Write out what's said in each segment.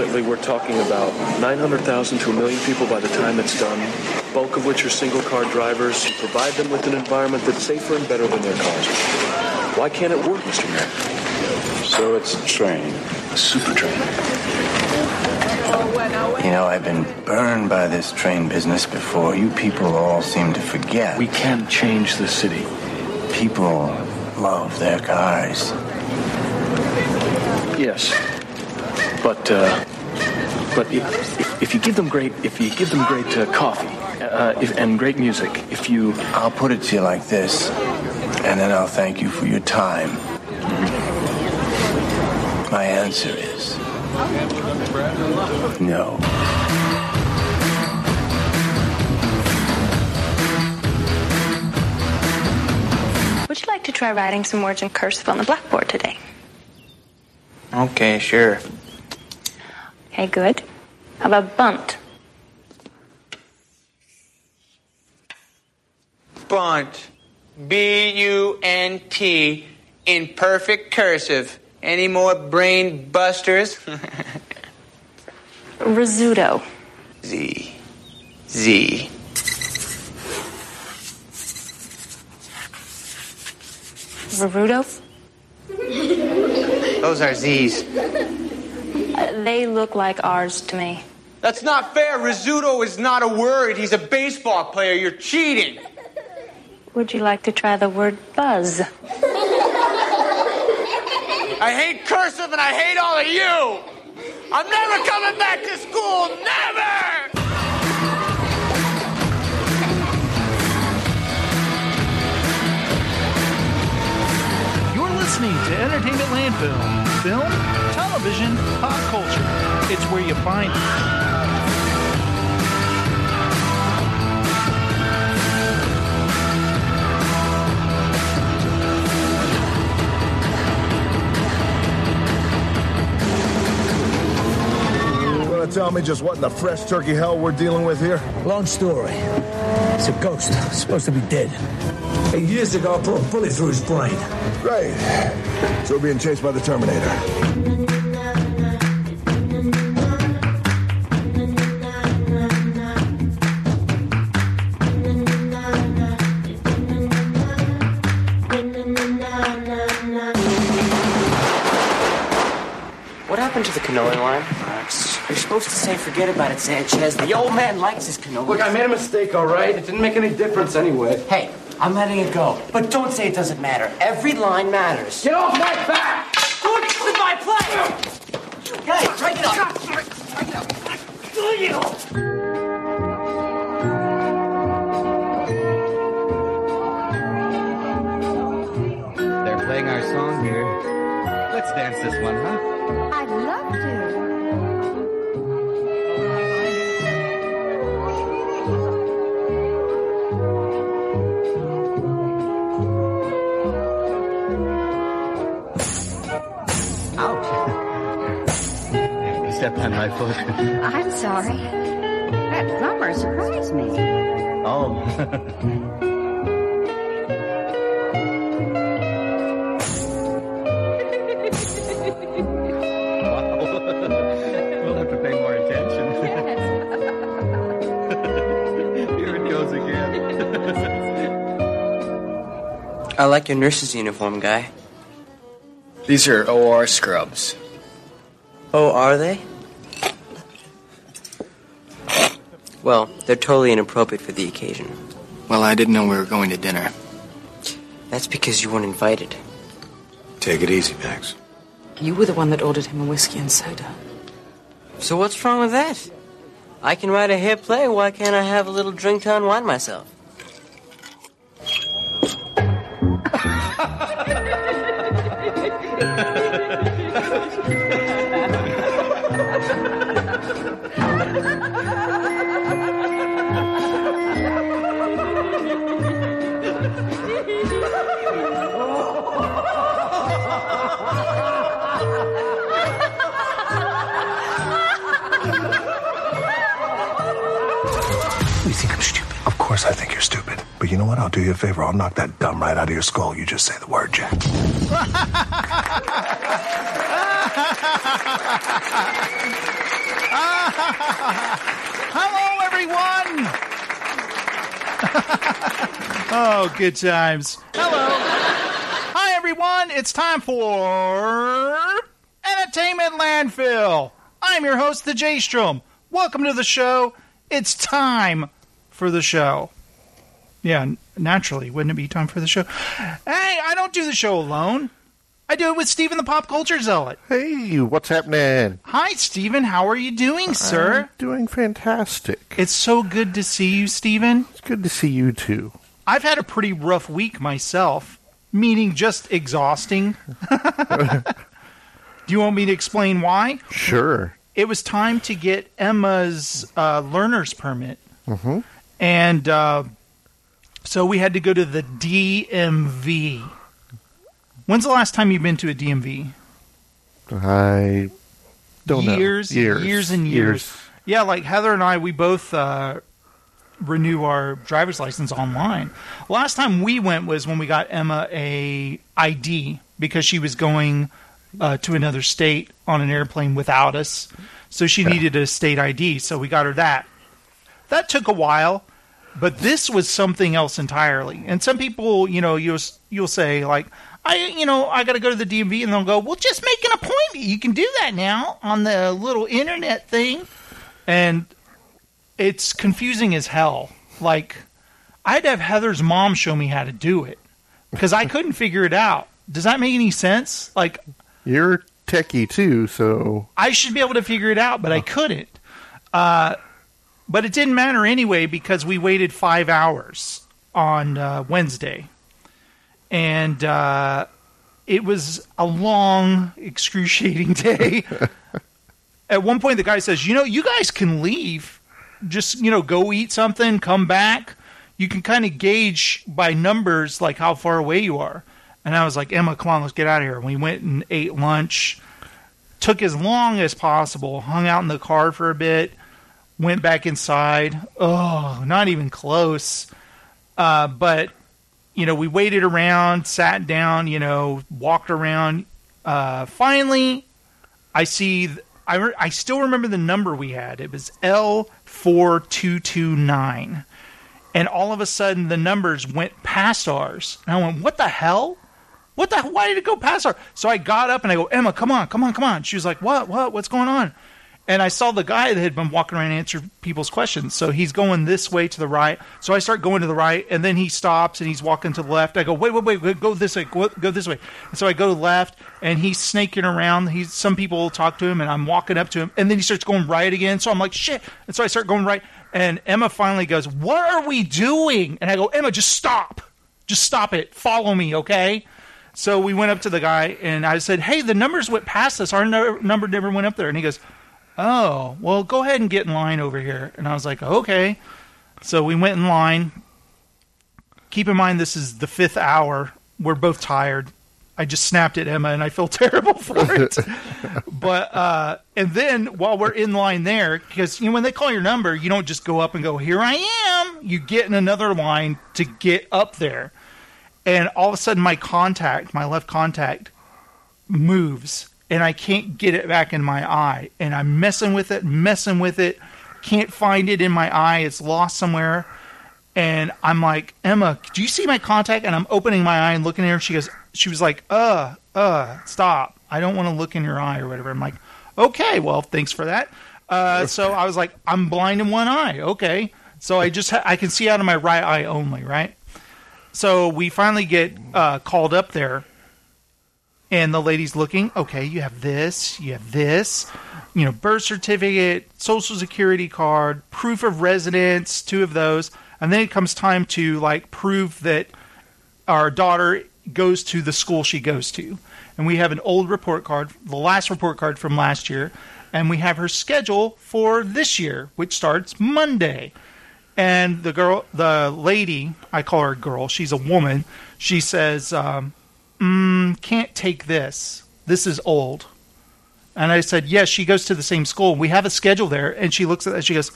ultimately, we're talking about 900,000 to a million people by the time it's done, bulk of which are single car drivers. You provide them with an environment that's safer and better than their cars. Why can't it work, Mr. Mayor? So it's a train. A super train. You know, I've been burned by this train business before. You people all seem to forget. We can't change the city. People love their cars. Yes, but uh, but if, if you give them great if you give them great uh, coffee uh, if, and great music, if you I'll put it to you like this, and then I'll thank you for your time. My answer is no. Would you like to try writing some words in cursive on the blackboard today? Okay, sure. Okay, good. How about bunt? Bunt. B U N T in perfect cursive. Any more brain busters? Rizzuto. Z. Z. Veruto? Those are Z's. Uh, they look like ours to me. That's not fair. Rizzuto is not a word. He's a baseball player. You're cheating. Would you like to try the word buzz? I hate cursive and I hate all of you. I'm never coming back to school. Never! You're listening to Entertainment Landfill. Film, television, pop culture. It's where you find it. You want to tell me just what in the fresh turkey hell we're dealing with here? Long story. It's a ghost. Supposed to be dead. Eight years ago, I put a bullet through his brain. Great. So we're being chased by the Terminator. Happened to the cannoli line? You're supposed to say forget about it, Sanchez. The old man likes his cannoli. Look, I made a mistake, all right? It didn't make any difference anyway. Hey, I'm letting it go. But don't say it doesn't matter. Every line matters. Get off my back! Good with my play! Hey, break it up! They're playing our song here. Let's dance this one, huh? Stepped on my foot. I'm sorry. That drummer surprised me. Oh. we'll have to pay more attention. Here it goes again. I like your nurse's uniform, guy. These are OR scrubs. Oh, are they? Well, they're totally inappropriate for the occasion. Well, I didn't know we were going to dinner. That's because you weren't invited. Take it easy, Max. You were the one that ordered him a whiskey and soda. So what's wrong with that? I can write a hit play. Why can't I have a little drink to unwind myself? what? I'll do you a favor. I'll knock that dumb right out of your skull. You just say the word, Jack. Hello, everyone. oh, good times. Hello. Hi, everyone. It's time for Entertainment Landfill. I'm your host, the J Strom. Welcome to the show. It's time for the show. Yeah, naturally, wouldn't it be time for the show? Hey, I don't do the show alone. I do it with Stephen the Pop Culture Zealot. Hey, what's happening? Hi, Stephen. How are you doing, sir? I'm doing fantastic. It's so good to see you, Stephen. It's good to see you too. I've had a pretty rough week myself, meaning just exhausting. do you want me to explain why? Sure. It was time to get Emma's uh, learner's permit. Mm-hmm. And uh, so we had to go to the DMV. When's the last time you've been to a DMV? I don't years, know. Years, years, and years. Yeah, like Heather and I, we both uh, renew our driver's license online. Last time we went was when we got Emma a ID because she was going uh, to another state on an airplane without us, so she needed a state ID. So we got her that. That took a while, but this was something else entirely. And some people, you know, you'll you'll say like, I, you know, I got to go to the DMV, and they'll go, well, just make an appointment. You can do that now on the little internet thing, and it's confusing as hell. Like, I had to have Heather's mom show me how to do it because I couldn't figure it out. Does that make any sense? Like, You're techie too, so I should be able to figure it out, but I couldn't. Uh, but it didn't matter anyway because we waited five hours on uh, Wednesday, and uh, it was a long, excruciating day. At one point, the guy says, "You know, you guys can leave. Just you know, go eat something, come back. You can kind of gauge by numbers like how far away you are." And I was like, "Emma, come on, let's get out of here." And we went and ate lunch took as long as possible, hung out in the car for a bit, went back inside. Oh, not even close. Uh, but, you know, we waited around, sat down, you know, walked around. Uh, finally, I see, th- I, re- I still remember the number we had. It was L4229. And all of a sudden, the numbers went past ours. And I went, what the hell? What the? Why did it go past her? So I got up and I go, Emma, come on, come on, come on. She was like, what, what, what's going on? And I saw the guy that had been walking around and answering people's questions. So he's going this way to the right. So I start going to the right, and then he stops and he's walking to the left. I go, wait, wait, wait, go this way, go, go this way. And so I go to the left, and he's snaking around. He's some people talk to him, and I'm walking up to him, and then he starts going right again. So I'm like, shit. And so I start going right, and Emma finally goes, "What are we doing?" And I go, Emma, just stop, just stop it. Follow me, okay? So we went up to the guy and I said, "Hey, the numbers went past us. Our number never went up there." And he goes, "Oh, well, go ahead and get in line over here." And I was like, "Okay." So we went in line. Keep in mind, this is the fifth hour. We're both tired. I just snapped at Emma, and I feel terrible for it. but uh, and then while we're in line there, because you know when they call your number, you don't just go up and go, "Here I am." You get in another line to get up there and all of a sudden my contact, my left contact, moves, and I can't get it back in my eye, and I'm messing with it, messing with it, can't find it in my eye, it's lost somewhere, and I'm like, Emma, do you see my contact? And I'm opening my eye and looking at her. She goes, she was like, uh, uh, stop, I don't want to look in your eye or whatever. I'm like, okay, well, thanks for that. Uh, so I was like, I'm blind in one eye, okay. So I just ha- I can see out of my right eye only, right? So we finally get uh, called up there, and the lady's looking. Okay, you have this, you have this, you know, birth certificate, social security card, proof of residence, two of those, and then it comes time to like prove that our daughter goes to the school she goes to, and we have an old report card, the last report card from last year, and we have her schedule for this year, which starts Monday. And the girl, the lady, I call her girl. She's a woman. She says, um, mm, "Can't take this. This is old." And I said, "Yes." she goes to the same school. We have a schedule there. And she looks at that. She goes,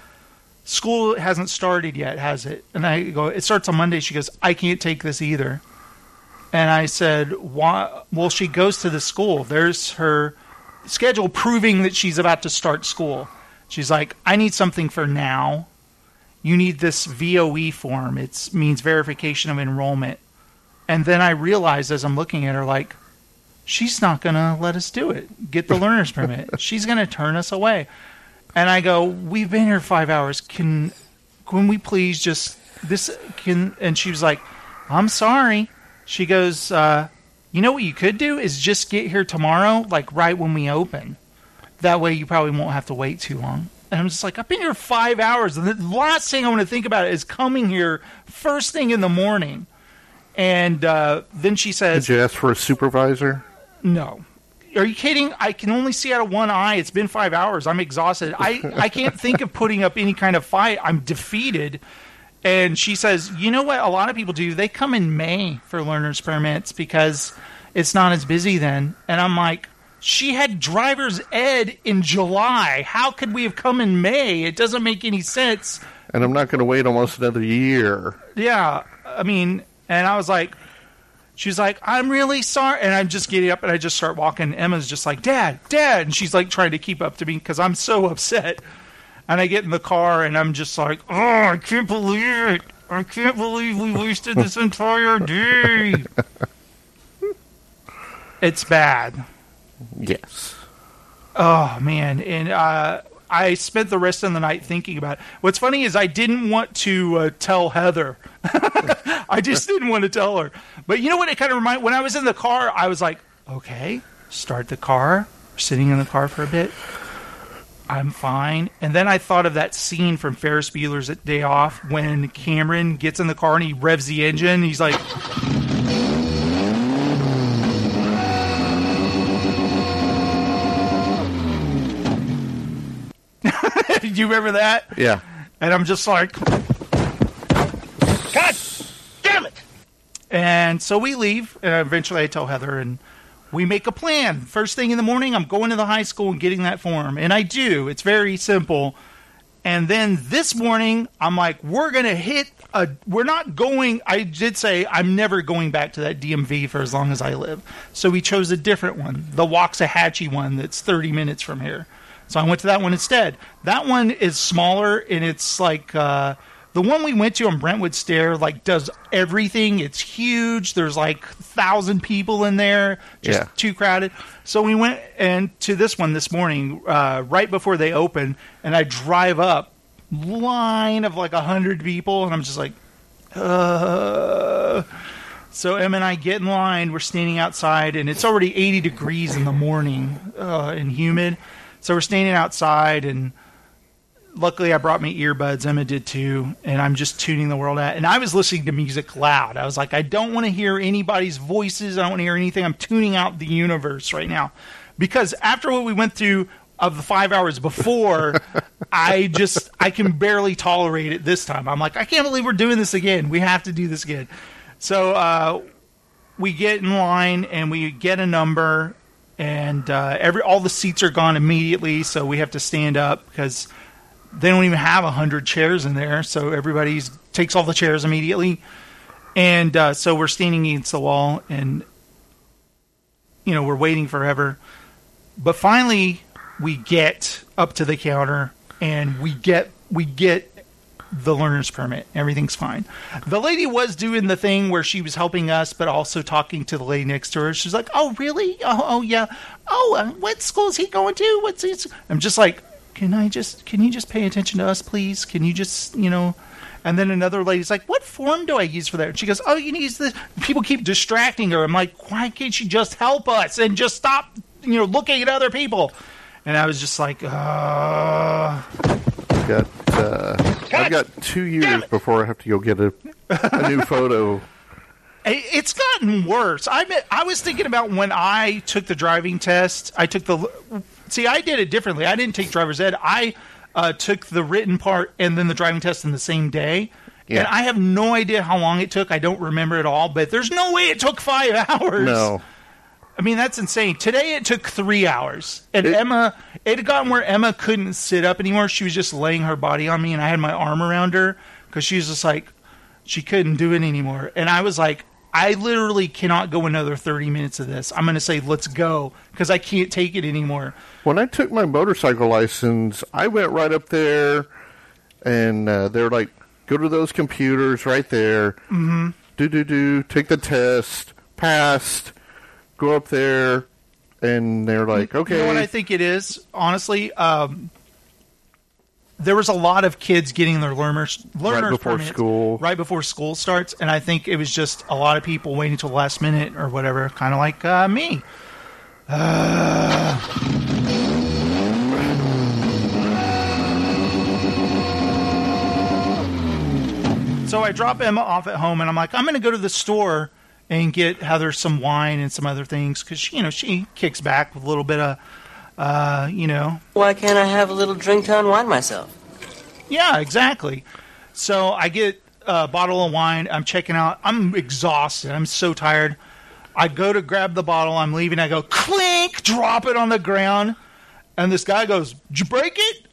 school hasn't started yet, has it? And I go, it starts on Monday. She goes, I can't take this either. And I said, why? Well, she goes to the school. There's her schedule proving that she's about to start school. She's like, I need something for now. You need this VOE form. It means verification of enrollment. And then I realized as I'm looking at her, like, she's not going to let us do it. Get the learner's permit. She's going to turn us away. And I go, we've been here five hours. Can, can we please just this? Can and she was like, I'm sorry. She goes, uh, you know what you could do is just get here tomorrow, like right when we open. That way you probably won't have to wait too long. And I'm just like, I've been here five hours. And the last thing I want to think about is coming here first thing in the morning. And uh, then she says, Did you ask for a supervisor? No. Are you kidding? I can only see out of one eye. It's been five hours. I'm exhausted. I, I can't think of putting up any kind of fight. I'm defeated. And she says, you know what a lot of people do? They come in May for learner's permits because it's not as busy then. And I'm like, she had driver's ed in July. How could we have come in May? It doesn't make any sense. And I'm not going to wait almost another year. Yeah. I mean, and I was like, she's like, I'm really sorry. And I'm just getting up and I just start walking. Emma's just like, Dad, Dad. And she's like trying to keep up to me because I'm so upset. And I get in the car and I'm just like, oh, I can't believe it. I can't believe we wasted this entire day. it's bad. Yes. Oh man, and uh, I spent the rest of the night thinking about. It. What's funny is I didn't want to uh, tell Heather. I just didn't want to tell her. But you know what? It kind of remind. When I was in the car, I was like, okay, start the car. Sitting in the car for a bit. I'm fine. And then I thought of that scene from Ferris Bueller's Day Off when Cameron gets in the car and he revs the engine. He's like. Do you remember that? Yeah. And I'm just like, God damn it! And so we leave, and eventually I tell Heather, and we make a plan. First thing in the morning, I'm going to the high school and getting that form. And I do. It's very simple. And then this morning, I'm like, we're going to hit a. We're not going. I did say I'm never going back to that DMV for as long as I live. So we chose a different one, the Waxahachie one that's 30 minutes from here. So I went to that one instead. That one is smaller and it's like uh, the one we went to on Brentwood Stair. Like does everything. It's huge. There's like thousand people in there. Just Yeah. too crowded. So we went and to this one this morning, uh, right before they open, and I drive up line of like a hundred people, and I'm just like, uh. So Em and I get in line. We're standing outside, and it's already 80 degrees in the morning uh, and humid. So we're standing outside, and luckily I brought my earbuds. Emma did too, and I'm just tuning the world out. And I was listening to music loud. I was like, I don't want to hear anybody's voices. I don't want to hear anything. I'm tuning out the universe right now because after what we went through of the five hours before, I just I can barely tolerate it this time. I'm like, I can't believe we're doing this again. We have to do this again. So uh, we get in line and we get a number, and uh, every all the seats are gone immediately. So we have to stand up because they don't even have hundred chairs in there. So everybody takes all the chairs immediately, and uh, so we're standing against the wall, and you know we're waiting forever. But finally, we get up to the counter, and we get we get the learner's permit. Everything's fine. The lady was doing the thing where she was helping us, but also talking to the lady next to her. She's like, "Oh, really? Oh, oh yeah. Oh, uh, what school is he going to? What's his?" I'm just like, "Can I just? Can you just pay attention to us, please? Can you just, you know?" And then another lady's like, "What form do I use for that?" And she goes, "Oh, you need this." People keep distracting her. I'm like, "Why can't you just help us and just stop, you know, looking at other people?" And I was just like, uh Got uh, I've got two years before I have to go get a, a new photo. It's gotten worse. I mean, I was thinking about when I took the driving test. I took the see. I did it differently. I didn't take driver's ed. I uh, took the written part and then the driving test in the same day. Yeah. And I have no idea how long it took. I don't remember at all. But there's no way it took five hours. No. I mean, that's insane. Today it took three hours, and Emma. It had gotten where Emma couldn't sit up anymore. She was just laying her body on me, and I had my arm around her because she was just like she couldn't do it anymore. And I was like, I literally cannot go another thirty minutes of this. I'm going to say let's go because I can't take it anymore. When I took my motorcycle license, I went right up there, and uh, they're like, "Go to those computers right there. Mm-hmm. Do do do. Take the test. Passed. Go up there." And they're like, "Okay." You know what I think it is, honestly. Um, there was a lot of kids getting their learners learners before permits school. right before school starts, and I think it was just a lot of people waiting till the last minute or whatever, kind of like uh, me. Uh, so I drop Emma off at home, and I'm like, I'm going to go to the store and get Heather some wine and some other things because you know she kicks back with a little bit of, uh, you know, Why can't I have a little drink to unwind myself? yeah, exactly. So I get a bottle of wine. I'm checking out. I'm exhausted. I'm so tired. I go to grab the bottle. I'm leaving. I go clink, drop it on the ground, and this guy goes, "Did you break it?"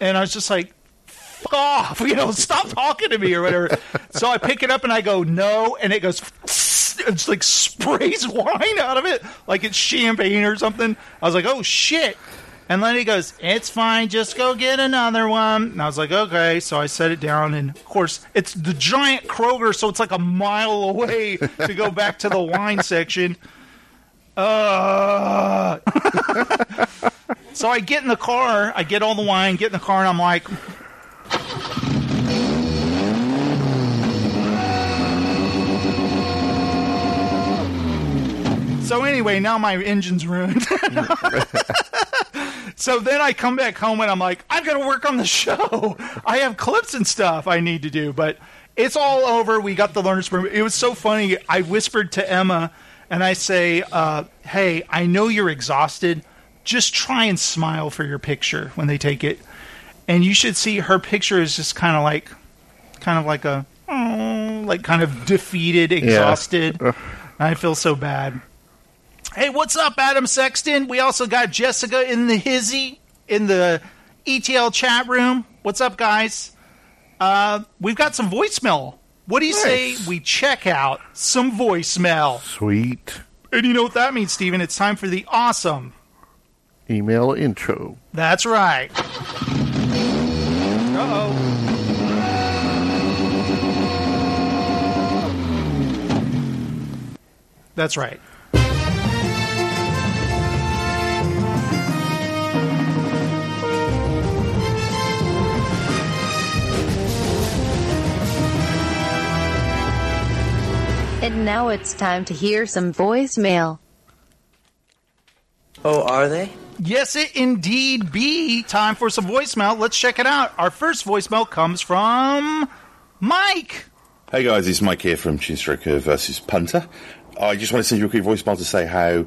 And I was just like, "Fuck off!" You know, stop talking to me or whatever. so I pick it up and I go, "No," and it goes. It's like sprays wine out of it, like it's champagne or something. I was like, "Oh shit!" And then he goes, It's fine, just go get another one. And I was like, Okay. So I set it down, and of course, it's the giant Kroger, so it's like a mile away to go back to the wine section. Uh. so I get in the car, I get all the wine, get in the car, and I'm like, So anyway, now my engine's ruined. so then I come back home and I'm like, I've got to work on the show. I have clips and stuff I need to do, but it's all over. We got the learner's permit. It was so funny. I whispered to Emma and I say, uh, "Hey, I know you're exhausted. Just try and smile for your picture when they take it." And you should see her picture is just kind of like, kind of like a, oh, like kind of defeated, exhausted. I feel so bad. Hey, what's up, Adam Sexton? We also got Jessica in the hizzy in the ETL chat room. What's up, guys? Uh, we've got some voicemail. What do you say we check out some voicemail? Sweet. And you know what that means, Steven? It's time for the awesome. Email intro. That's right. Uh oh. That's right. And now it's time to hear some voicemail. Oh, are they? Yes, it indeed be time for some voicemail. Let's check it out. Our first voicemail comes from Mike. Hey guys, it's Mike here from Chinstroker versus Punter. I just want to send you a quick voicemail to say how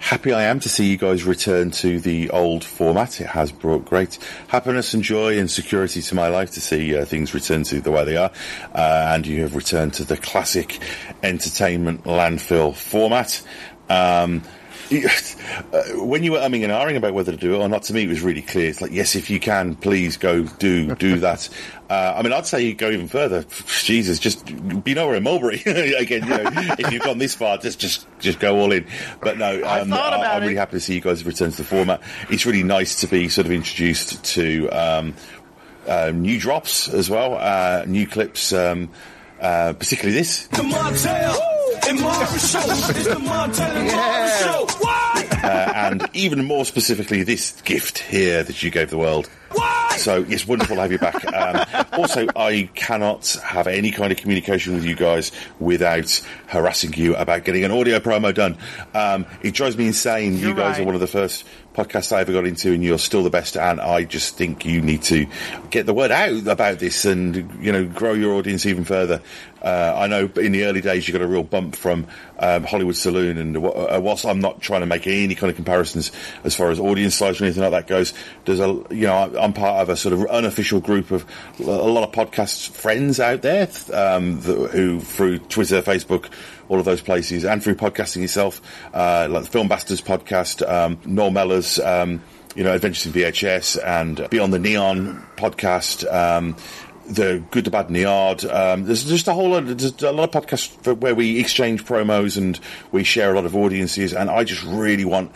happy I am to see you guys return to the old format. It has brought great happiness and joy and security to my life to see uh, things return to the way they are. Uh, and you have returned to the classic entertainment landfill format. Um, when you were umming and ahhing about whether to do it or not, to me it was really clear. It's like, yes, if you can, please go do do that. Uh, I mean, I'd say you go even further. Jesus, just be nowhere in Mulberry again. You know, if you've gone this far, just just just go all in. But no, um, thought about I, am it. really happy to see you guys return to the format. It's really nice to be sort of introduced to um, uh, new drops as well, uh, new clips. Um, uh, particularly this. The Montel and Maury Show. It's the Montel and Marvin Show. What? uh, and even more specifically, this gift here that you gave the world. So it's wonderful to have you back. Um, also, I cannot have any kind of communication with you guys without harassing you about getting an audio promo done. Um, it drives me insane. you You're guys right. are one of the first podcasts I ever got into, and you're still the best. And I just think you need to get the word out about this and you know grow your audience even further. Uh, I know in the early days you got a real bump from um, Hollywood Saloon, and uh, whilst I'm not trying to make any kind of comparisons as far as audience size or anything like that goes, there's a you know I'm part of a sort of unofficial group of a lot of podcast friends out there um, who, through Twitter, Facebook, all of those places, and through podcasting itself, uh, like the Film Bastards podcast, um, Noel Mellor's. Um, you know, Adventures in VHS and Beyond the Neon podcast, um, the Good, the Bad, and the. Um, there's just a whole lot, a lot of podcasts where we exchange promos and we share a lot of audiences. And I just really want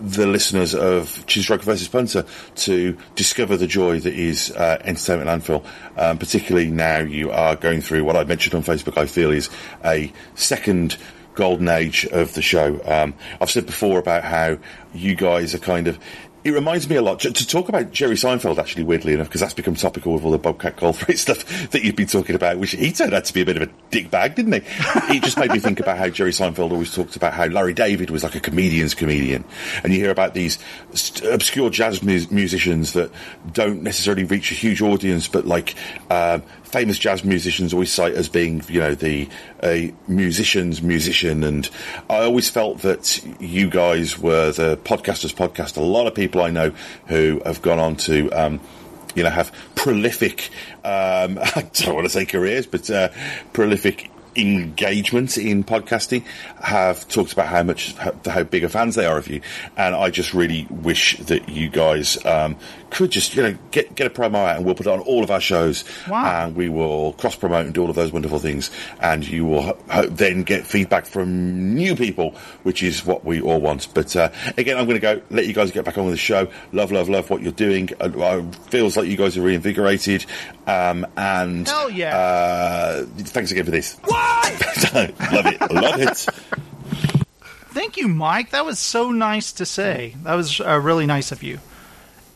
the listeners of Chin Stroker versus Punter to discover the joy that is uh, Entertainment Landfill. Um, particularly now you are going through what I mentioned on Facebook. I feel is a second golden age of the show. Um, I've said before about how you guys are kind of it reminds me a lot to, to talk about Jerry Seinfeld, actually, weirdly enough, because that's become topical with all the Bobcat Goldthwait stuff that you've been talking about, which he turned out to be a bit of a dick bag, didn't he? it just made me think about how Jerry Seinfeld always talked about how Larry David was like a comedian's comedian. And you hear about these st- obscure jazz mu- musicians that don't necessarily reach a huge audience, but like, um, famous jazz musicians always cite as being, you know, the a musician's musician, and I always felt that you guys were the podcasters' podcast. A lot of people I know who have gone on to. Um, you know, have prolific, um, I don't want to say careers, but uh, prolific engagement in podcasting have talked about how much how, how big a fans they are of you and I just really wish that you guys um, could just you know get get a promo out and we'll put it on all of our shows Wow. and we will cross promote and do all of those wonderful things and you will ho- ho- then get feedback from new people which is what we all want but uh, again I'm going to go let you guys get back on with the show love love love what you're doing uh, uh, feels like you guys are reinvigorated um, and Hell yeah. uh, thanks again for this love it love it Thank you, Mike. That was so nice to say. That was uh, really nice of you.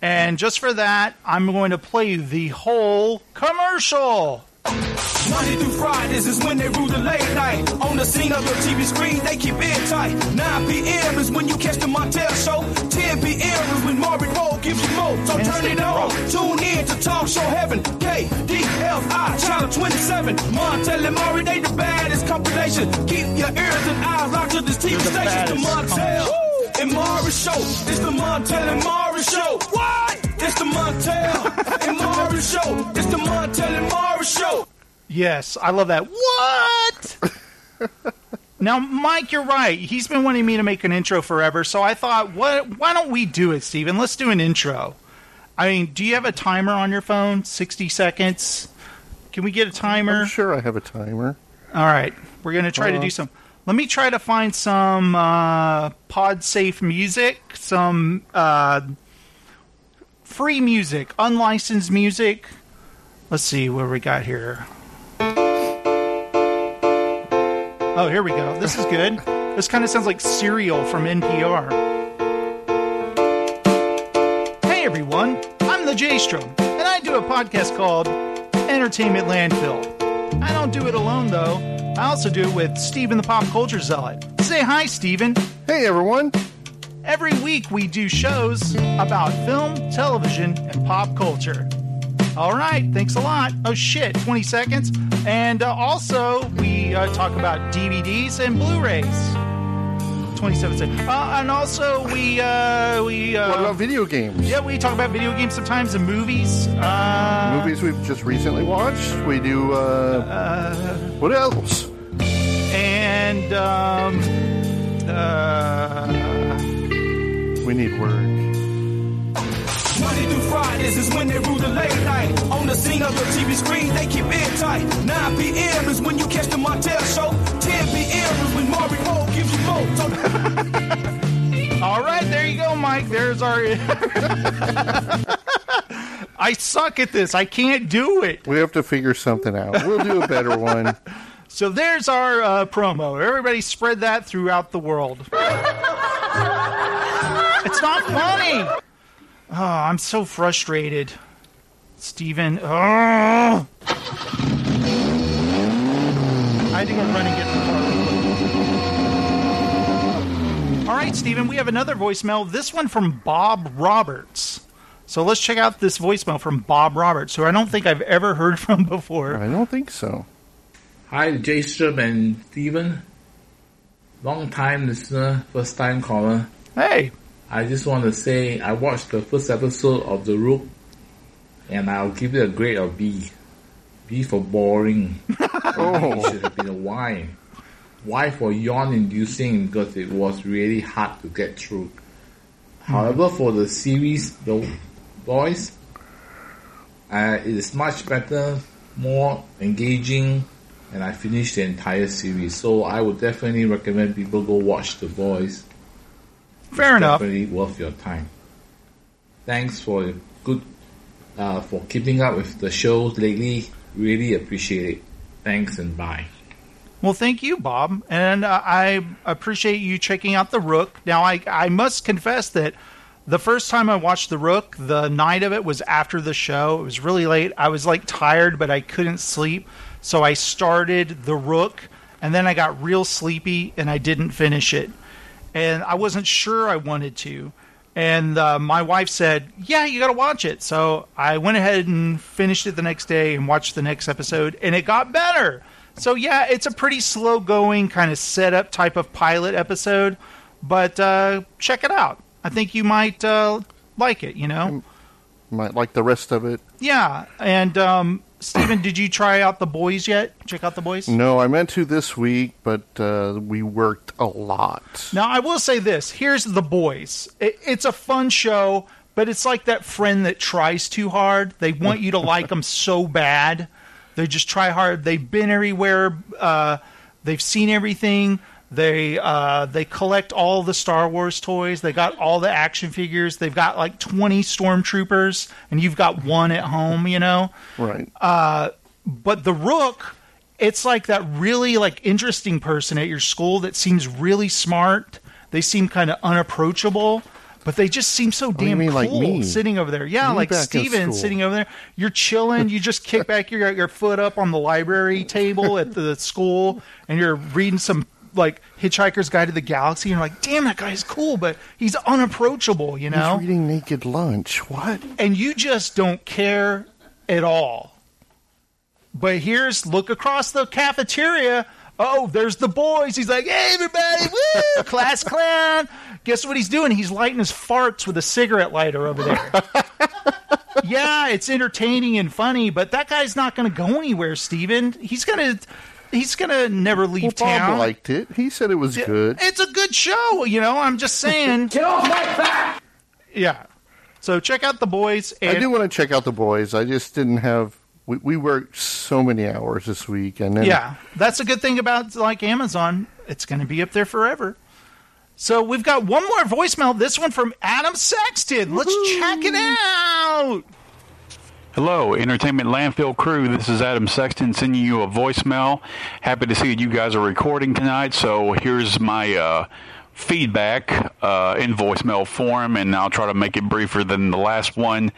And just for that, I'm going to play the whole commercial. Monday through Fridays is when they rule the late night. On the scene of the TV screen, they keep it tight. 9 p.m. is when you catch the Montel show. 10 p.m. is when Marvin Roll gives you more. So turn it on. Tune in to Talk Show Heaven. KDFI, Channel 27. Montel and Maury, they the baddest compilation. Keep your ears and eyes locked to this TV station. The Montel and Maury show. It's the Montel and Maury show. What? It's the Montel and Maury show. It's the Montel and Maury show. Yes, I love that. What? now, Mike, you're right. He's been wanting me to make an intro forever, so I thought, what? Why don't we do it, Steven? Let's do an intro. I mean, do you have a timer on your phone? 60 seconds? Can we get a timer? I'm sure I have a timer. All right, we're gonna try to Uh, do some. Let me try to find some uh, pod safe music, some uh, free music, unlicensed music. Let's see what we got here. Oh, here we go. This is good. This kind of sounds like Serial from NPR. Hey everyone, I'm the J Strom, and I do a podcast called Entertainment Landfill. I don't do it alone though. I also do it with Steven the Pop Culture Zealot. Say hi, Steven. Hey everyone. Every week we do shows about film, television, and pop culture. All right, thanks a lot. Oh shit, 20 seconds. And uh, also, we uh, talk about DVDs and Blu-rays. 27 seconds. Uh, and also, we uh, we uh, What about video games? yeah, we talk about video games sometimes and movies. Uh, Movies we've just recently watched. We do. Uh, what else? and um, uh, We need words. Monday through Fridays is when they rule the late night. On the scene of the TV screen, they keep it tight. 9 p.m. is when you catch the Montel show. 10 p.m. is when Marvin Roll gives you more. All right, there you go, Mike. There's our. I suck at this. I can't do it. We have to figure something out. We'll do a better one. So there's our uh, promo. Everybody spread that throughout the world. it's not funny. Oh, I'm so frustrated. Steven. Oh. I had to go run and get the car. All right, Steven, we have another voicemail. This one from Bob Roberts. So let's check out this voicemail from Bob Roberts, who I don't think I've ever heard from before. I don't think so. Hi, Jason and Steven. Long time listener, first time caller. Hey. I just want to say I watched the first episode of The Rook and I'll give it a grade of B. B for boring. oh. It should have been a Y. Y for yawn inducing because it was really hard to get through. However, for the series, the boys, uh, it is much better, more engaging, and I finished the entire series. So I would definitely recommend people go watch The Boys. Fair it's enough. Definitely worth your time. Thanks for good, uh, for keeping up with the shows lately. Really appreciate it. Thanks and bye. Well, thank you, Bob, and uh, I appreciate you checking out The Rook. Now, I I must confess that the first time I watched The Rook, the night of it was after the show. It was really late. I was like tired, but I couldn't sleep, so I started The Rook, and then I got real sleepy and I didn't finish it, and I wasn't sure I wanted to. And uh, my wife said, "Yeah, you got to watch it." So I went ahead and finished it the next day and watched the next episode, and it got better. So yeah, it's a pretty slow going kind of setup type of pilot episode, but uh, check it out. I think you might uh, like it. You know, Might like the rest of it. yeah. And um, Steven, did you try out the boys yet? Check out the boys. No, I meant to this week, but uh, we worked a lot. Now I will say this: here's the boys. It, it's a fun show, but it's like that friend that tries too hard. They want you to like them so bad. They just try hard. They've been everywhere. Uh, they've seen everything. They uh, they collect all the Star Wars toys. They got all the action figures. They've got like twenty stormtroopers, and you've got one at home. You know. Right. Uh, but the Rook, it's like that really like interesting person at your school that seems really smart. They seem kind of unapproachable, but they just seem so oh, damn mean cool like me? sitting over there. Yeah, Me like Steven sitting over there. You're chilling. You just kick back your your foot up on the library table at the school, and you're reading some like Hitchhiker's Guide to the Galaxy. And you're like, damn, that guy's cool, but he's unapproachable. You know, He's reading Naked Lunch. What? and you just don't care at all. But here's look across the cafeteria. Oh, there's the boys. He's like, hey, everybody, woo, class clown. Guess what he's doing? He's lighting his farts with a cigarette lighter over there. yeah, it's entertaining and funny, but that guy's not going to go anywhere, Steven. He's going to. He's gonna never leave Well, Bob liked it. He said it was good. It's a good show, you know. I'm just saying. Get off my back. Yeah. So check out the boys. And I do want to check out the boys. I just didn't have. We, we worked so many hours this week, and then Yeah, that's a good thing about like Amazon. It's going to be up there forever. So we've got one more voicemail. This one from Adam Sexton. Let's check it out. Hello, Entertainment Landfill crew. This is Adam Sexton sending you a voicemail. Happy to see that you guys are recording tonight. So here's my uh, feedback uh, in voicemail form, and I'll try to make it briefer than the last one.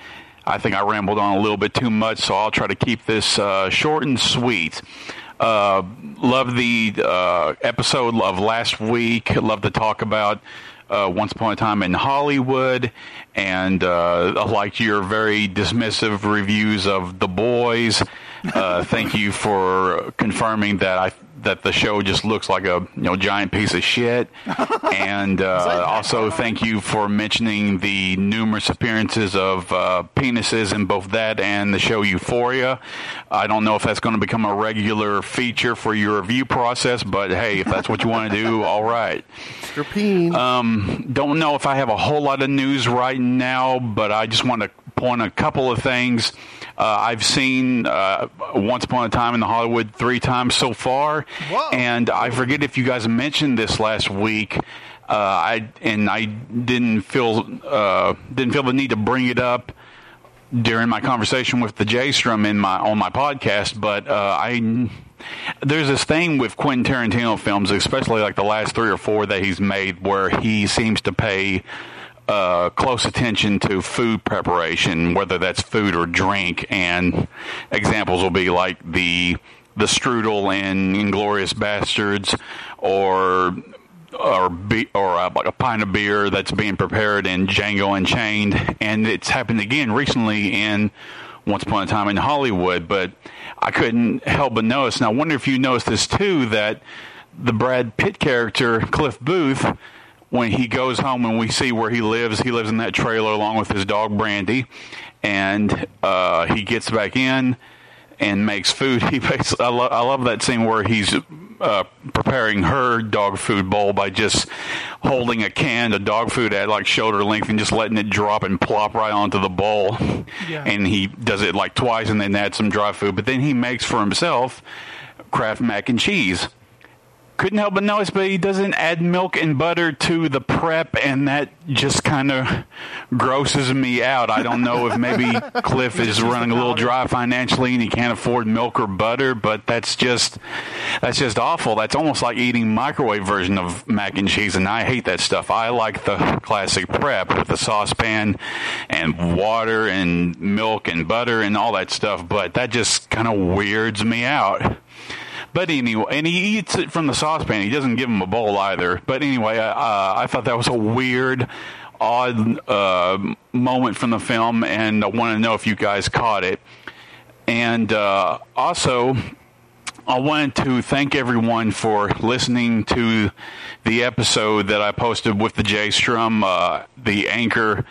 I think I rambled on a little bit too much, so I'll try to keep this uh, short and sweet. Uh, love the uh, episode of last week. Love to talk about uh, Once Upon a Time in Hollywood, and uh, I liked your very dismissive reviews of The Boys. Uh, thank you for confirming that I that the show just looks like a you know giant piece of shit. and uh, also thank you for mentioning the numerous appearances of uh, penises in both that and the show Euphoria. I don't know if that's going to become a regular feature for your review process, but hey, if that's what you want to do, all right. Um, don't know if I have a whole lot of news right now, but I just want to point a couple of things. Uh, I've seen uh, Once Upon a Time in the Hollywood three times so far, and I forget if you guys mentioned this last week. Uh, I and I didn't feel uh, didn't feel the need to bring it up during my conversation with the J Strom in my on my podcast, but uh, I there's this thing with Quentin Tarantino films, especially like the last three or four that he's made, where he seems to pay uh, close attention to food preparation, whether that's food or drink. And examples will be like the the strudel in Inglourious Basterds, or or be, or uh, like a pint of beer that's being prepared in Django Unchained, and it's happened again recently in Once Upon a Time in Hollywood. But I couldn't help but notice, and I wonder if you noticed this too, that the Brad Pitt character Cliff Booth when he goes home and we see where he lives, he lives in that trailer along with his dog Brandy, and uh, he gets back in and makes food. He makes. I, lo- I love that scene where he's uh, preparing her dog food bowl by just holding a can of dog food at like shoulder length and just letting it drop and plop right onto the bowl. Yeah. And he does it like twice and then adds some dry food. But then he makes for himself Kraft mac and cheese. Couldn't help but notice, but he doesn't add milk and butter to the prep, and that just kind of grosses me out. I don't know if maybe Cliff is running a little dry financially and he can't afford milk or butter, but that's just that's just awful. That's almost like eating microwave version of mac and cheese, and I hate that stuff. I like the classic prep with the saucepan and water and milk and butter and all that stuff, but that just kind of weirds me out. But anyway, and he eats it from the saucepan. He doesn't give him a bowl either. But anyway, uh, I thought that was a weird, odd uh, moment from the film, and I want to know if you guys caught it. And uh, also, I wanted to thank everyone for listening to the episode that I posted with the J Strom, uh, the Anchor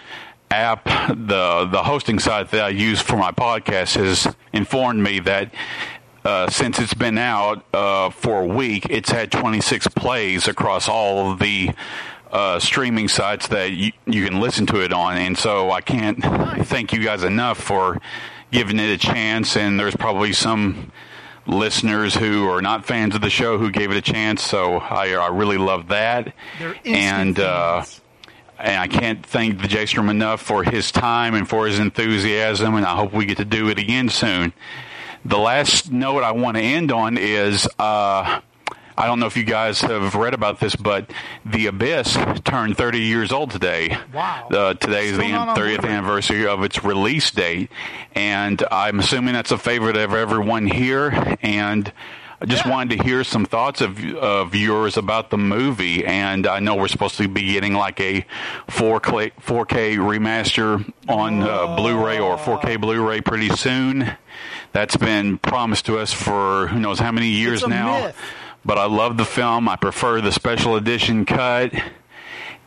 app, the the hosting site that I use for my podcast has informed me that uh, since it's been out uh, for a week, it's had 26 plays across all of the uh, streaming sites that you, you can listen to it on. And so I can't thank you guys enough for giving it a chance. And there's probably some listeners who are not fans of the show who gave it a chance. So I, I really love that. And uh, and I can't thank the J Strom enough for his time and for his enthusiasm. And I hope we get to do it again soon. The last note I want to end on is uh, I don't know if you guys have read about this, but The Abyss turned 30 years old today. Wow. Uh, today is the Still not on 30th Blu-ray. anniversary of its release date, and I'm assuming that's a favorite of everyone here. And I just wanted to hear some thoughts of of yours about the movie. And I know we're supposed to be getting like a 4K 4K remaster on uh, Blu-ray or 4K Blu-ray pretty soon. That's been promised to us for who knows how many years now. myth. But I love the film. I prefer the special edition cut.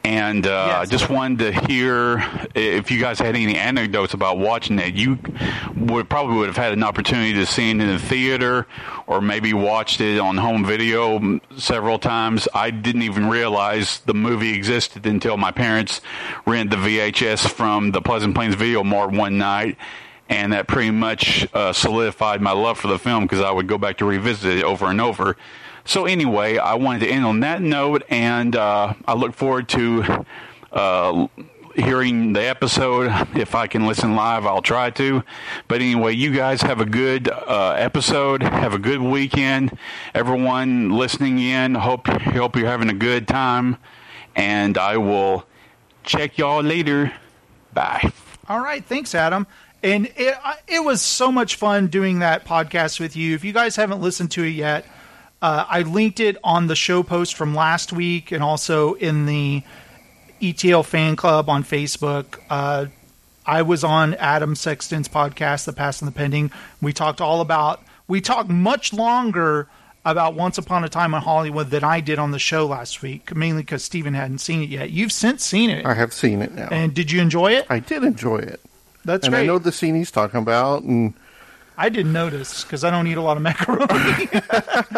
And uh, I just wanted to hear if you guys had any anecdotes about watching it. You would probably would have had an opportunity to see it in the theater, or maybe watched it on home video several times. I didn't even realize the movie existed until my parents rented the VHS from the Pleasant Plains Video Mart one night, and that pretty much uh, solidified my love for the film because I would go back to revisit it over and over. So anyway, I wanted to end on that note, and uh, I look forward to uh, hearing the episode. If I can listen live, I'll try to. But anyway, you guys have a good uh, episode. Have a good weekend. Everyone listening in, hope hope you're having a good time, and I will check y'all later. Bye. All right, thanks, Adam. And it, it was so much fun doing that podcast with you. If you guys haven't listened to it yet, uh, I linked it on the show post from last week and also in the ETL fan club on Facebook. Uh, I was on Adam Sexton's podcast, The Past and the Pending. We talked all about, we talked much longer about Once Upon a Time in Hollywood than I did on the show last week, mainly because Steven hadn't seen it yet. You've since seen it. I have seen it now. And did you enjoy it? I did enjoy it. That's and great. I know the scene he's talking about, and I didn't notice because I don't eat a lot of macaroni.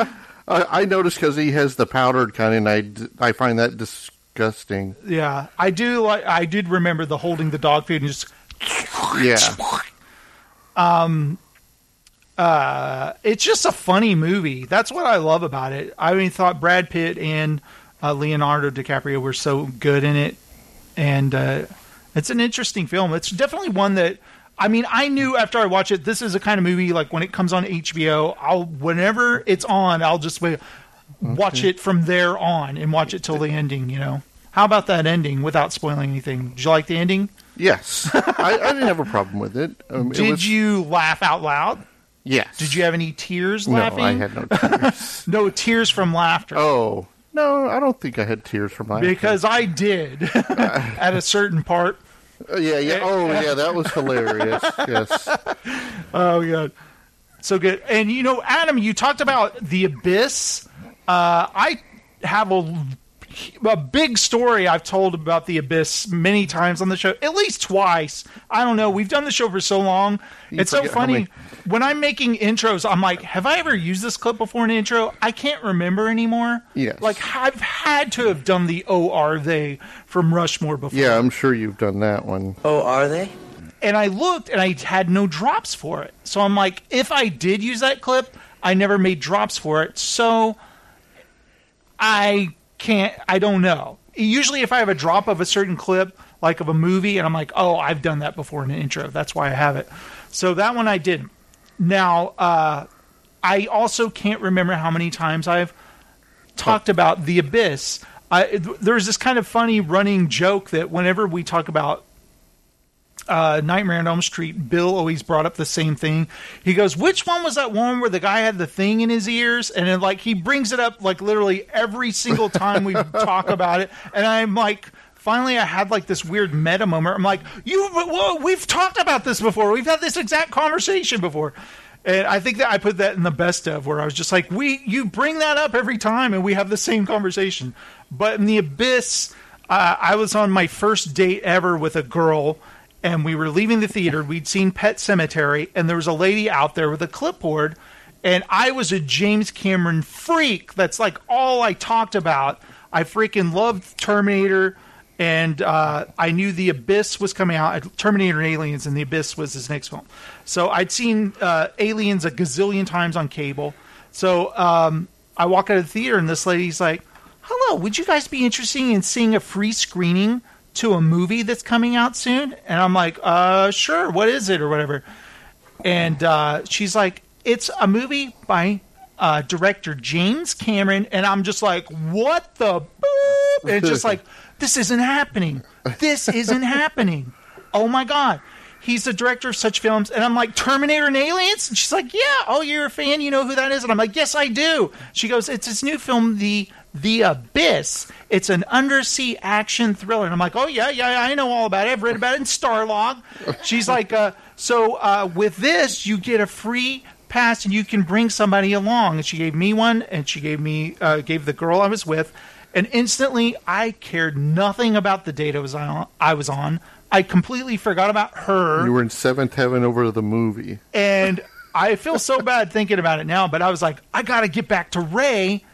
I, I noticed because he has the powdered kind, and I, I find that disgusting. yeah, I do like. I did remember the holding the dog food and just. Yeah. Um. Uh, it's just a funny movie. That's what I love about it. I mean, thought Brad Pitt and uh, Leonardo DiCaprio were so good in it, and uh, it's an interesting film. It's definitely one that. I mean, I knew after I watched it, this is a kind of movie like when it comes on HBO, I'll whenever it's on, I'll just wait, watch Okay. it from there on and watch it till the ending. You know, how about that ending without spoiling anything? Did you like the ending? Yes, I, I didn't have a problem with it. Um, it Did was- you laugh out loud? Yes. Did you have any tears No, laughing? I had no tears. no tears from laughter. Oh no, I don't think I had tears from laughter. Because I did at a certain part. Uh, yeah, yeah. Oh, yeah, that was hilarious. yes. Oh god, so good. And you know, Adam, you talked about the abyss. Uh, I have a a big story I've told about the abyss many times on the show, at least twice. I don't know. We've done the show for so long. You it's so funny. Many- When I'm making intros, I'm like, have I ever used this clip before in an intro? I can't remember anymore. Yes. Like, I've had to have done the "Oh, are they?" from Rushmore before. Yeah, I'm sure you've done that one. Oh, are they? and I looked and I had no drops for it. So I'm like, if I did use that clip, I never made drops for it. So I can't, I don't know. Usually, if I have a drop of a certain clip, like of a movie, and I'm like, oh, I've done that before in an intro. That's why I have it. So that one I did. Now, uh, I also can't remember how many times I've talked about the abyss. I, there's this kind of funny running joke that whenever we talk about uh, Nightmare on Elm Street, Bill always brought up the same thing. He goes, "Which one was that one where the guy had the thing in his ears?" And then, like he brings it up like literally every single time we talk about it. And I'm like, finally, I had like this weird meta moment. I'm like, "You, we've talked about this before. We've had this exact conversation before." And I think that I put that in the best of where I was just like, "We, you bring that up every time, and we have the same conversation." But in the abyss, uh, I was on my first date ever with a girl and we were leaving the theater. We'd seen Pet Sematary, and there was a lady out there with a clipboard. And I was a James Cameron freak. That's like all I talked about. I freaking loved Terminator, and uh, I knew The Abyss was coming out. Terminator and Aliens, and The Abyss was his next film. So I'd seen uh, Aliens a gazillion times on cable. So um, I walk out of the theater, and this lady's like, "Hello, would you guys be interested in seeing a free screening to a movie that's coming out soon?" And I'm like, "Uh, sure. What is it or whatever?" And uh, she's like, "It's a movie by uh, director James Cameron," and I'm just like, "What the?" Boop? And it's just like, "This isn't happening. This isn't happening." Oh my god. He's the director of such films, and I'm like Terminator and Aliens, and she's like, "Yeah, oh, you're a fan, you know who that is?" And I'm like, "Yes, I do." She goes, "It's his new film, the The Abyss. It's an undersea action thriller." And I'm like, "Oh yeah, yeah, I know all about it. I've read about it in Starlog." She's like, uh, "So uh, with this, you get a free pass, and you can bring somebody along." And she gave me one, and she gave me uh, gave the girl I was with, and instantly I cared nothing about the date I was on. I was on. I completely forgot about her You were in seventh heaven over the movie. and I feel so bad thinking about it now, but I was like, I got to get back to Ray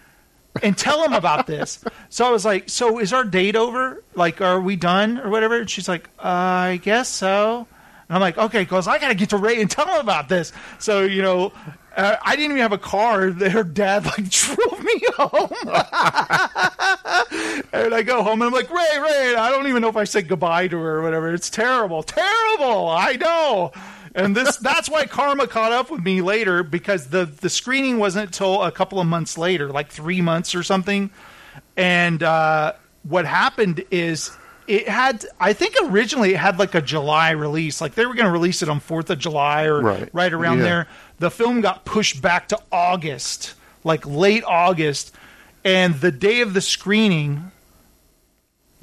and tell him about this. So I was like, so is our date over? Like, are we done or whatever? And she's like, uh, I guess so. And I'm like, okay, because I got to get to Ray and tell him about this. So, you know, uh, I didn't even have a car. Her dad like drove me home. and I go home and I'm like, Ray, Ray. I don't even know if I said goodbye to her or whatever. It's terrible, terrible. I know. And this that's why karma caught up with me later because the the screening wasn't until a couple of months later, like three months or something. And uh, what happened is it had I think originally it had like a July release. Like they were going to release it on 4th of July or Right. right, around Yeah. there. The film got pushed back to August, like late August. And the day of the screening,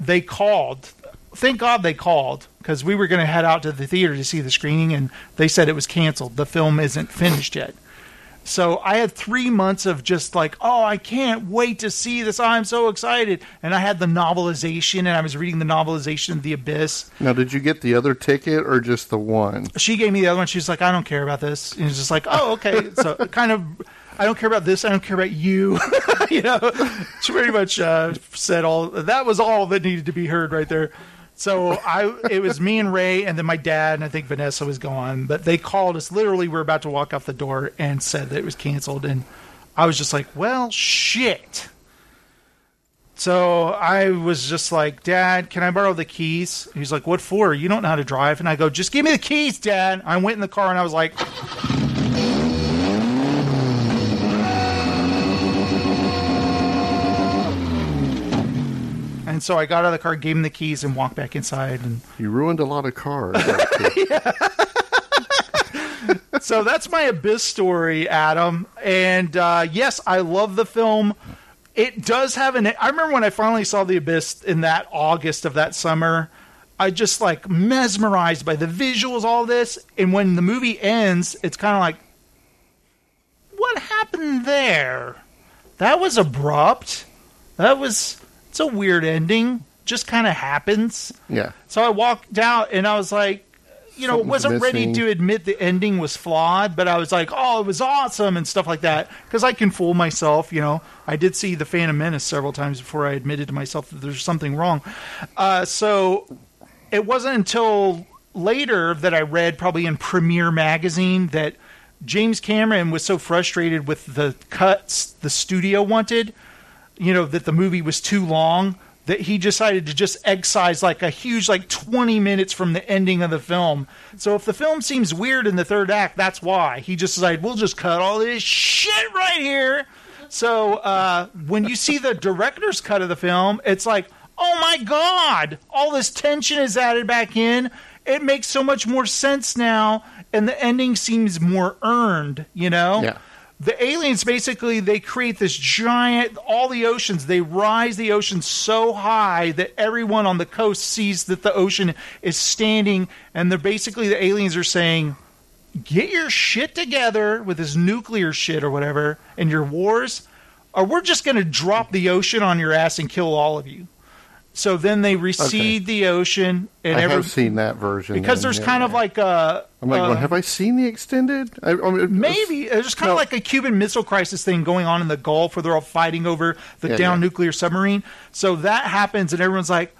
they called. Thank God they called because we were going to head out to the theater to see the screening, and they said it was canceled. The film isn't finished yet. So I had three months of just like, oh, I can't wait to see this. I'm so excited. And I had the novelization, and I was reading the novelization of The Abyss. Now, did you get the other ticket or just the one? She gave me the other one. She's like, I don't care about this. And it's just like, oh, okay. So kind of, I don't care about this. I don't care about you. you know, she pretty much uh, said all that was all that needed to be heard right there. So I, it was me and Ray, and then my dad, and I think Vanessa was gone. But they called us. Literally, we were about to walk out the door and said that it was canceled. And I was just like, well, shit. So I was just like, Dad, can I borrow the keys? He's like, What for? You don't know how to drive. And I go, Just give me the keys, Dad. I went in the car and I was like, And so I got out of the car, gave him the keys, and walked back inside. And You ruined a lot of cars. so that's my abyss story, Adam. And uh, yes, I love the film. It does have an. I remember when I finally saw the abyss in that August of that summer. I just like mesmerized by the visuals, all this. And when the movie ends, it's kind of like, what happened there? That was abrupt. That was it's a weird ending. Just kind of happens. Yeah. So I walked out and I was like, you know, Something's wasn't ready missing. to admit the ending was flawed, but I was like, oh, it was awesome and stuff like that. Because I can fool myself, you know. I did see The Phantom Menace several times before I admitted to myself that there's something wrong. Uh, so it wasn't until later that I read, probably in Premiere Magazine, that James Cameron was so frustrated with the cuts the studio wanted, you know, that the movie was too long that he decided to just excise like a huge like 20 minutes from the ending of the film. So if the film seems weird in the third act, that's why. He just decided we'll just cut all this shit right here. So uh, when you see the director's cut of the film, it's like, oh my god, all this tension is added back in. It makes so much more sense now, and the ending seems more earned. You know, Yeah. The aliens basically they create this giant all the oceans they rise the ocean so high that everyone on the coast sees that the ocean is standing and they're basically the aliens are saying get your shit together with this nuclear shit or whatever and your wars or we're just going to drop the ocean on your ass and kill all of you so then they recede the ocean and I every, have seen that version because then, there's yeah. kind of like a I'm like, uh, going, have I seen the extended? I, I mean, Maybe there's kind of like a Cuban Missile Crisis thing going on in the Gulf, where they're all fighting over the Yeah, down yeah. nuclear submarine. So that happens, and everyone's like,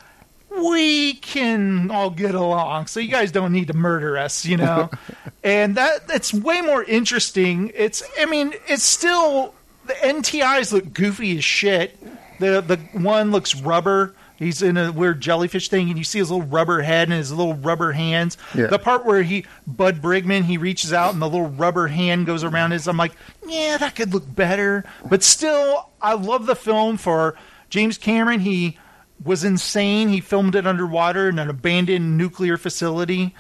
"We can all get along, so you guys don't need to murder us," you know. and that that's way more interesting. It's, I mean, it's still the NTIs look goofy as shit. The the one looks rubber. He's in a weird jellyfish thing, and you see his little rubber head and his little rubber hands. Yeah. The part where he Bud Brigman he reaches out and the little rubber hand goes around his. I'm like, yeah, that could look better, but still, I love the film for James Cameron. He was insane. He filmed it underwater in an abandoned nuclear facility,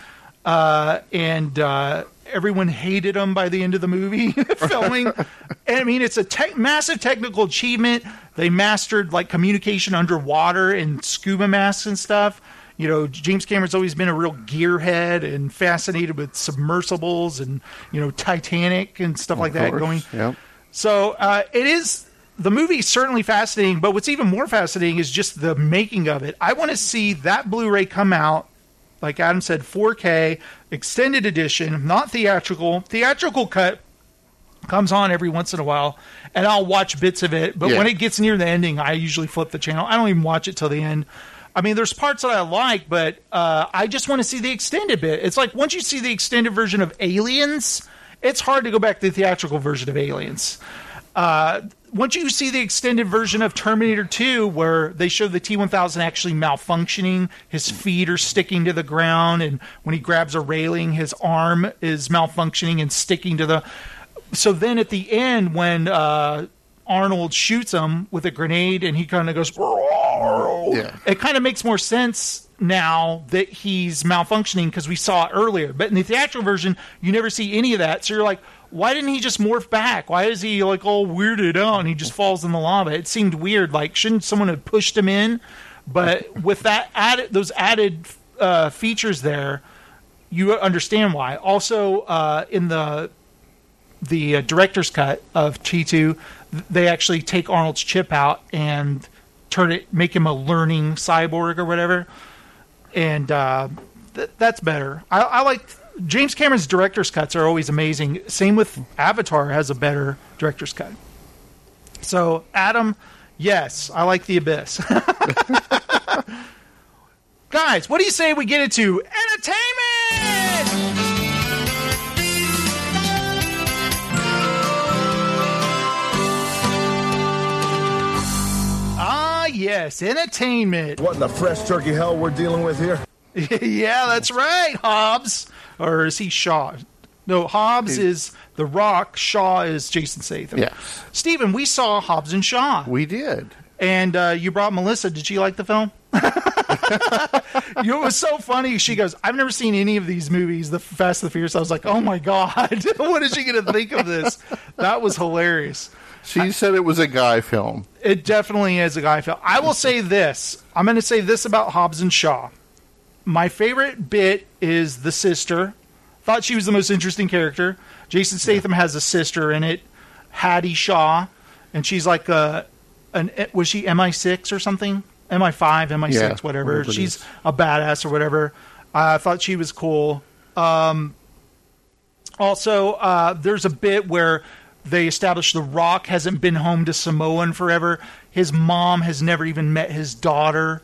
uh, and uh, everyone hated him by the end of the movie filming. I mean, it's a tech massive technical achievement. They mastered like communication underwater and scuba masks and stuff. You know, James Cameron's always been a real gearhead and fascinated with submersibles and you know Titanic and stuff like that going. Yep. So uh, it is the movie is certainly fascinating, but what's even more fascinating is just the making of it. I want to see that Blu-ray come out, like Adam said, 4K extended edition, not theatrical. Theatrical cut comes on every once in a while, and I'll watch bits of it. But Yeah. when it gets near the ending, I usually flip the channel. I don't even watch it till the end. I mean, there's parts that I like, but uh, I just want to see the extended bit. It's like once you see the extended version of Aliens, it's hard to go back to the theatrical version of Aliens. Uh, once you see the extended version of Terminator 2, where they show the T 1000 actually malfunctioning, his feet are sticking to the ground, and when he grabs a railing, his arm is malfunctioning and sticking to the. So then at the end, when uh, Arnold shoots him with a grenade and he kind of goes, Yeah. it kind of makes more sense now that he's malfunctioning because we saw it earlier. But in the theatrical version, you never see any of that. So you're like, why didn't he just morph back? Why is he like all weirded out and he just falls in the lava? It seemed weird. Like, shouldn't someone have pushed him in? But with that added, those added uh, features there, you understand why. Also, uh, in the the uh, director's cut of T two, they actually take Arnold's chip out and turn it, make him a learning cyborg or whatever, and uh, th- that's better. I, I like James Cameron's director's cuts are always amazing. Same with Avatar has a better director's cut. So Adam, yes, I like the Abyss. Guys, what do you say we get into entertainment? Ah, yes, entertainment. What in the fresh turkey hell we're dealing with here? yeah, that's right, Hobbs. Or is he Shaw? No, Hobbs is The Rock. Shaw is Jason Statham. Yes. Steven, we saw Hobbs and Shaw. We did. And uh, you brought Melissa. Did she like the film? it was so funny. She goes, I've never seen any of these movies, the Fast and the Furious. I was like, oh my God, what is she going to think of this? That was hilarious. She said it was a guy film. It definitely is a guy film. I will say this. I'm going to say this about Hobbs and Shaw. My favorite bit is the sister. Thought she was the most interesting character. Jason Statham has a sister in it, Hattie Shaw, and she's like a an was she MI6 or something? MI5, MI6, Yeah, whatever. whatever She's is. a badass or whatever. I thought she was cool. Um, also, uh, there's a bit where they establish The Rock hasn't been home to Samoa in forever. His mom has never even met his daughter,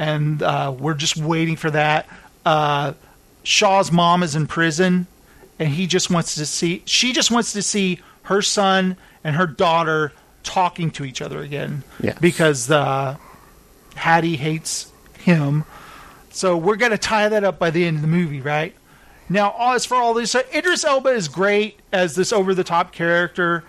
and uh, we're just waiting for that. Uh, Shaw's mom is in prison, and he just wants to see. She just wants to see her son and her daughter talking to each other again. Yes. Because uh, Hattie hates him. So we're going to tie that up by the end of the movie, right? Now, as for all this, uh, Idris Elba is great as this over the top character.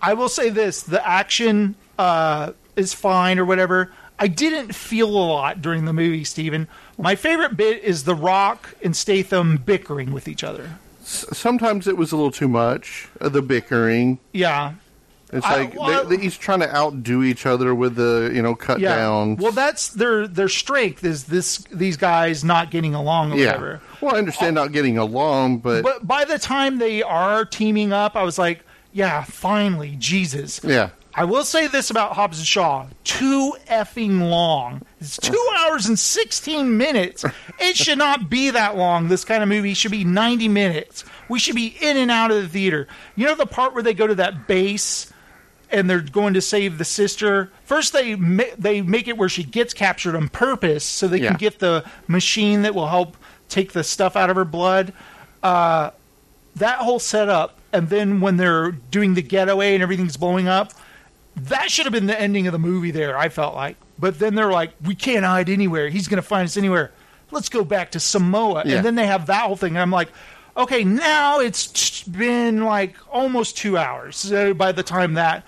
I will say this the action uh, is fine or whatever. I didn't feel a lot during the movie, Steven. My favorite bit is The Rock and Statham bickering with each other. S- sometimes it was a little too much. Uh, the bickering. Yeah. It's I- like well- they, they each trying to outdo each other with the you know cut downs. Well, that's their their strength is this these guys not getting along or yeah. whatever. Well, I understand not getting along, but, But by the time they are teaming up, I was like, yeah, finally, Jesus. yeah. I will say this about Hobbs and Shaw: too effing long. It's two hours and sixteen minutes. It should not be that long. This kind of movie should be ninety minutes. We should be in and out of the theater. You know the part where they go to that base and they're going to save the sister. First, they ma- they make it where she gets captured on purpose so they Yeah. can get the machine that will help take the stuff out of her blood. Uh, that whole setup, and then when they're doing the getaway and everything's blowing up, that should have been the ending of the movie. There, I felt like. But then they're like, "We can't hide anywhere. He's going to find us anywhere. Let's go back to Samoa." Yeah. And then they have that whole thing, and I'm like, "Okay, now it's been like almost two hours so by the time that."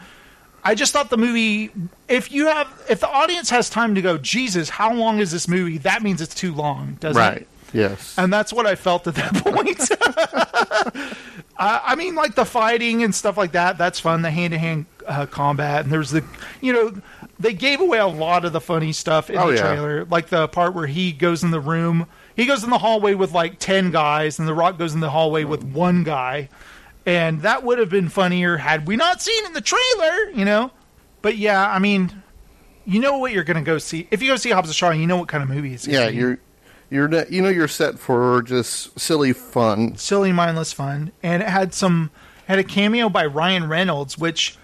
I just thought the movie. If you have, if the audience has time to go, Jesus, how long is this movie? That means it's too long, doesn't it? Right. Yes. And that's what I felt at that point. I, I mean, like the fighting and stuff like that. That's fun. The hand to hand Uh, combat, and there's the, you know, they gave away a lot of the funny stuff in Oh, the yeah. trailer. Like the part where he goes in the room, he goes in the hallway with like ten guys, and The Rock goes in the hallway with one guy, and that would have been funnier had we not seen in the trailer, you know. But yeah, I mean, you know what you're going to go see if you go see Hobbs and Shaw. You know what kind of movie it's gonna Yeah, be. you're you're not, you know you're set for just silly fun. silly, mindless fun, and it had some had a cameo by Ryan Reynolds, which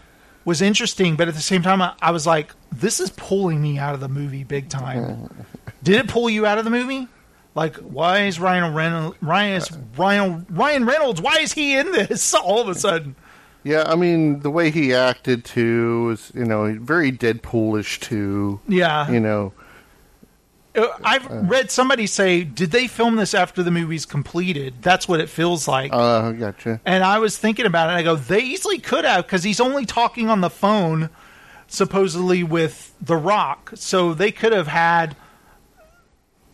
was interesting, but at the same time, I, I was like, this is pulling me out of the movie big time. Did it pull you out of the movie? Like, why is Ryan Reynolds? Ryan is Ryan Ryan Reynolds? Why is he in this all of a sudden? Yeah, I mean the way he acted too was you know very Deadpoolish too. Yeah. you know. Uh, I've read somebody say, did they film this after the movie's completed? That's what it feels like. Uh, gotcha. And I was thinking about it. And I go, they easily could have because he's only talking on the phone, supposedly with The Rock. So they could have had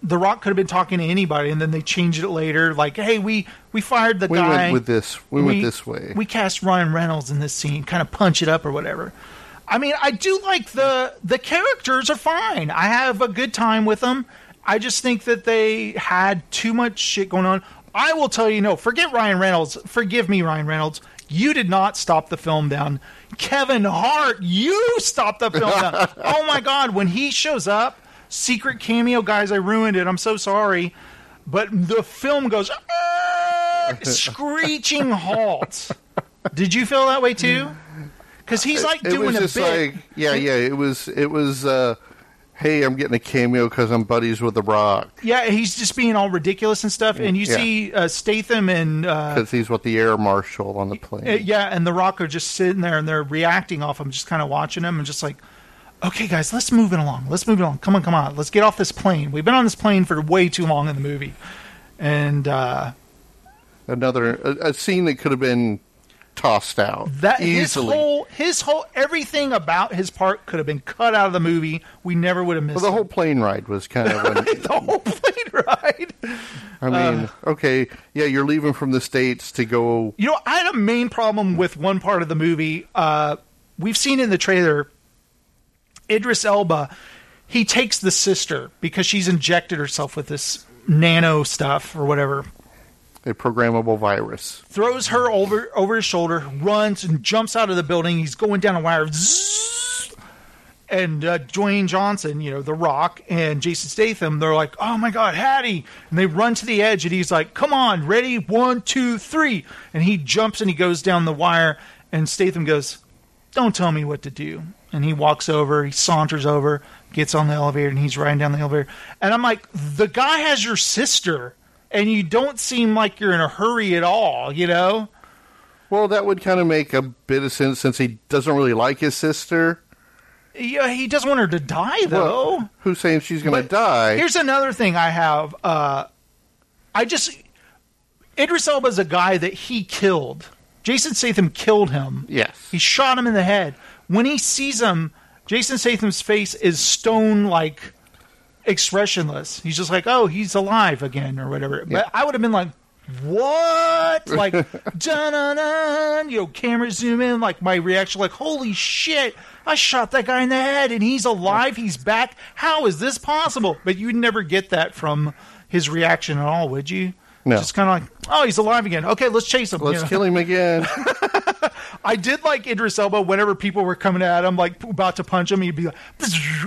The Rock could have been talking to anybody, and then they changed it later. Like, hey, we we fired the We guy. went with this. We went this way. We cast Ryan Reynolds in this scene, kind of punch it up or whatever. I mean, I do like the the characters are fine. I have a good time with them. I just think that they had too much shit going on. I will tell you, no, forget Ryan Reynolds. Forgive me, Ryan Reynolds. You did not stop the film down. Kevin Hart, you stopped the film down. oh my God, when he shows up, secret cameo, guys, I ruined it. I'm so sorry. But the film goes "Ah!" screeching halt. Did you feel that way too? Because he's like it doing was a bit. like yeah, yeah. It was it was. uh Hey, I'm getting a cameo because I'm buddies with The Rock Yeah, he's just being all ridiculous and stuff. And you Yeah. see uh, Statham and uh, because he's what the air marshal on the plane. uh, yeah, and The Rock are just sitting there and they're reacting off him, just kind of watching him and just like, okay, guys, let's move it along. Let's move it along. Come on, come on. Let's get off this plane. We've been on this plane for way too long in the movie. And uh, Another a, a scene that could have been tossed out that his whole his whole everything about his part could have been cut out of the movie. We never would have missed well, the it. whole plane ride was kind of. An, the whole plane ride. I mean, Uh, okay, yeah, you're leaving from the states to go. You know, I had a main problem with one part of the movie. Uh, we've seen in the trailer, Idris Elba, he takes the sister because she's injected herself with this nano stuff or whatever. A programmable virus. Throws her over over his shoulder, runs and jumps out of the building. He's going down a wire. And uh, Dwayne Johnson, you know, The Rock, and Jason Statham, they're like, "Oh my God, Hattie!" And they run to the edge, and he's like, "Come on, ready? One, two, three!" And he jumps and he goes down the wire, and Statham goes, "Don't tell me what to do." And he walks over, he saunters over, gets on the elevator, and he's riding down the elevator. And I'm like, "The guy has your sister, and you don't seem like you're in a hurry at all," you know? Well, that would kind of make a bit of sense since he doesn't really like his sister. Yeah, he doesn't want her to die though. Well, who's saying she's going to die? Here's another thing I have. Uh, I just Idris Elba's a guy that he killed. Jason Statham killed him. Yes. He shot him in the head. When he sees him, Jason Statham's face is stone like expressionless. He's just like, "Oh, he's alive again" or whatever. But I would have been like, "What?" Like, dun dun dun. You know, camera zoom in. Like my reaction, like, "Holy shit!" I shot that guy in the head and he's alive. He's back. How is this possible? But you'd never get that from his reaction at all, would you? No. Just kind of like, oh, he's alive again. Okay, let's chase him. Let's you know? kill him again. I did like Idris Elba whenever people were coming at him, like about to punch him, he'd be like,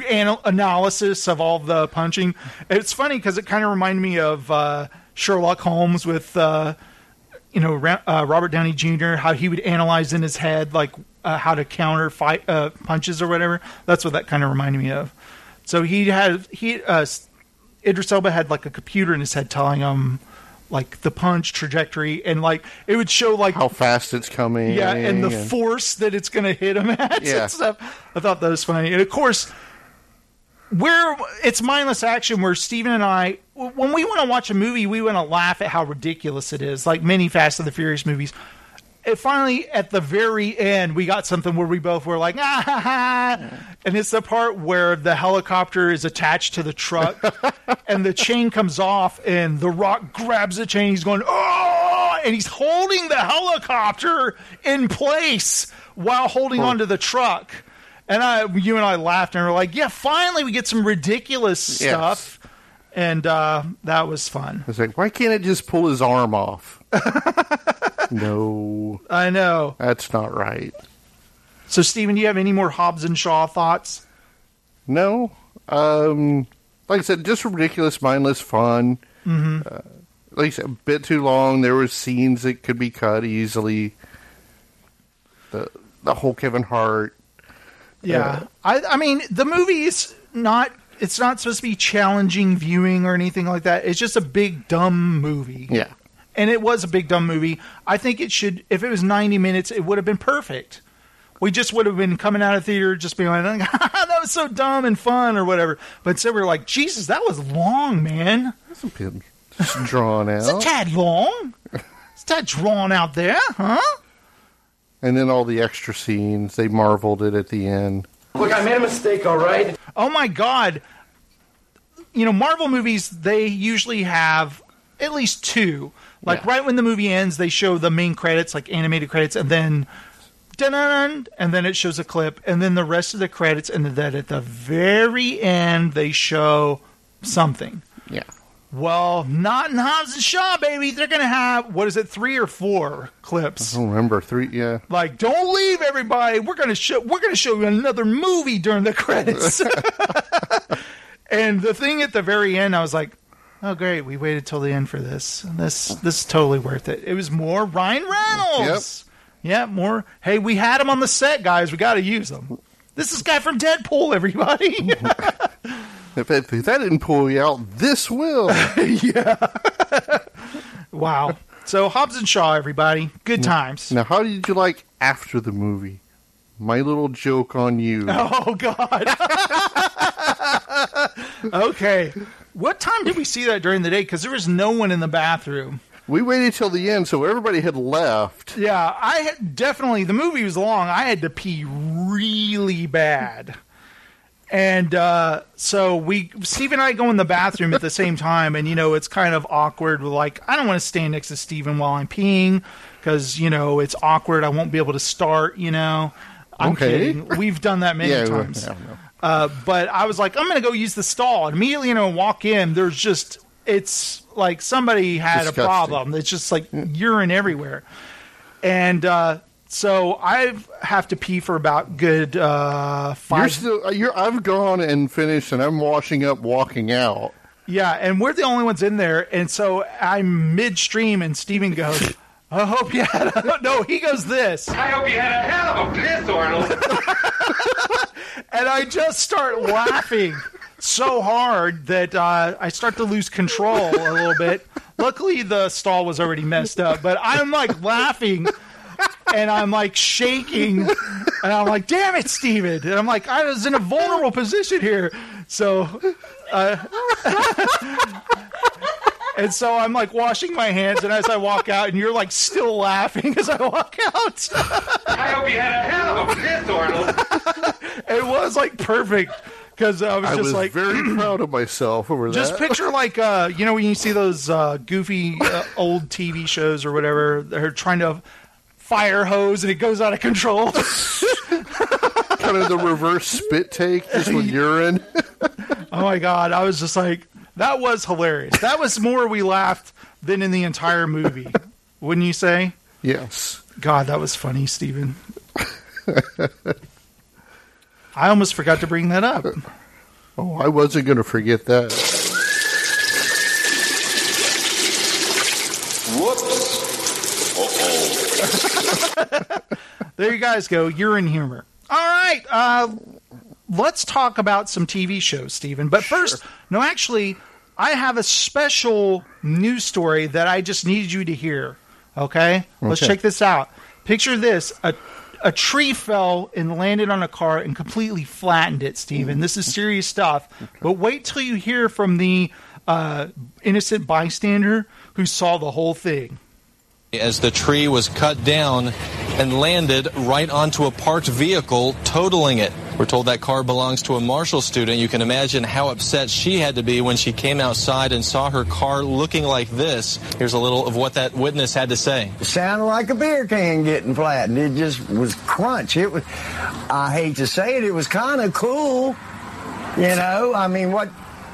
anal- analysis of all the punching. It's funny because it kind of reminded me of uh, Sherlock Holmes with, uh, you know, Ra- uh, Robert Downey Jr., how he would analyze in his head, like uh, how to counter fight uh, punches or whatever. That's what that kind of reminded me of. So he had, he, uh, Idris Elba had like a computer in his head telling him, like the punch trajectory and like it would show like how fast it's coming. yeah, and the and- force that it's going to hit him at Yeah. and stuff. I thought that was funny, and of course, where it's mindless action. Where Steven and I, when we want to watch a movie, we want to laugh at how ridiculous it is, like many Fast and the Furious movies. And finally, at the very end, we got something where we both were like, ah, ha, ha. and it's the part where the helicopter is attached to the truck, and the chain comes off, and The Rock grabs the chain. He's going, oh, and he's holding the helicopter in place while holding onto the truck. And I, you and I laughed and were like, yeah, finally we get some ridiculous Yes. stuff. And uh, that was fun. i was like, why can't it just pull his arm off? no, I know. that's not right. So, Steven, do you have any more Hobbs and Shaw thoughts? No, um, like I said, just ridiculous, mindless fun. Mhm. Uh, like I said, a bit too long. There were scenes that could be cut easily. The the whole Kevin Hart. Yeah, I, I mean, the movie is not. It's not supposed to be challenging viewing or anything like that. It's just a big dumb movie. Yeah. And it was a big dumb movie. I think it should. If it was ninety minutes, it would have been perfect. We just would have been coming out of theater just being like, "That was so dumb and fun" or whatever. But instead, we were like, "Jesus, that was long, man. That's a bit drawn out. It's a tad long. It's a tad drawn out there, huh?" And then all the extra scenes, they marveled it at the end. Look, I made a mistake, all right? Oh my god. You know, Marvel movies, they usually have at least two. Like right when the movie ends, they show the main credits, like animated credits, and then dun and then it shows a clip, and then the rest of the credits, and then at the very end they show something. Yeah. Well, not in Hobbs and Shaw, baby. They're gonna have what is it, three or four clips? I don't remember three. Yeah. Like, don't leave, everybody. We're gonna show. We're gonna show you another movie during the credits. and the thing at the very end, I was like, "Oh, great! We waited till the end for this. This this is totally worth it." It was more Ryan Reynolds. Yep. Yeah, more. Hey, we had him on the set, guys. We got to use him. This is guy from Deadpool, everybody. If that, if that didn't pull you out, this will. yeah. wow. So Hobbs and Shaw, everybody. Good times. Now, how did you like after the movie? My little joke on you. Oh God. okay. What time did we see that during the day? Because there was no one in the bathroom. We waited till the end, so everybody had left. Yeah, I had definitely the movie was long. I had to pee really bad. And uh, so we, Steve and I, go in the bathroom at the same time, and you know it's kind of awkward. We're like, I don't want to stand next to Steven while I'm peeing because you know it's awkward. I won't be able to start. You know, I'm Okay. kidding. We've done that many Yeah, times. I don't know. Uh, but I was like, I'm going to go use the stall. And immediately, you know, walk in. There's just, it's like somebody had Disgusting. a problem. It's just like urine everywhere. And uh, So I have to pee for about good uh, You're five. still. You're. I've gone and finished, and I'm washing up, walking out. Yeah, and we're the only ones in there, and so I'm midstream, and Steven goes, "I hope you had." A... No, he goes this, I hope you had a hell of a piss, Arnold. and I just start laughing so hard that uh, I start to lose control a little bit. Luckily, the stall was already messed up, but I'm like laughing. And I'm like shaking, and I'm like, "Damn it, Steven. And I'm like, "I was in a vulnerable position here." So, uh, and so I'm like washing my hands, and as I walk out, and you're like still laughing as I walk out. I hope you had a hell of a piss, Arnold. it was like perfect because I was I just was like very proud of myself over there. Just that. picture like uh, you know when you see those uh, goofy uh, old TV shows or whatever, they're trying to fire hose and it goes out of control. kind of the reverse spit take, just with urine. oh my god, I was just like, that was hilarious. That was more we laughed than in the entire movie. Wouldn't you say? Yes. God, that was funny, Steven. I almost forgot to bring that up. Oh, I wasn't going to forget that. Whoops. Oh. There you guys go. You're in humor. All right. Uh, let's talk about some TV shows, Stephen. But first, no, actually, I have a special news story that I just needed you to hear. Okay? Let's check this out. Picture this a, a tree fell and landed on a car and completely flattened it, Stephen. This is serious stuff. But wait till you hear from the uh, innocent bystander who saw the whole thing. As the tree was cut down and landed right onto a parked vehicle, totaling it. We're told that car belongs to a Marshall student. You can imagine how upset she had to be when she came outside and saw her car looking like this. Here's a little of what that witness had to say. It sounded like a beer can getting flattened. It just was crunch. It was, I hate to say it, it was kind of cool. You know, I mean, what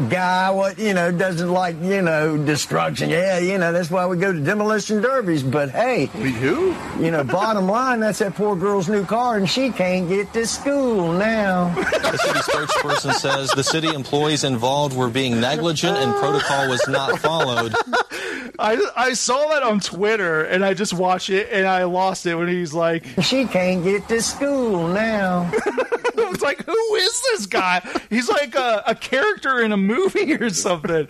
guy, what, you know, doesn't like, you know, destruction? Yeah, you know, that's why we go to demolition derbies. But hey, we do? You know, bottom line, that's that poor girl's new car and she can't get to school now. The city spokesperson says the city employees involved were being negligent and protocol was not followed. I, I saw that on Twitter and I just watched it and I lost it when he's like, She can't get to school now. I was like, who is this guy? He's like a, a character in a movie or something.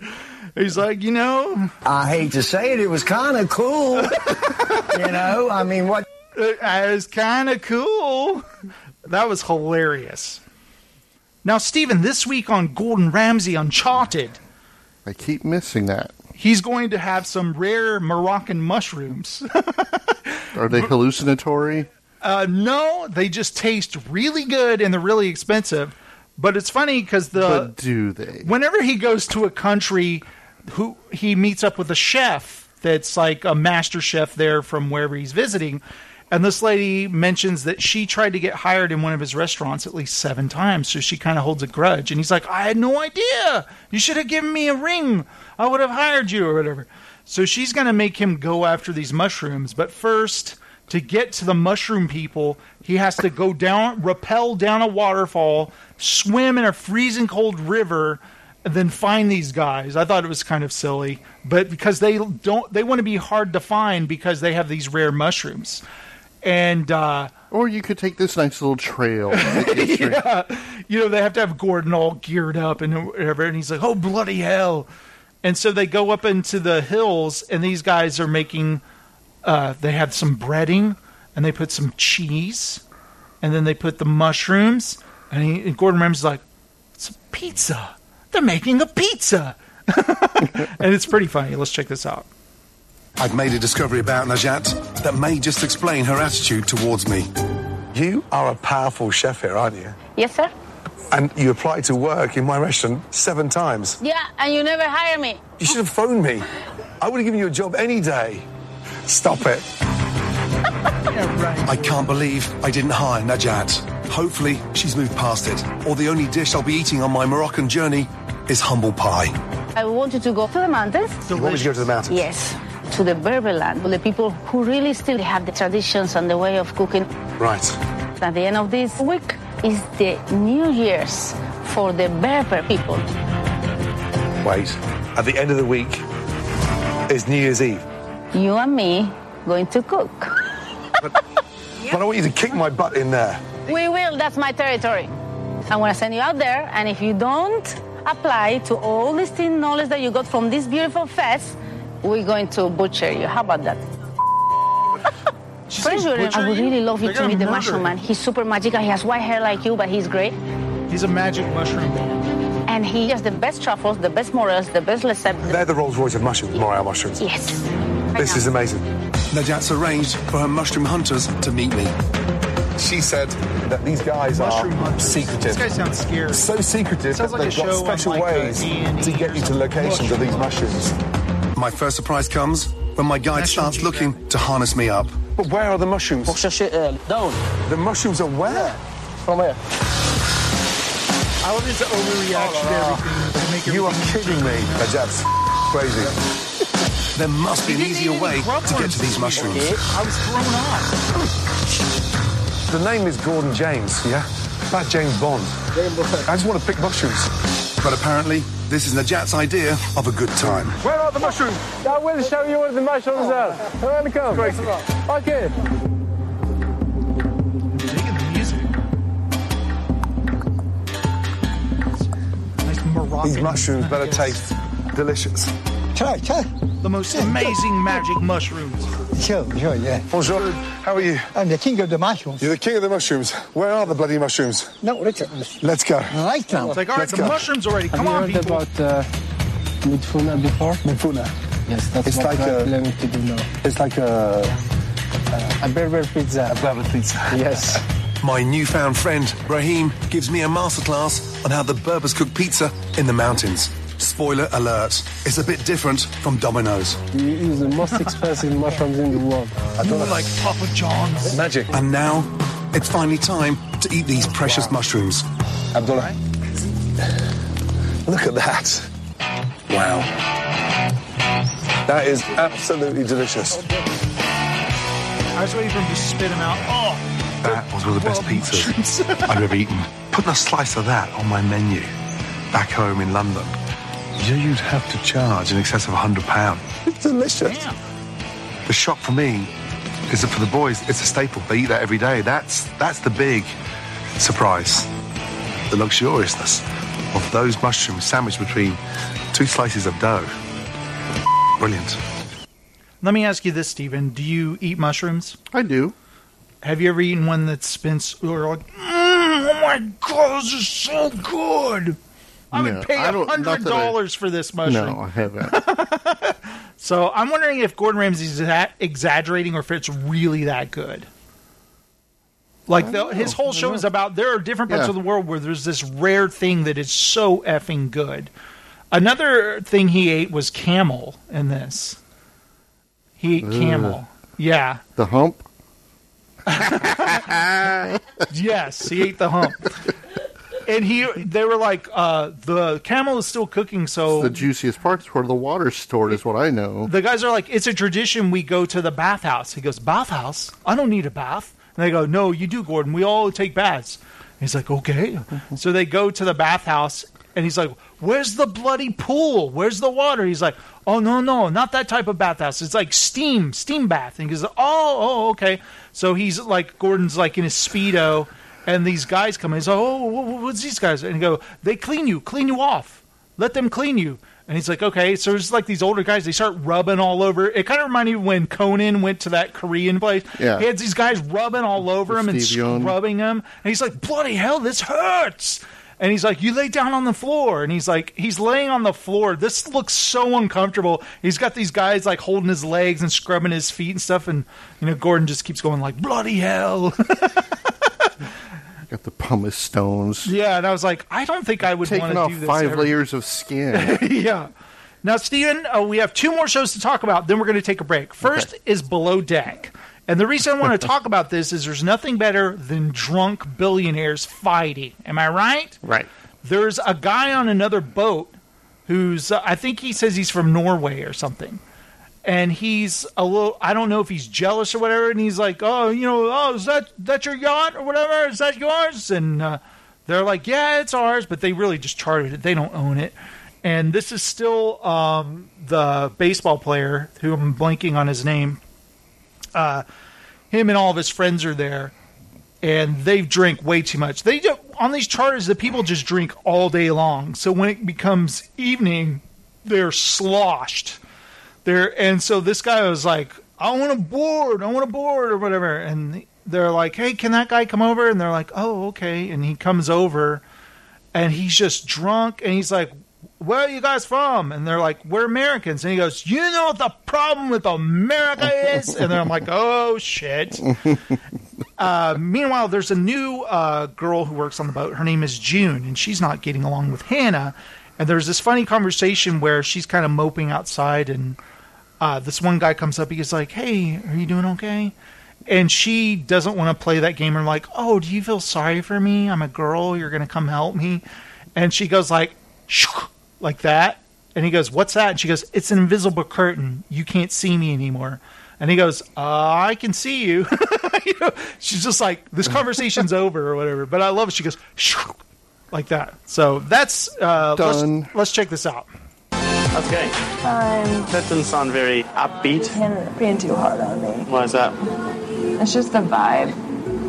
He's like, you know, I hate to say it, it was kind of cool. you know, I mean, what? it was kind of cool. That was hilarious. Now, Stephen, this week on Gordon Ramsay Uncharted, I keep missing that. he's going to have some rare Moroccan mushrooms. Are they hallucinatory? Uh, no, they just taste really good and they're really expensive. But it's funny because the but do they? whenever he goes to a country, who he meets up with a chef that's like a master chef there from wherever he's visiting, and this lady mentions that she tried to get hired in one of his restaurants at least seven times, so she kind of holds a grudge. And he's like, "I had no idea. You should have given me a ring. I would have hired you or whatever." So she's going to make him go after these mushrooms, but first. To get to the mushroom people, he has to go down, rappel down a waterfall, swim in a freezing cold river, and then find these guys. I thought it was kind of silly, but because they don't, they want to be hard to find because they have these rare mushrooms, and uh, or you could take this nice little trail. yeah, you know they have to have Gordon all geared up and whatever, and he's like, "Oh bloody hell!" And so they go up into the hills, and these guys are making. Uh, they have some breading, and they put some cheese, and then they put the mushrooms, and, he, and Gordon Ramsay's like, "It's a pizza. They're making a pizza," and it's pretty funny. Let's check this out. I've made a discovery about Najat that may just explain her attitude towards me. You are a powerful chef here, aren't you? Yes, sir. And you applied to work in my restaurant seven times. Yeah, and you never hire me. You should have phoned me. I would have given you a job any day. Stop it. I can't believe I didn't hire Najat. Hopefully, she's moved past it. Or the only dish I'll be eating on my Moroccan journey is humble pie. I wanted to go to the mountains. You want me to go to the mountains? Yes. to the Berber land, with the people who really still have the traditions and the way of cooking. Right. At the end of this week is the New Year's for the Berber people. Wait. At the end of the week is New Year's Eve. You and me going to cook. But I want you to kick my butt in there. We will, that's my territory. I'm gonna send you out there, and if you don't apply to all this thin knowledge that you got from this beautiful fest, we're going to butcher you. How about that? First, butcher I would really love you to meet the mushroom man. He's super magical. He has white hair like you, but he's great. He's a magic mushroom. Boy. And he has the best truffles, the best morels, the best recipe. They're the Rolls Royce of mushrooms, Morel mushrooms. Yes. This is amazing. Najat's arranged for her mushroom hunters to meet me. She said that these guys Mushroom are hunters. secretive. This guy sounds scary. So secretive Sounds that like they've got special like, uh, ways to get or you to something. locations of these mushrooms. My first surprise comes when my guide starts looking to harness me up. But where are the mushrooms? Down. The mushrooms are where? From here. I love his overreaction to everything. To make You are kidding me. Najat's crazy. There must be an easier way to get to these mushrooms. I was thrown off. The name is Gordon James, yeah? About James Bond. I just want to pick mushrooms. But apparently, this is Najat's idea of a good time. Where are the mushrooms? I will show you where the mushrooms oh. are. Welcome. Okay. Digging the music. These mushrooms better taste delicious. Try, try. The most amazing magic mushrooms. Sure, sure, yeah. Bonjour. How are you? I'm the king of the mushrooms. You're the king of the mushrooms. Where are the bloody mushrooms? No, Richard. Let's go. Right now. It's like, all right, Let's the go. mushrooms already. Come Have you on, heard people. about uh, Midfuna before? Mifuna. Yes, that's It's what like we're a- planning to do now. It's like a, A Berber pizza. a Berber pizza. Yes. My newfound friend, Raheem, gives me a masterclass on how the Berbers cook pizza in the mountains. Spoiler alert, it's a bit different from Domino's. You use the most expensive mushrooms in the world. I don't More like Papa John's. Magic. And now, it's finally time to eat these precious mushrooms. Abdullah. Look at that. Wow. That is absolutely delicious. I was waiting for him to spit them out. Oh, That was one of the best pizzas. I've ever eaten. Putting a slice of that on my menu back home in London, you'd have to charge in excess of £100. It's delicious. damn. The shock for me is that for the boys, it's a staple. They eat that every day. That's, that's the big surprise. The luxuriousness of those mushrooms sandwiched between two slices of dough. Brilliant. Let me ask you this, Stephen. Do you eat mushrooms? I do. Have you ever eaten one that's been s- or like, mm, oh my god, this is so good. I No, would pay don't- not hundred dollars for this mushroom. No, I haven't. So I'm wondering if Gordon Ramsay's that exaggerating or if it's really that good. Like the, his whole show is about there are different parts Yeah. of the world where there's this rare thing that is so effing good. Another thing he ate was camel in this. He ate camel. Yeah. The hump. yes, he ate the hump. And he, they were like, uh, the camel is still cooking, so the juiciest part's where the water's stored, is what I know. the guys are like, it's a tradition we go to the bathhouse. He goes, bathhouse? I don't need a bath. And they go, no, you do, Gordon. We all take baths. He's like, okay. so they go to the bathhouse, and he's like, where's the bloody pool? Where's the water? He's like, oh, no, no, not that type of bathhouse. It's like steam, steam bath. And he goes, oh, oh, okay. So he's like, Gordon's like in his Speedo, and these guys come in. He's like, oh, wha- wha- what's these guys? And he go, they clean you, clean you off. Let them clean you. And he's like, okay. So it's like these older guys, they start rubbing all over. It kind of reminded me when Conan went to that Korean place. Yeah. He had these guys rubbing all over him and Steven Yeun. scrubbing him. And he's like, bloody hell, this hurts. And he's like, you lay down on the floor. And he's like, he's laying on the floor. This looks so uncomfortable. He's got these guys like holding his legs and scrubbing his feet and stuff. And, you know, Gordon just keeps going like, bloody hell. Got the pumice stones. yeah. And I was like, I don't think I would want to do this. five ever. layers of skin. yeah. Now, Steven, uh, we have two more shows to talk about. Then we're going to take a break. First is Below Deck. And the reason I want to talk about this is there's nothing better than drunk billionaires fighting. Am I right? Right. There's a guy on another boat who's, uh, I think he says he's from Norway or something. And he's a little. I don't know if he's jealous or whatever. And he's like, "Oh, you know, oh, is that that your yacht or whatever? Is that yours?" And uh, they're like, "Yeah, it's ours," but they really just chartered it. They don't own it. And this is still um, the baseball player who I'm blanking on his name. Uh, him and all of his friends are there, and they drink way too much. They do, on these charters, the people just drink all day long. So when it becomes evening, they're sloshed. They're and so this guy was like, "I want a board, I want a board, or whatever." And they're like, "Hey, can that guy come over?" And they're like, "Oh, okay." And he comes over, and he's just drunk, and he's like, "Where are you guys from?" And they're like, "We're Americans." And he goes, "You know what the problem with America is?" And then I'm like, "Oh shit." Uh, meanwhile, there's a new uh, girl who works on the boat. Her name is June, and she's not getting along with Hannah. And there's this funny conversation where she's kind of moping outside, and uh, this one guy comes up. He's like, "Hey, are you doing okay?" And she doesn't want to play that game. And like, "Oh, do you feel sorry for me? I'm a girl. You're gonna come help me." And she goes like, like that. And he goes, "What's that?" And she goes, "It's an invisible curtain. You can't see me anymore." And he goes, uh, "I can see you." You know, She's just like, "This conversation's over" or whatever. But I love it. She goes, like that. So that's uh, Done. Let's, let's check this out. How's it going? Fine. That doesn't sound very upbeat. You're being too hard on me. Why is that? It's just the vibe.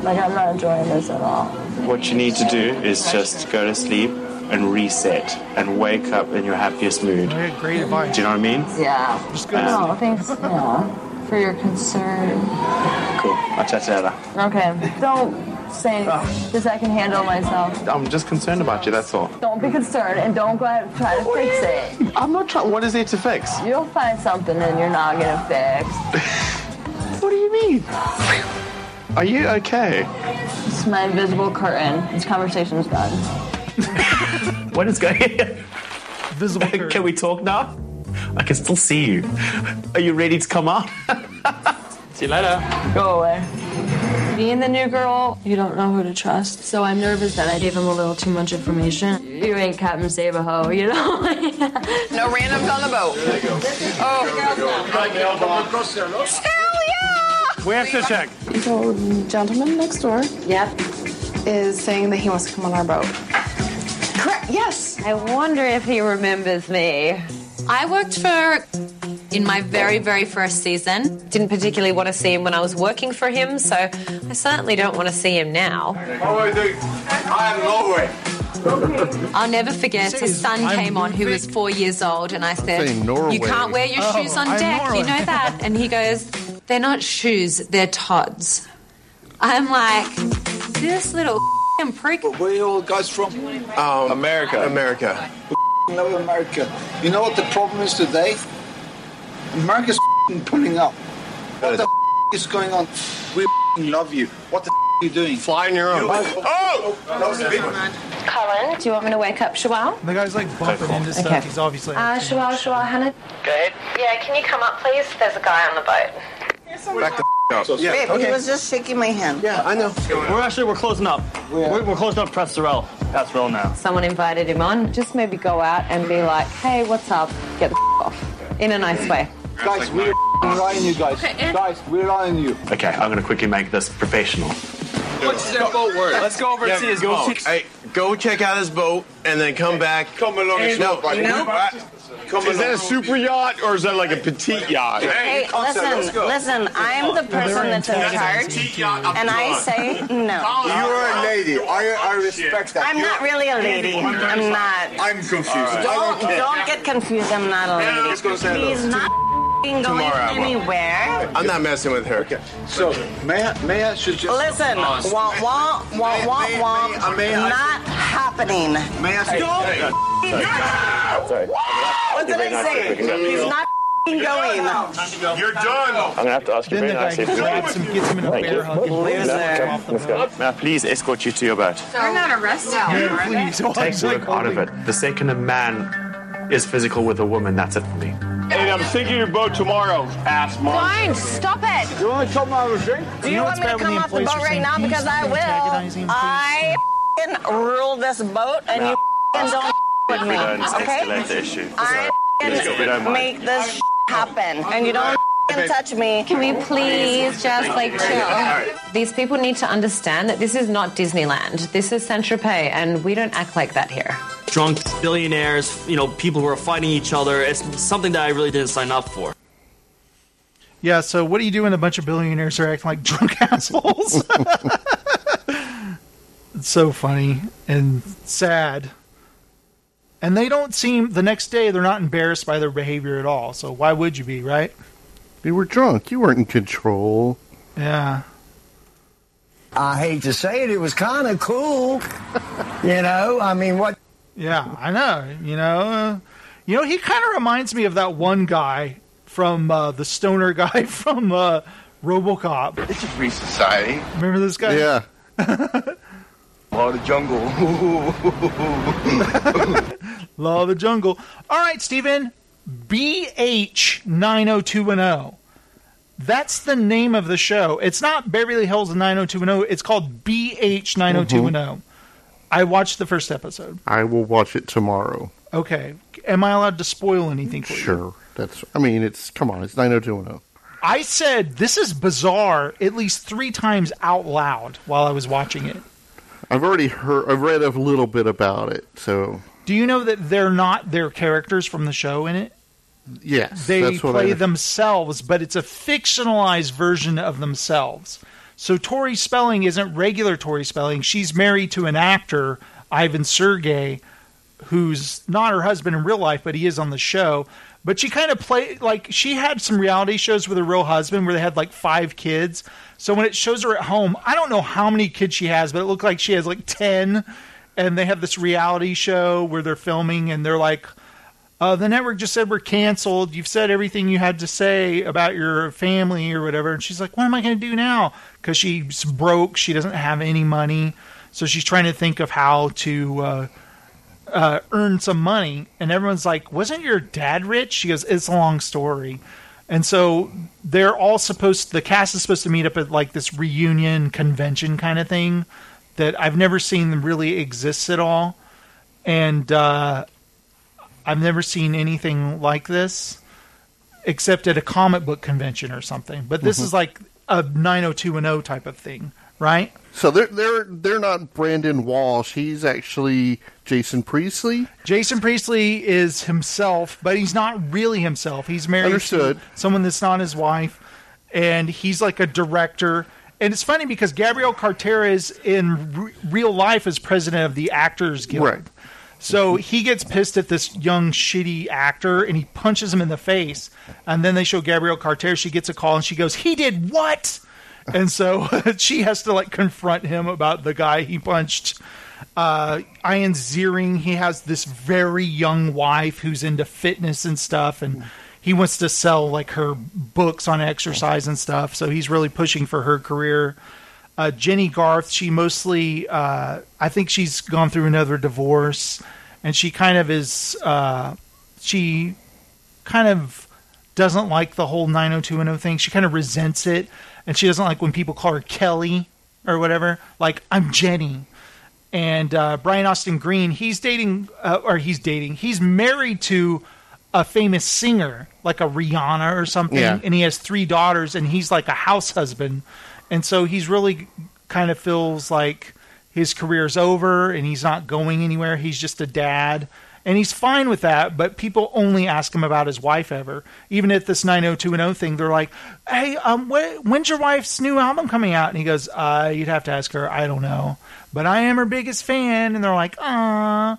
Like, I'm not enjoying this at all. What you need to do is just go to sleep and reset and wake up in your happiest mood. Great advice. Do you know what I mean? Yeah. Just go to No, sleep. Oh, thanks. Yeah. For your concern. Cool. I'll chat to you later. Okay. Don't say because I can handle myself. I'm just concerned about you, that's all. Don't be concerned and don't go out and try to fix it. I'm not trying. What is there to fix? You'll find something and you're not gonna fix. What do you mean? Are you okay? It's my invisible curtain. This conversation's done. What is going on? Visible Can we talk now? I can still see you. Are you ready to come out? see you later. Go away. Being the new girl, you don't know who to trust. So I'm nervous that I gave him a little too much information. You ain't Captain Save a Ho, you know? No randoms on the boat. Oh. Hell We have to check. The old gentleman next door. Yep. Is saying that he wants to come on our boat. Correct. Yes. I wonder if he remembers me. I worked for in my very, very first season. Didn't particularly want to see him when I was working for him, so I certainly don't want to see him now. How are you? I'm Norway. I'll never forget his son came on who was four years old, and I said, You can't wear your Oh, shoes on deck, you know that? And he goes, They're not shoes, they're Tods. I'm like, This little f***ing prick. Where are you all guys from? Um, America. America. Love America. You know what the problem is today? America's f***ing pulling up. What the f- is going on? We f***ing love you. What the f- are you doing? Flying your own. Oh! That was a big one. Colin, do you want me to wake up Shawal? The guy's like bumping into stuff. Okay. He's obviously. Uh, Shawal, Shawal, Hannah. Go ahead. Yeah, can you come up, please? There's a guy on the boat. Back the f- up. Babe, he was just shaking my hand. Yeah, I know. We're actually we're closing up. We're, we're closing up Press Sorrel. That's real now. Someone invited him on. Just maybe go out and be like, hey, what's up? Get the f- off. In a nice way. Guys, we rely on you guys. Guys, we're on you. Okay, I'm gonna quickly make this professional. What's that boat worth? Let's go over and see his go boat. check- Hey, go check out his boat and then come back. Come along and No, slow, buddy. no. Come Is that a super yacht or is that like a petite yacht? Hey, listen, listen, I'm the person that's in charge, and I say no. You're a lady. I, I respect that. I'm You're- not really a lady. I'm not. I'm confused. Don't, don't get confused. I'm not a lady. Let's go say hello. He's not f***ing going Tomorrow I will. anywhere. I'm not messing with her. So, may I, may I should just... Listen, wah wah wah wah May- wah. may- I- Not happening. May I Don't Sorry. What did I say? He's not going. You're done. I'm gonna have to ask you very nicely. grabs him, gets him in a Thank bear you. hug. and Loser. pulls him off the Let's go. May please escort you to your boat? We're not arrested. Yeah, please. Takes the look out of it. The second a man is physical with a woman, that's it for me. And I'm sinking your boat tomorrow, ass mom. Fine, stop it. You want to come out of a drink? Do you, want me to come off the boat right now? Because I will. I f***ing rule this boat, and you f***ing don't f- with me. Okay? escalate the issue. I Let's go. We don't f***ing mind. make this happen, and you don't touch me. Can we please just like chill? These people need to understand that this is not Disneyland. This is Saint Tropez, and we don't act like that here. Drunk billionaires, you know, people who are fighting each other. It's something that I really didn't sign up for. Yeah, so what do you do when a bunch of billionaires are acting like drunk assholes? it's so funny and sad. And they don't seem, the next day, they're not embarrassed by their behavior at all. So why would you be, right? You were drunk. You weren't in control. Yeah. I hate to say it, it was kind of cool. you know, I mean, what? Yeah, I know. You know, uh, you know, he kind of reminds me of that one guy from uh, the stoner guy from uh, RoboCop. It's a free society. Remember this guy? Yeah. Law of the jungle. Law of the jungle. All right, Steven. BH 90210. That's the name of the show. It's not Beverly Hills 90210. It's called BH 90210. Mm-hmm. I watched the first episode. I will watch it tomorrow. Okay. Am I allowed to spoil anything for you? Sure. That's. I mean, it's. Come on. It's 90210. I said this is bizarre at least three times out loud while I was watching it. I've already heard. I've read a little bit about it. So Do you know that they're not their characters from the show in it? Yes, They play themselves, but it's a fictionalized version of themselves. So Tori Spelling isn't regular Tori Spelling. She's married to an actor, Ivan Sergei, who's not her husband in real life, but he is on the show. But she kind of played like she had some reality shows with her real husband where they had like five kids. So when it shows her at home, I don't know how many kids she has, but it looked like she has like 10. And they have this reality show where they're filming and they're like, uh, the network just said we're canceled. You've said everything you had to say about your family or whatever. And she's like, what am I going to do now? Because she's broke. She doesn't have any money. So she's trying to think of how to uh, uh, earn some money. And everyone's like, wasn't your dad rich? She goes, it's a long story. And so they're all supposed, the cast is supposed to meet up at like this reunion convention kind of thing that I've never seen really exists at all. And, uh, I've never seen anything like this except at a comic book convention or something. But this Mhm. is like a 90210 type of thing, right? So they're they're they're not Brandon Walsh. He's actually Jason Priestley. Jason Priestley is himself, but he's not really himself. He's married Understood. to someone that's not his wife, and he's like a director. And it's funny because Gabrielle Carteris in re- real life is president of the Actors Guild. Right. So he gets pissed at this young shitty actor and he punches him in the face. And then they show Gabrielle Carter. She gets a call and she goes, "He did what?" And so she has to like confront him about the guy he punched. Uh, Ian Ziering, he has this very young wife who's into fitness and stuff, and he wants to sell like her books on exercise and stuff. So he's really pushing for her career. Uh, Jennie Garth, she mostly, uh, I think she's gone through another divorce, and she kind of is, uh, she kind of doesn't like the whole 90210 thing. She kind of resents it, and she doesn't like when people call her Kelly or whatever. Like, I'm Jenny. And uh, Brian Austin Green, he's dating, uh, or he's dating, he's married to a famous singer, like a Rihanna or something, Yeah. and he has three daughters, and he's like a house husband. And so he's really kind of feels like his career's over and he's not going anywhere. He's just a dad. And he's fine with that, but people only ask him about his wife ever. Even at this 90210 thing, they're like, hey, um, wh- when's your wife's new album coming out? And he goes, uh, you'd have to ask her. I don't know. But I am her biggest fan. And they're like, ah.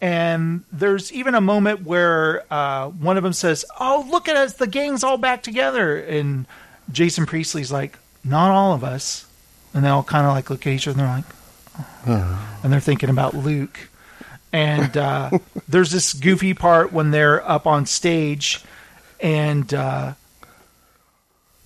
And there's even a moment where uh, one of them says, "Oh, look at us! The gang's all back together." And Jason Priestley's like, "Not all of us." And they all kind of like look at each other and they're like, and they're thinking about Luke. And uh, there's this goofy part when they're up on stage, and uh,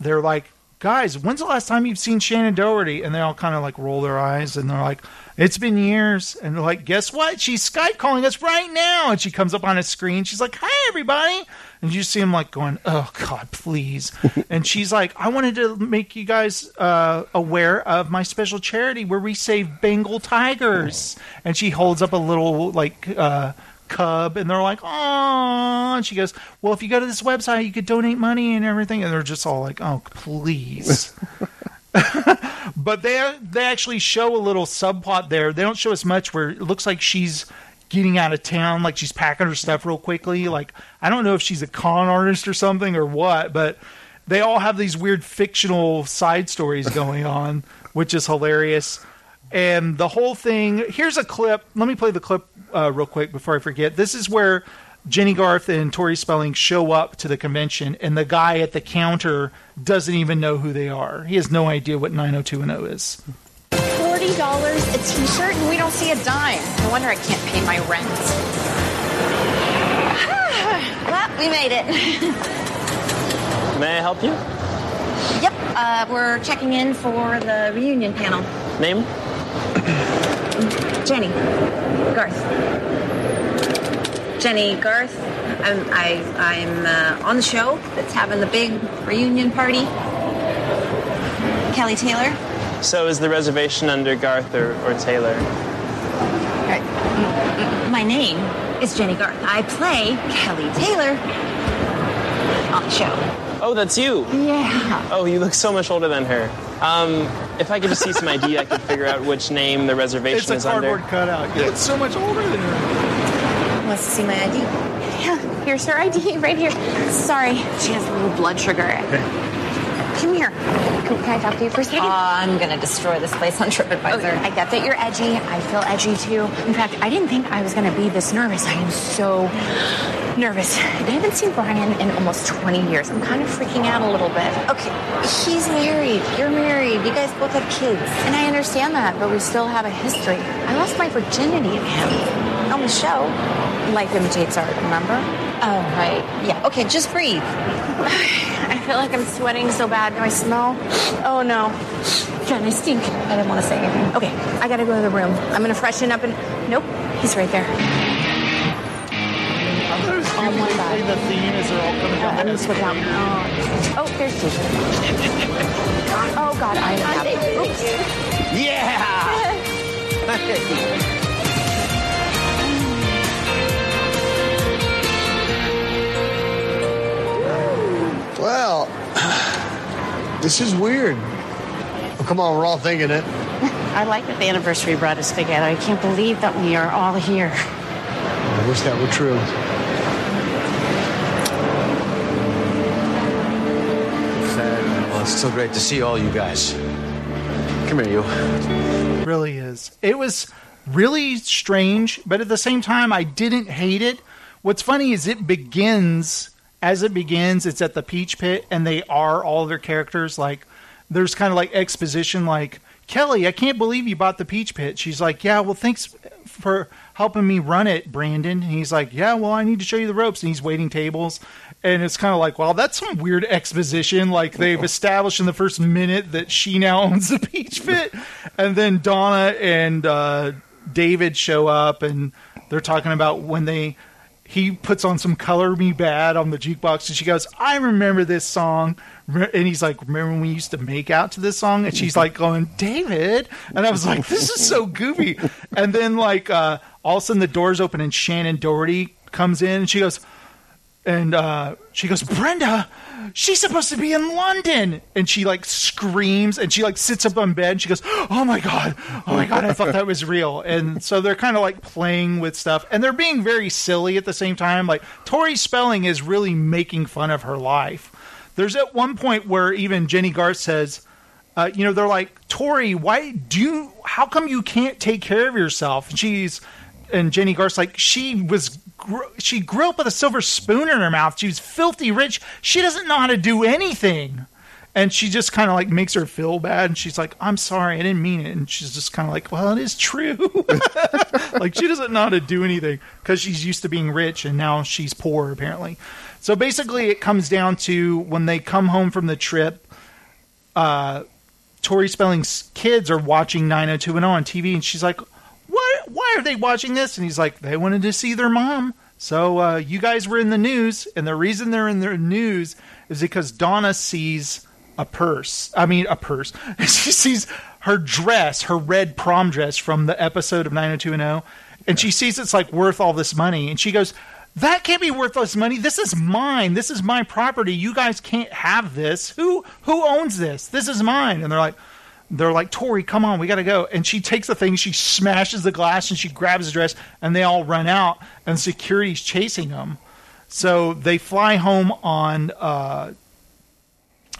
they're like, "Guys, when's the last time you've seen Shannen Doherty?" And they all kind of like roll their eyes, and they're like, "It's been years." And they're like, "Guess what? She's Skype calling us right now." And she comes up on a screen. She's like, "Hi, everybody!" And you see him like going, "Oh God, please!" and she's like, "I wanted to make you guys uh, aware of my special charity where we save Bengal tigers." And she holds up a little like uh, cub, and they're like, "Oh," and she goes, "Well, if you go to this website, you could donate money and everything," and they're just all like, "Oh, please." but they they actually show a little subplot there. They don't show us much where it looks like she's getting out of town, like she's packing her stuff real quickly. Like I don't know if she's a con artist or something or what, but they all have these weird fictional side stories going on, which is hilarious. And the whole thing. Here's a clip. Let me play the clip uh, real quick before I forget. This is where Jennie Garth and Tori Spelling show up to the convention, and the guy at the counter doesn't even know who they are. He has no idea what 90210 is. Forty dollars a T-shirt, and we don't see a dime. No wonder I can't pay my rent. well, we made it. May I help you? yep, uh, we're checking in for the reunion panel. Name? Jennie Garth. Jennie Garth. I'm I, I'm uh, on the show that's having the big reunion party. Kelly Taylor. So is the reservation under Garth or, or Taylor? My name is Jennie Garth. I play Kelly Taylor on the show. Oh, that's you. Yeah. Oh, you look so much older than her. Um, if I could just see some ID, I could figure out which name the reservation It's a is under. cardboard cutout. You look so much older than her. Wants to see my ID? Yeah, here's her ID right here. Sorry, she has low blood sugar. Come here. Can, can I talk to you for a second? Uh, I'm gonna destroy this place on TripAdvisor. Okay, I get that you're edgy. I feel edgy too. In fact, I didn't think I was going to be this nervous. I am so nervous. I haven't seen Brian in almost 20 years. I'm kind of freaking out a little bit. Okay, he's married. You're married. You guys both have kids. And I understand that, but we still have a history. I lost my virginity to him on the show. Life imitates art, remember? Oh, right. Yeah, okay, just breathe. I feel like I'm sweating so bad. Do I smell? Oh no. Jen, I stink. I didn't want to say anything. Okay, I gotta go to the room. I'm gonna freshen up and. Nope, he's right there. Oh my god. the theme as they're all coming down. I'm gonna switch out. Oh, oh there's Jason. Oh god, I have. Oops. Yeah! Well, this is weird. Oh, come on, we're all thinking it. I like that the anniversary brought us together. I can't believe that we are all here. I wish that were true. Well, it's so great to see all you guys. Come here, you. really is. It was really strange, but at the same time, I didn't hate it. What's funny is it begins as it begins. It's at the Peach Pit, and they are all their characters. Like there's kind of like exposition, like Kelly, I can't believe you bought the Peach Pit. She's like, Yeah, well, thanks for helping me run it, Brandon. And he's like, Yeah, well, I need to show you the ropes, and he's waiting tables. And it's kind of like, well, that's some weird exposition. Like they've established in the first minute that she now owns the Peach Pit, and then Donna and uh, David show up, and they're talking about when they he puts on some "Color Me Badd" on the jukebox, and she goes, "I remember this song," and he's like, "Remember when we used to make out to this song?" And she's like, "Going, David," and I was like, "This is so goofy." And then like uh, all of a sudden the doors open and Shannen Doherty comes in, and she goes, and uh, she goes, Brenda, she's supposed to be in London. And she like screams and she like sits up on bed and she goes, Oh my God, oh my God, I thought that was real. And so they're kind of like playing with stuff and they're being very silly at the same time. Like Tori Spelling is really making fun of her life. There's at one point where even Jennie Garth says, uh, you know, they're like, Tori, why do you, how come you can't take care of yourself? And she's, and Jennie Garth's like, she was, she grew up with a silver spoon in her mouth. She was filthy rich. She doesn't know how to do anything. And she just kind of like makes her feel bad. And she's like, I'm sorry, I didn't mean it. And she's just kind of like, well, it is true. like she doesn't know how to do anything because she's used to being rich and now she's poor, apparently. So basically, it comes down to when they come home from the trip, uh, Tori Spelling's kids are watching 90210 on TV, and she's like, "What? Why are they watching this?" And he's like, "They wanted to see their mom." So uh, you guys were in the news, and the reason they're in the news is because Donna sees a purse. I mean, a purse. she sees her dress, her red prom dress from the episode of 90210, and she sees it's like worth all this money, and she goes, "That can't be worth this money. This is mine. This is my property. You guys can't have this. Who who owns this? This is mine." And they're like. They're like, Tori, come on, we gotta go. And she takes the thing, she smashes the glass, and she grabs the dress, and they all run out, and security's chasing them. So they fly home on uh,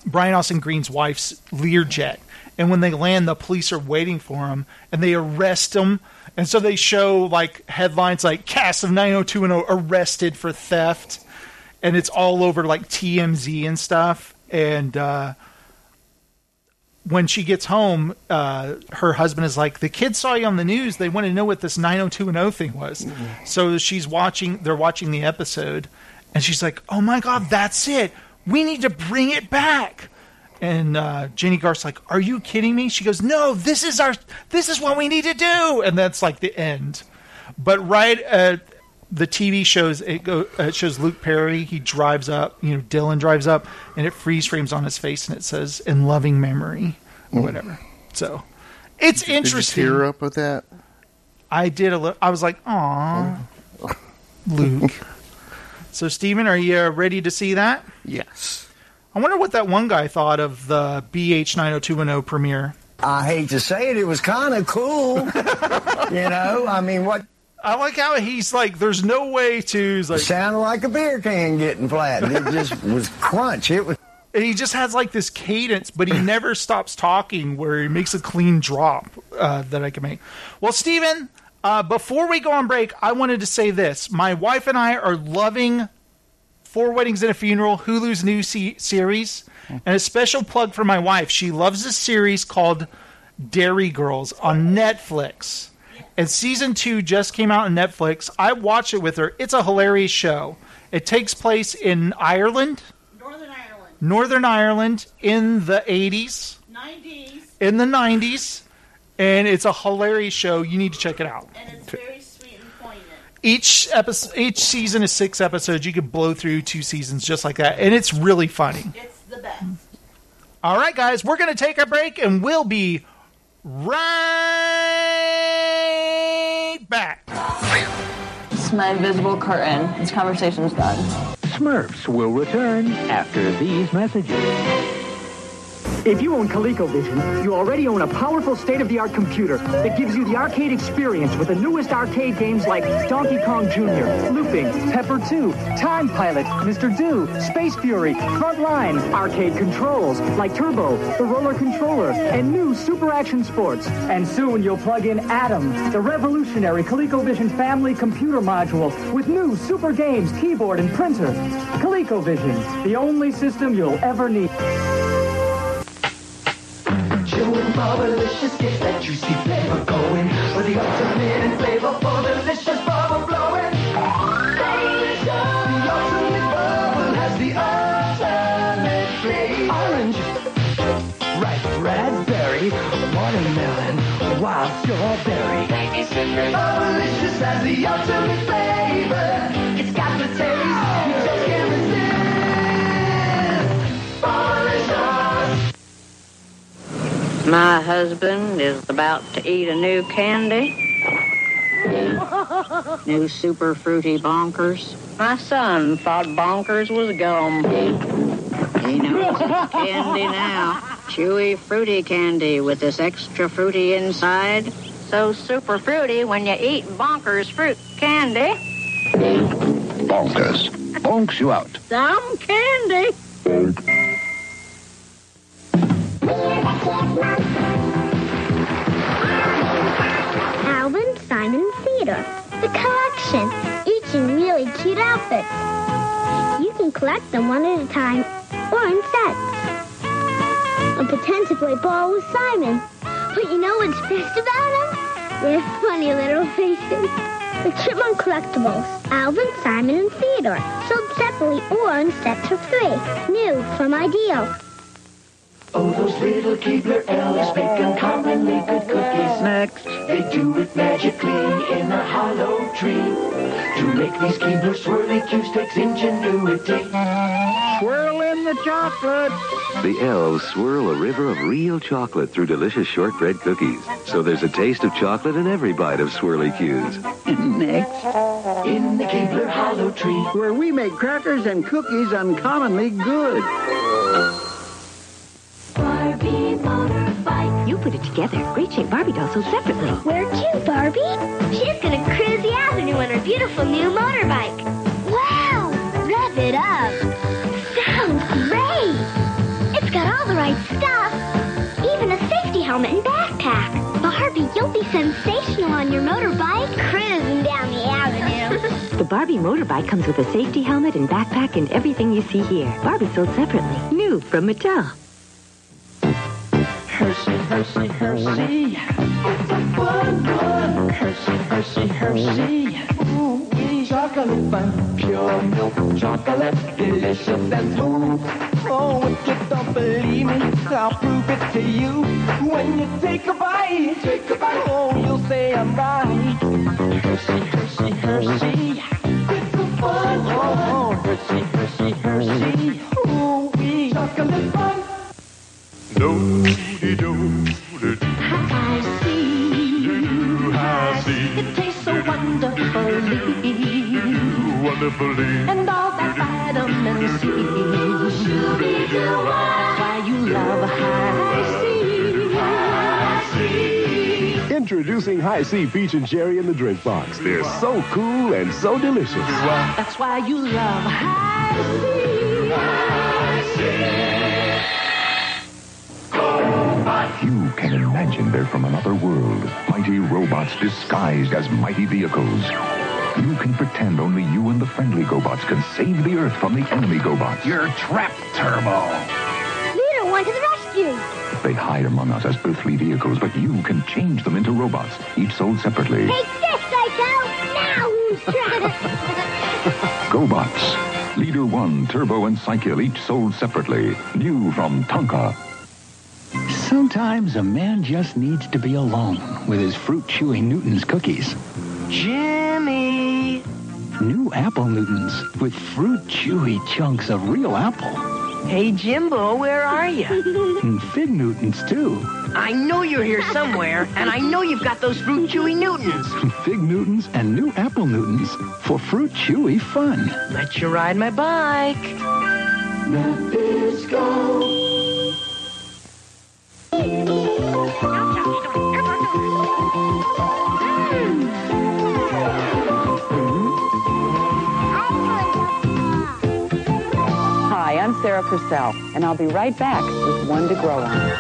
Brian Austin Green's wife's Learjet. And when they land, the police are waiting for them, and they arrest them. And so they show like headlines like cast of 90210 arrested for theft. And it's all over like TMZ and stuff. And uh, when she gets home, uh, her husband is like, The kids saw you on the news. They want to know what this 90210 thing was. So she's watching, they're watching the episode. And she's like, Oh my God, that's it. We need to bring it back. And uh, Jennie Garth's like, "Are you kidding me?" She goes, "No, this is our, this is what we need to do." And that's like the end. But right at the TV shows, it, go, uh, it shows Luke Perry. He drives up, you know, Dylan drives up, and it freeze frames on his face, and it says "in loving memory" or Mm. whatever. So it's interesting. Did you tear up with that? I did a little. I was like, "Aw, Luke." So, Steven, are you ready to see that? Yes. I wonder what that one guy thought of the BH 90210 premiere. I hate to say it, it was kind of cool. you know, I mean, what? I like how he's like, there's no way to. He's like, sounded like a beer can getting flattened. It just was crunch. It was. And he just has like this cadence, but he never stops talking where he makes a clean drop uh, that I can make. Well, Steven, uh, before we go on break, I wanted to say this. My wife and I are loving Four Weddings and a Funeral, Hulu's new se- series. And a special plug for my wife. She loves a series called Derry Girls on Netflix. And season two just came out on Netflix. I watched it with her. It's a hilarious show. It takes place in Ireland. Northern Ireland Northern Ireland in the 80s. 90s. In the 90s. And it's a hilarious show. You need to check it out. And it's very sweet and poignant. Each episode, each season is six episodes. You could blow through two seasons just like that, and it's really funny. It's the best. All right, guys, we're going to take a break, and we'll be right My invisible curtain. This conversation's done. Smurfs will return after these messages. If you own ColecoVision, you already own a powerful state-of-the-art computer that gives you the arcade experience with the newest arcade games like Donkey Kong Jr., Looping, Pepper 2, Time Pilot, Mr. Do, Space Fury, Frontline, arcade controls like Turbo, the Roller Controller, and new Super Action Sports. And soon you'll plug in Adam, the revolutionary ColecoVision family computer module with new super games, keyboard, and printer. ColecoVision, the only system you'll ever need. Gets that juicy flavor going the ultimate in flavor for delicious bubble blowing. Delicious. The ultimate has the ultimate flavor. Orange, ripe raspberry, watermelon, wild strawberry. Bubblicious has the ultimate flavor. It's got the taste My husband is about to eat a new candy. New super fruity bonkers. My son thought bonkers was gum. He knows it's candy now. Chewy fruity candy with this extra fruity inside. So super fruity when you eat bonkers fruit candy. Bonkers. Bonks you out. Some candy. Alvin Simon and Theodore. The collection. Each in really cute outfits. You can collect them one at a time or in sets. And pretend to play ball with Simon. But you know what's best about them? Their funny little faces. The Chipmunk Collectibles. Alvin, Simon, and Theodore. Sold separately or in sets for free. New from Ideal. Oh, those little Keebler elves make uncommonly good cookies. Next. They do it magically in a hollow tree. To make these Keebler swirly cubes takes ingenuity. Swirl in the chocolate. The elves swirl a river of real chocolate through delicious shortbread cookies. So there's a taste of chocolate in every bite of Swirly Q's. Next. In the Keebler hollow tree. Where we make crackers and cookies uncommonly good. Barbie motorbike. You put it together. Great shape Barbie doll sold separately. Where to, Barbie? She's gonna cruise the avenue on her beautiful new motorbike. Wow! Rev it up. Sounds great. It's got all the right stuff. Even a safety helmet and backpack. Barbie, you'll be sensational on your motorbike, cruising down the avenue. The Barbie motorbike comes with a safety helmet and backpack and everything you see here. Barbie sold separately. New from Mattel. Hershey, Hershey, Hershey. Fun. Hershey, Hershey, Hershey. Ooh, wee. chocolate fun. Pure milk chocolate. Delicious and smooth. Oh, if you don't believe me, I'll prove it to you. When you take a bite, take a bite. Oh, you'll say I'm right. Hershey, Hershey, Hershey. It's a fun. Oh, Hershey, Hershey, Hershey. Ooh, wee. chocolate fun. I see. I see. It tastes so wonderfully. Wonderfully. And all that vitamin C. That's why you love high C. Introducing High C Peach and Cherry in the drink box. They're so cool and so delicious. That's why you love high C. You can imagine they're from another world. Mighty robots disguised as mighty vehicles. You can pretend only you and the friendly GoBots can save the Earth from the enemy GoBots. You're trapped, Turbo. Leader, one to the rescue. They hide among us as earthly vehicles, but you can change them into robots, each sold separately. Take this, Cy-Kill. Now who's trapped? GoBots. Leader 1, Turbo, and Cy-Kill each sold separately. New from Tonka. Sometimes a man just needs to be alone with his fruit chewy Newton's cookies. Jimmy. New apple Newtons with fruit chewy chunks of real apple. Hey, Jimbo, where are you? And fig Newtons, too. I know you're here somewhere, and I know you've got those fruit chewy Newtons. Fig Newtons and new apple Newtons for fruit chewy fun. Let you ride my bike. Nabisco. Hi, I'm Sarah Purcell, and I'll be right back with one to grow on.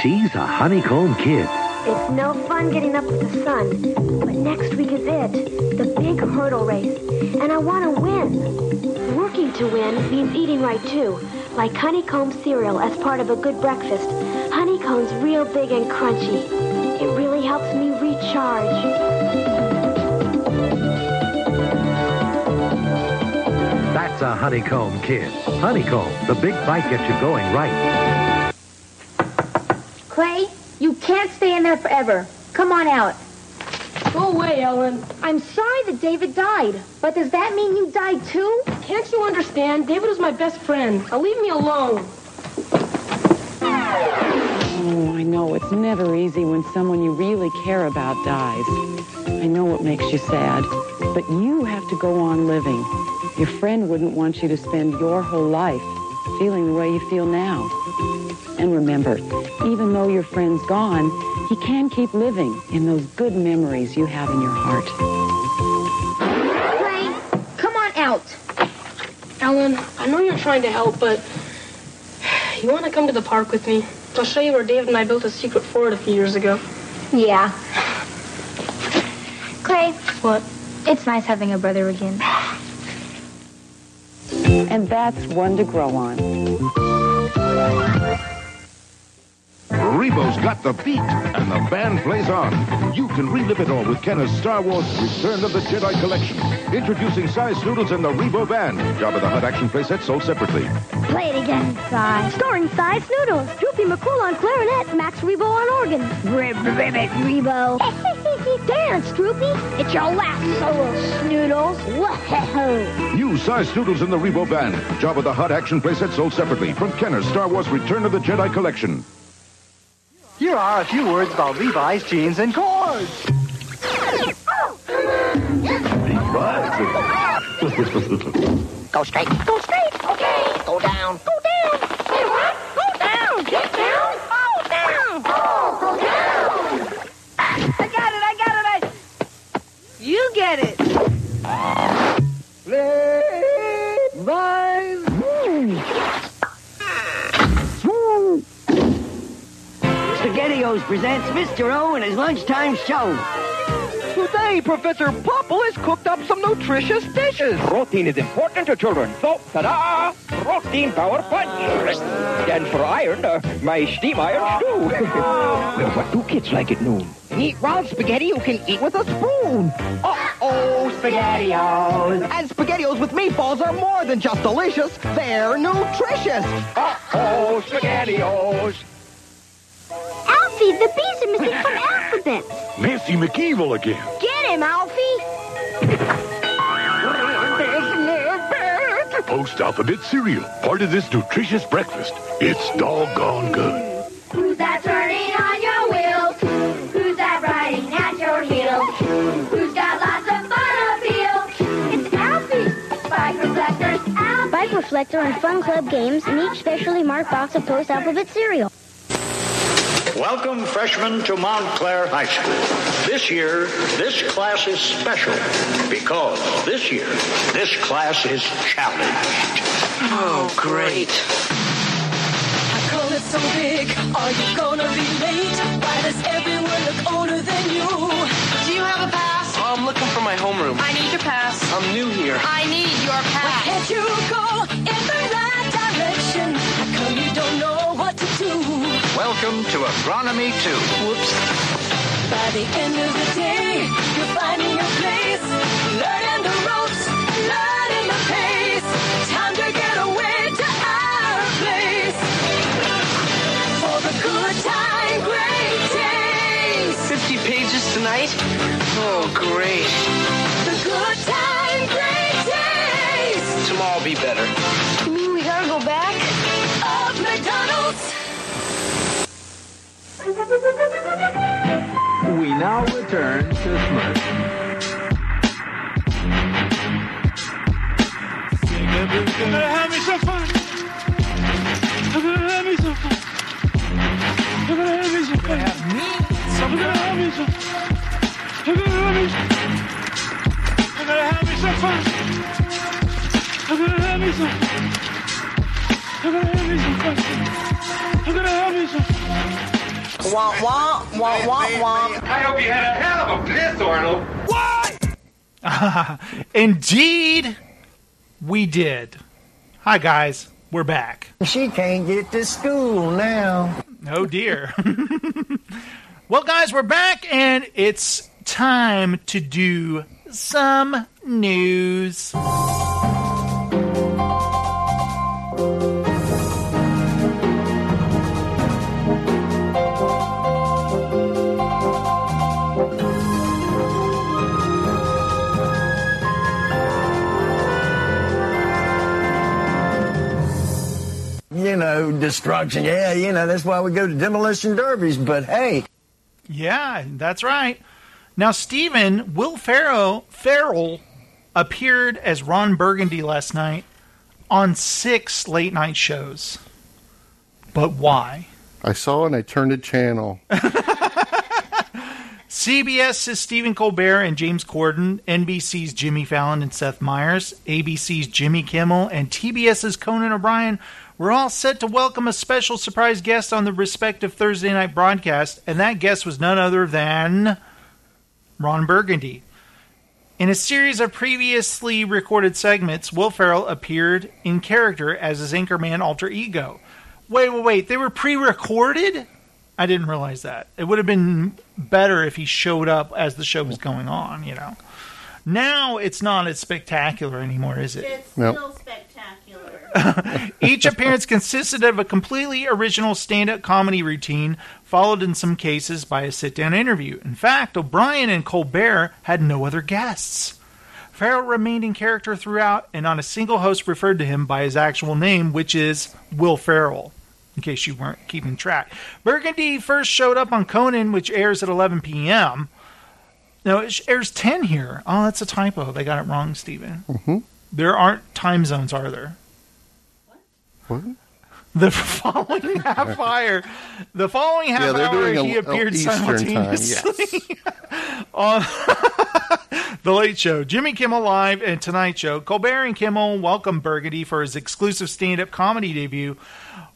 She's a honeycomb kid. It's no fun getting up with the sun, but next week is it, the big hurdle race, and I want to win. Working to win means eating right too, like honeycomb cereal as part of a good breakfast. Honeycomb's real big and crunchy. It really helps me recharge. That's a honeycomb kid. Honeycomb, the big bite gets you going right. Clay, you can't stay in there forever. Come on out. Go away, Ellen. I'm sorry that David died, but does that mean you died too? Can't you understand? David was my best friend. Now leave me alone. Oh, I know it's never easy when someone you really care about dies. I know it makes you sad, but you have to go on living. Your friend wouldn't want you to spend your whole life feeling the way you feel now. And remember, even though your friend's gone, he can keep living in those good memories you have in your heart. Clay, come on out. Ellen, I know you're trying to help, but you want to come to the park with me? I'll show you where David and I built a secret fort a few years ago. Yeah. Clay. What? It's nice having a brother again. And that's one to grow on. Rebo's got the beat, and the band plays on. You can relive it all with Kenner's Star Wars Return of the Jedi Collection. Introducing Sy Snootles and the Rebo Band. Jabba the Hutt action playset sold separately. Play it again, Sy. Starring Sy Snootles, Droopy McCool on clarinet, Max Rebo on organ. Rib, ribbit, Rebo. Dance, Droopy. It's your last solo, Snootles. Whoa. Ho! New Sy Snootles in the Rebo Band. Jabba the Hutt action playset sold separately from Kenner's Star Wars Return of the Jedi collection. Here are a few words about Levi's jeans and cords. Levi's. Go straight. Go straight. Okay. Go down. Go down. Say what? Go down. Get down. Go down. Oh, go down. I got it, I got it, I... You get it. Levi's. SpaghettiOs presents Mr. O and his lunchtime show. Today, Professor Popple has cooked up some nutritious dishes. Protein is important to children, so ta-da! Protein Power Punch! And for iron, uh, my steam iron stew. well, what do kids like at noon? Eat raw spaghetti you can eat with a spoon. Uh-oh, SpaghettiOs. And SpaghettiOs with meatballs are more than just delicious. They're nutritious. Uh-oh, SpaghettiOs. Alfie, the bees are missing from alphabets. Nancy McEvil again. Get him, Alfie. Post alphabet cereal. Part of this nutritious breakfast. It's doggone good. Who's that turning on your wheels? Who's that riding at your heels? Who's got lots of fun appeal? It's Alfie. Bike reflectors, Alfie. Bike reflector and fun club games in each specially marked box of post alphabet cereal. Welcome, freshmen, to Montclair High School. This year, this class is special because this year, this class is challenged. Oh, great. I call it so big. Are you gonna be late? Why does everyone look older than you? Do you have a pass? Oh, I'm looking for my homeroom. I need your pass. I'm new here. I need your pass. Can't you go in the right Welcome to Agronomy 2. Whoops. By the end of the day, you're finding your place, learning the ropes, learning the pace. Time to get away to our place for the good time, great days. 50 pages tonight? Oh, great. The good time, great days. Tomorrow will be better. We now return to Smurf. I'm gonna have me some fun. I'm gonna have me some fun. I'm gonna have me some fun. I'm gonna have me some. I'm gonna have me some fun. I'm gonna have me some. I'm gonna have me some fun. I'm gonna have me some. Wah, wah, wah, wah, wah. I hope you had a hell of a bliss, Arnold. What? Indeed, we did. Hi, guys. We're back. She can't get to school now. Oh, dear. well, guys, we're back, and it's time to do some news. You know, destruction. Yeah, you know, that's why we go to demolition derbies. But hey, Yeah, that's right. Now, Stephen, Will Ferrell, Ferrell appeared as Ron Burgundy last night on six late night shows. But why? I saw and I turned a channel. CBS's Stephen Colbert and James Corden, NBC's Jimmy Fallon and Seth Meyers, ABC's Jimmy Kimmel, and TBS's Conan O'Brien were all set to welcome a special surprise guest on the respective Thursday night broadcast, and that guest was none other than Ron Burgundy. In a series of previously recorded segments, Will Ferrell appeared in character as his anchorman alter ego. Wait, wait, wait. They were pre recorded? I didn't realize that. It would have been better if he showed up as the show was going on, you know. Now it's not as spectacular anymore, is it? It's Nope. still spectacular. Each appearance consisted of a completely original stand up comedy routine, followed in some cases by a sit down interview. In fact, O'Brien and Colbert had no other guests. Ferrell remained in character throughout, and not a single host referred to him by his actual name, which is Will Ferrell, in case you weren't keeping track. Burgundy first showed up on Conan, which airs at 11 p.m. No, it airs 10 here. Oh, that's a typo. They got it wrong, Stephen. Mm-hmm. There aren't time zones, are there? What? The following half hour, the following half Yeah, hour, a- he appeared simultaneously on The Late Show, Jimmy Kimmel Live, and Tonight Show. Colbert and Kimmel welcomed Burgundy for his exclusive stand-up comedy debut,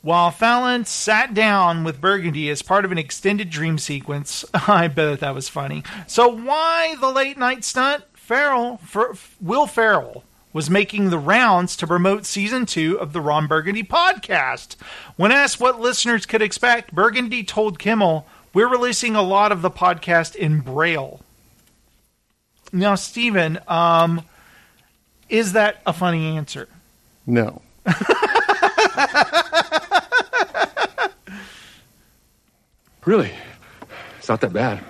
while Fallon sat down with Burgundy as part of an extended dream sequence. I bet that was funny. So why the late night stunt? Ferrell, Fer, Will Ferrell was making the rounds to promote season two of the Ron Burgundy podcast. When asked what listeners could expect, Burgundy told Kimmel, We're releasing a lot of the podcast in Braille. Now, Stephen, um, is that a funny answer? No. Really? It's not that bad.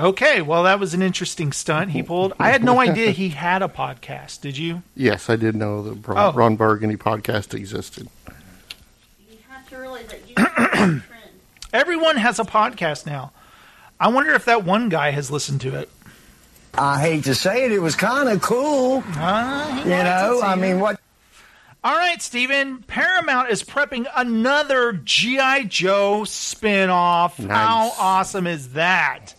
Okay, well, that was an interesting stunt he pulled. I had no idea he had a podcast. Did you? Yes, I did know the Ron, Oh. Ron Burgundy podcast existed. You have to realize that trend. Everyone has a podcast now. I wonder if that one guy has listened to it. I hate to say it, it was kind of cool. Uh, you know, I mean, what? All right, Steven. Paramount is prepping another G.I. Joe spin-off. How awesome is that?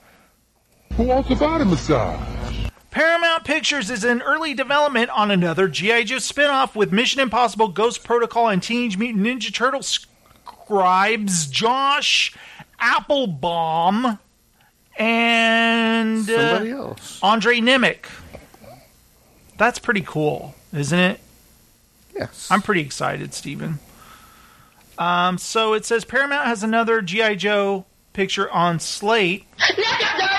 Who wants a body massage? Paramount Pictures is in early development on another G.I. Joe spin-off with Mission Impossible, Ghost Protocol, and Teenage Mutant Ninja Turtle scribes Josh Applebaum and uh, Somebody else. Andre Nemec. That's pretty cool, isn't it? Yes. I'm pretty excited, Steven. Um, so it says Paramount has another G.I. Joe picture on Slate.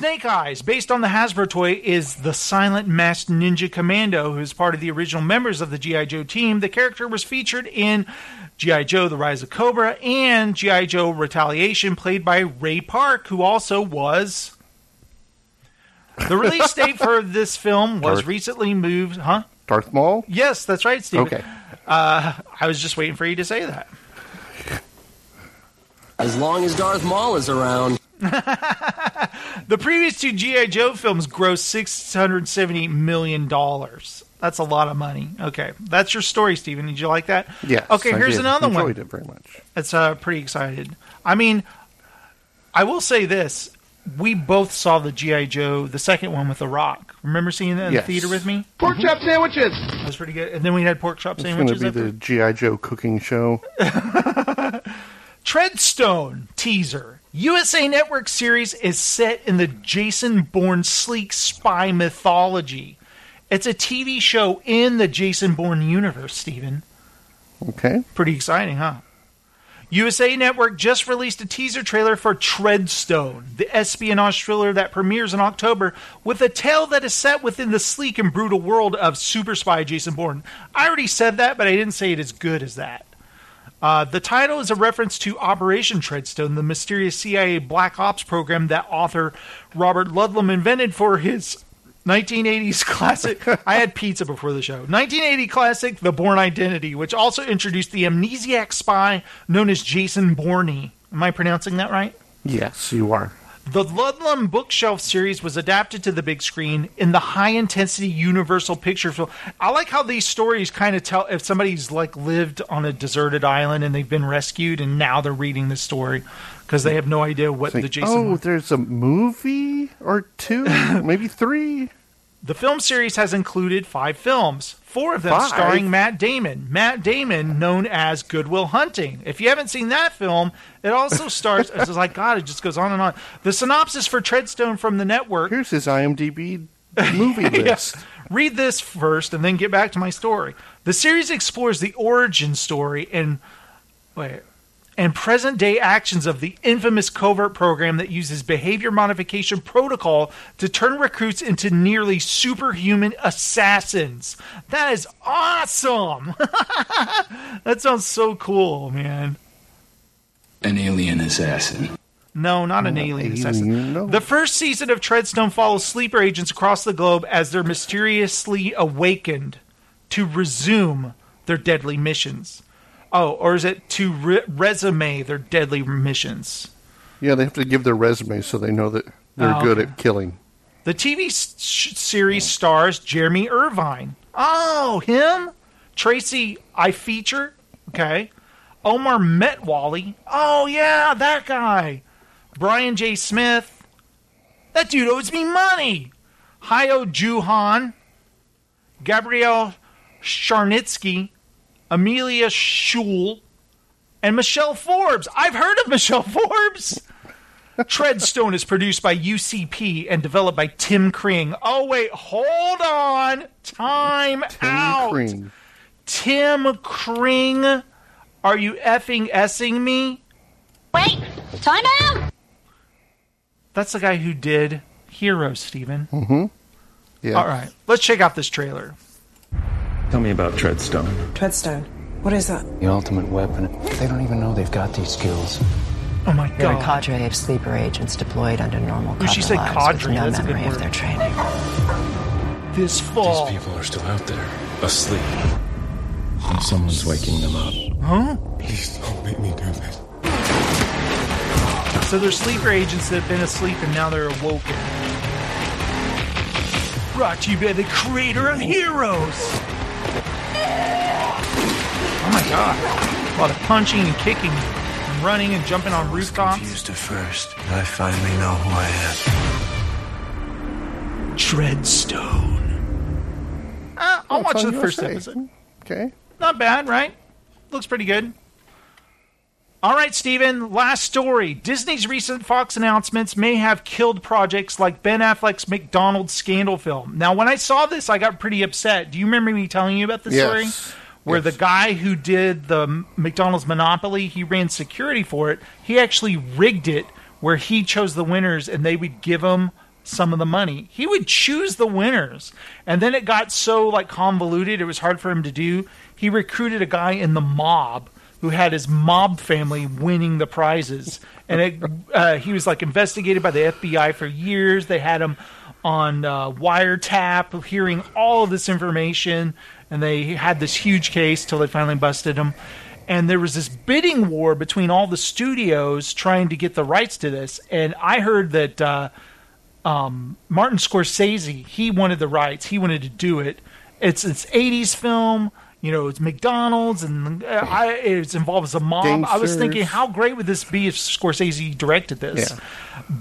The mutant kind! Snake Eyes, based on the Hasbro toy, is the silent masked ninja commando who's part of the original members of the G.I. Joe team. The character was featured in G.I. Joe The Rise of Cobra and G.I. Joe Retaliation, played by Ray Park, who also was. The release date for this film was Darth- recently moved. Huh? Darth Maul? Yes, that's right, Steve. Okay. Uh, I was just waiting for you to say that. As long as Darth Maul is around. The previous two G.I. Joe films grossed $670 million. That's a lot of money. Okay. That's your story, Steven. Did you like that? Yes. Okay, I here's did. another Enjoyed one. it very much. It's uh, pretty excited. I mean, I will say this. We both saw the G.I. Joe, the second one with The Rock. Remember seeing that in Yes. the theater with me? Pork chop sandwiches! That was pretty good. And then we had pork chop It's going to sandwiches. be after. the G.I. Joe cooking show. Treadstone teaser. USA Network series is set in the Jason Bourne sleek spy mythology. It's a TV show in the Jason Bourne universe, Steven. Okay. Pretty exciting, huh? USA Network just released a teaser trailer for Treadstone, the espionage thriller that premieres in October, with a tale that is set within the sleek and brutal world of super spy Jason Bourne. I already said that, but I didn't say it as good as that. Uh, the title is a reference to Operation Treadstone, the mysterious CIA Black Ops program that author Robert Ludlum invented for his 1980s classic. I had pizza before the show. 1980 classic, The Bourne Identity, which also introduced the amnesiac spy known as Jason Bourne. Am I pronouncing that right? Yes, you are. The Ludlum bookshelf series was adapted to the big screen in the high intensity Universal picture film. I like how these stories kind of tell if somebody's like lived on a deserted island and they've been rescued and now they're reading the story because they have no idea what the Jason. oh, there's a movie or two, maybe three. The film series has included five films, four of them Five? starring Matt Damon. Matt Damon, known as Good Will Hunting. If you haven't seen that film, it also stars. it's like God, it just goes on and on. The synopsis for Treadstone from the network. Here's his IMDb movie list. Yes. Read this first, and then get back to my story. The series explores the origin story and wait and present day actions of the infamous covert program that uses behavior modification protocol to turn recruits into nearly superhuman assassins. That is awesome. that sounds so cool, man. An alien assassin. No, not an alien alien, assassin. no. The first season of Treadstone follows sleeper agents across the globe as they're mysteriously awakened to resume their deadly missions. Oh, or is it to re- resume their deadly missions? Yeah, they have to give their resume so they know that they're Oh, good okay. at killing. The TV sh- series stars Jeremy Irvine. Oh, him? Tracy Ifeachor. Okay. Omar Metwally. Oh, yeah, that guy. Brian J. Smith. That dude owes me money. Hayo Juhan. Gabrielle Scharnitzky. Amelia Schul. And Michelle Forbes. I've heard of Michelle Forbes. Treadstone is produced by UCP and developed by Tim Kring. Oh, wait, hold on. Time out. Kring. Tim Kring. Are you effing S-ing me? Wait, time out! That's the guy who did Heroes, Steven. Mm-hmm. Yeah. All right, let's check out this trailer. Tell me about Treadstone. Treadstone. What is that? The ultimate weapon. They don't even know they've got these skills. Oh my god. They're a cadre of sleeper agents deployed under normal Ooh, she said cadre. with no That's a good memory of their training. This fall. These people are still out there, asleep. And someone's waking them up. Huh? Please don't make me do this. So they're sleeper agents that have been asleep and now they're awoken. Brought to you by the creator of Heroes. Oh my god. A lot of punching and kicking and running and jumping on rooftops. Confused at first, I finally know who I am. Treadstone. Uh, I'll Oh, watch it's the your first site. episode. Okay. Not bad, right? Looks pretty good. All right, Steven, last story. Disney's recent Fox announcements may have killed projects like Ben Affleck's McDonald's scandal film. Now, when I saw this, I got pretty upset. Do you remember me telling you about this Yes. story? Where the guy who did the McDonald's Monopoly, he ran security for it. He actually rigged it where he chose the winners and they would give him some of the money. He would choose the winners. And then it got so like convoluted, it was hard for him to do. He recruited a guy in the mob who had his mob family winning the prizes. And it, uh, he was like investigated by the FBI for years. They had him on uh, wiretap, hearing all of this information, and they had this huge case till they finally busted him. And there was this bidding war between all the studios trying to get the rights to this. And I heard that uh, um, Martin Scorsese he wanted the rights. He wanted to do it. It's it's 80s film. You know, it's McDonald's, and uh, I, it involves a mob. I was thinking, how great would this be if Scorsese directed this?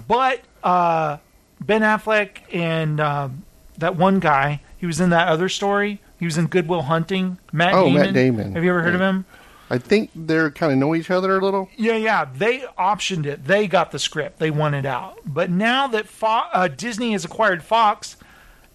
But uh, Ben Affleck and uh, that one guy, he was in that other story. He was in Good Will Hunting. Matt oh, Damon. Matt Damon. Have you ever heard of him? I think they're kind of know each other a little. Yeah, yeah. They optioned it. They got the script. They won it out. But now that Fo- uh, Disney has acquired Fox,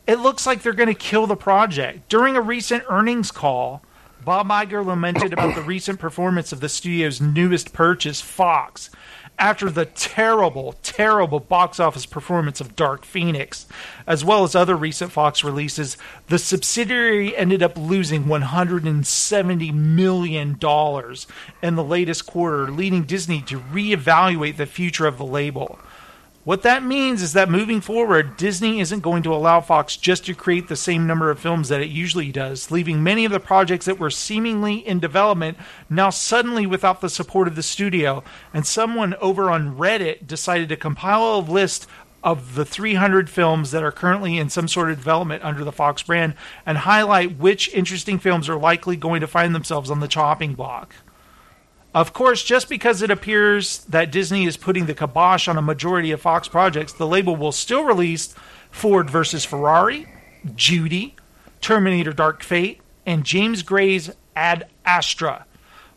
it looks like they're going to kill the project. During a recent earnings call, Bob Iger lamented about the recent performance of the studio's newest purchase, Fox, after the terrible, terrible box office performance of Dark Phoenix, as well as other recent Fox releases. The subsidiary ended up losing $170 million in the latest quarter, leading Disney to reevaluate the future of the label. What that means is that moving forward, Disney isn't going to allow Fox just to create the same number of films that it usually does, leaving many of the projects that were seemingly in development now suddenly without the support of the studio. And someone over on Reddit decided to compile a list of the 300 films that are currently in some sort of development under the Fox brand and highlight which interesting films are likely going to find themselves on the chopping block. Of course, just because it appears that Disney is putting the kibosh on a majority of Fox projects, the label will still release Ford versus Ferrari, Judy, Terminator Dark Fate, and James Gray's Ad Astra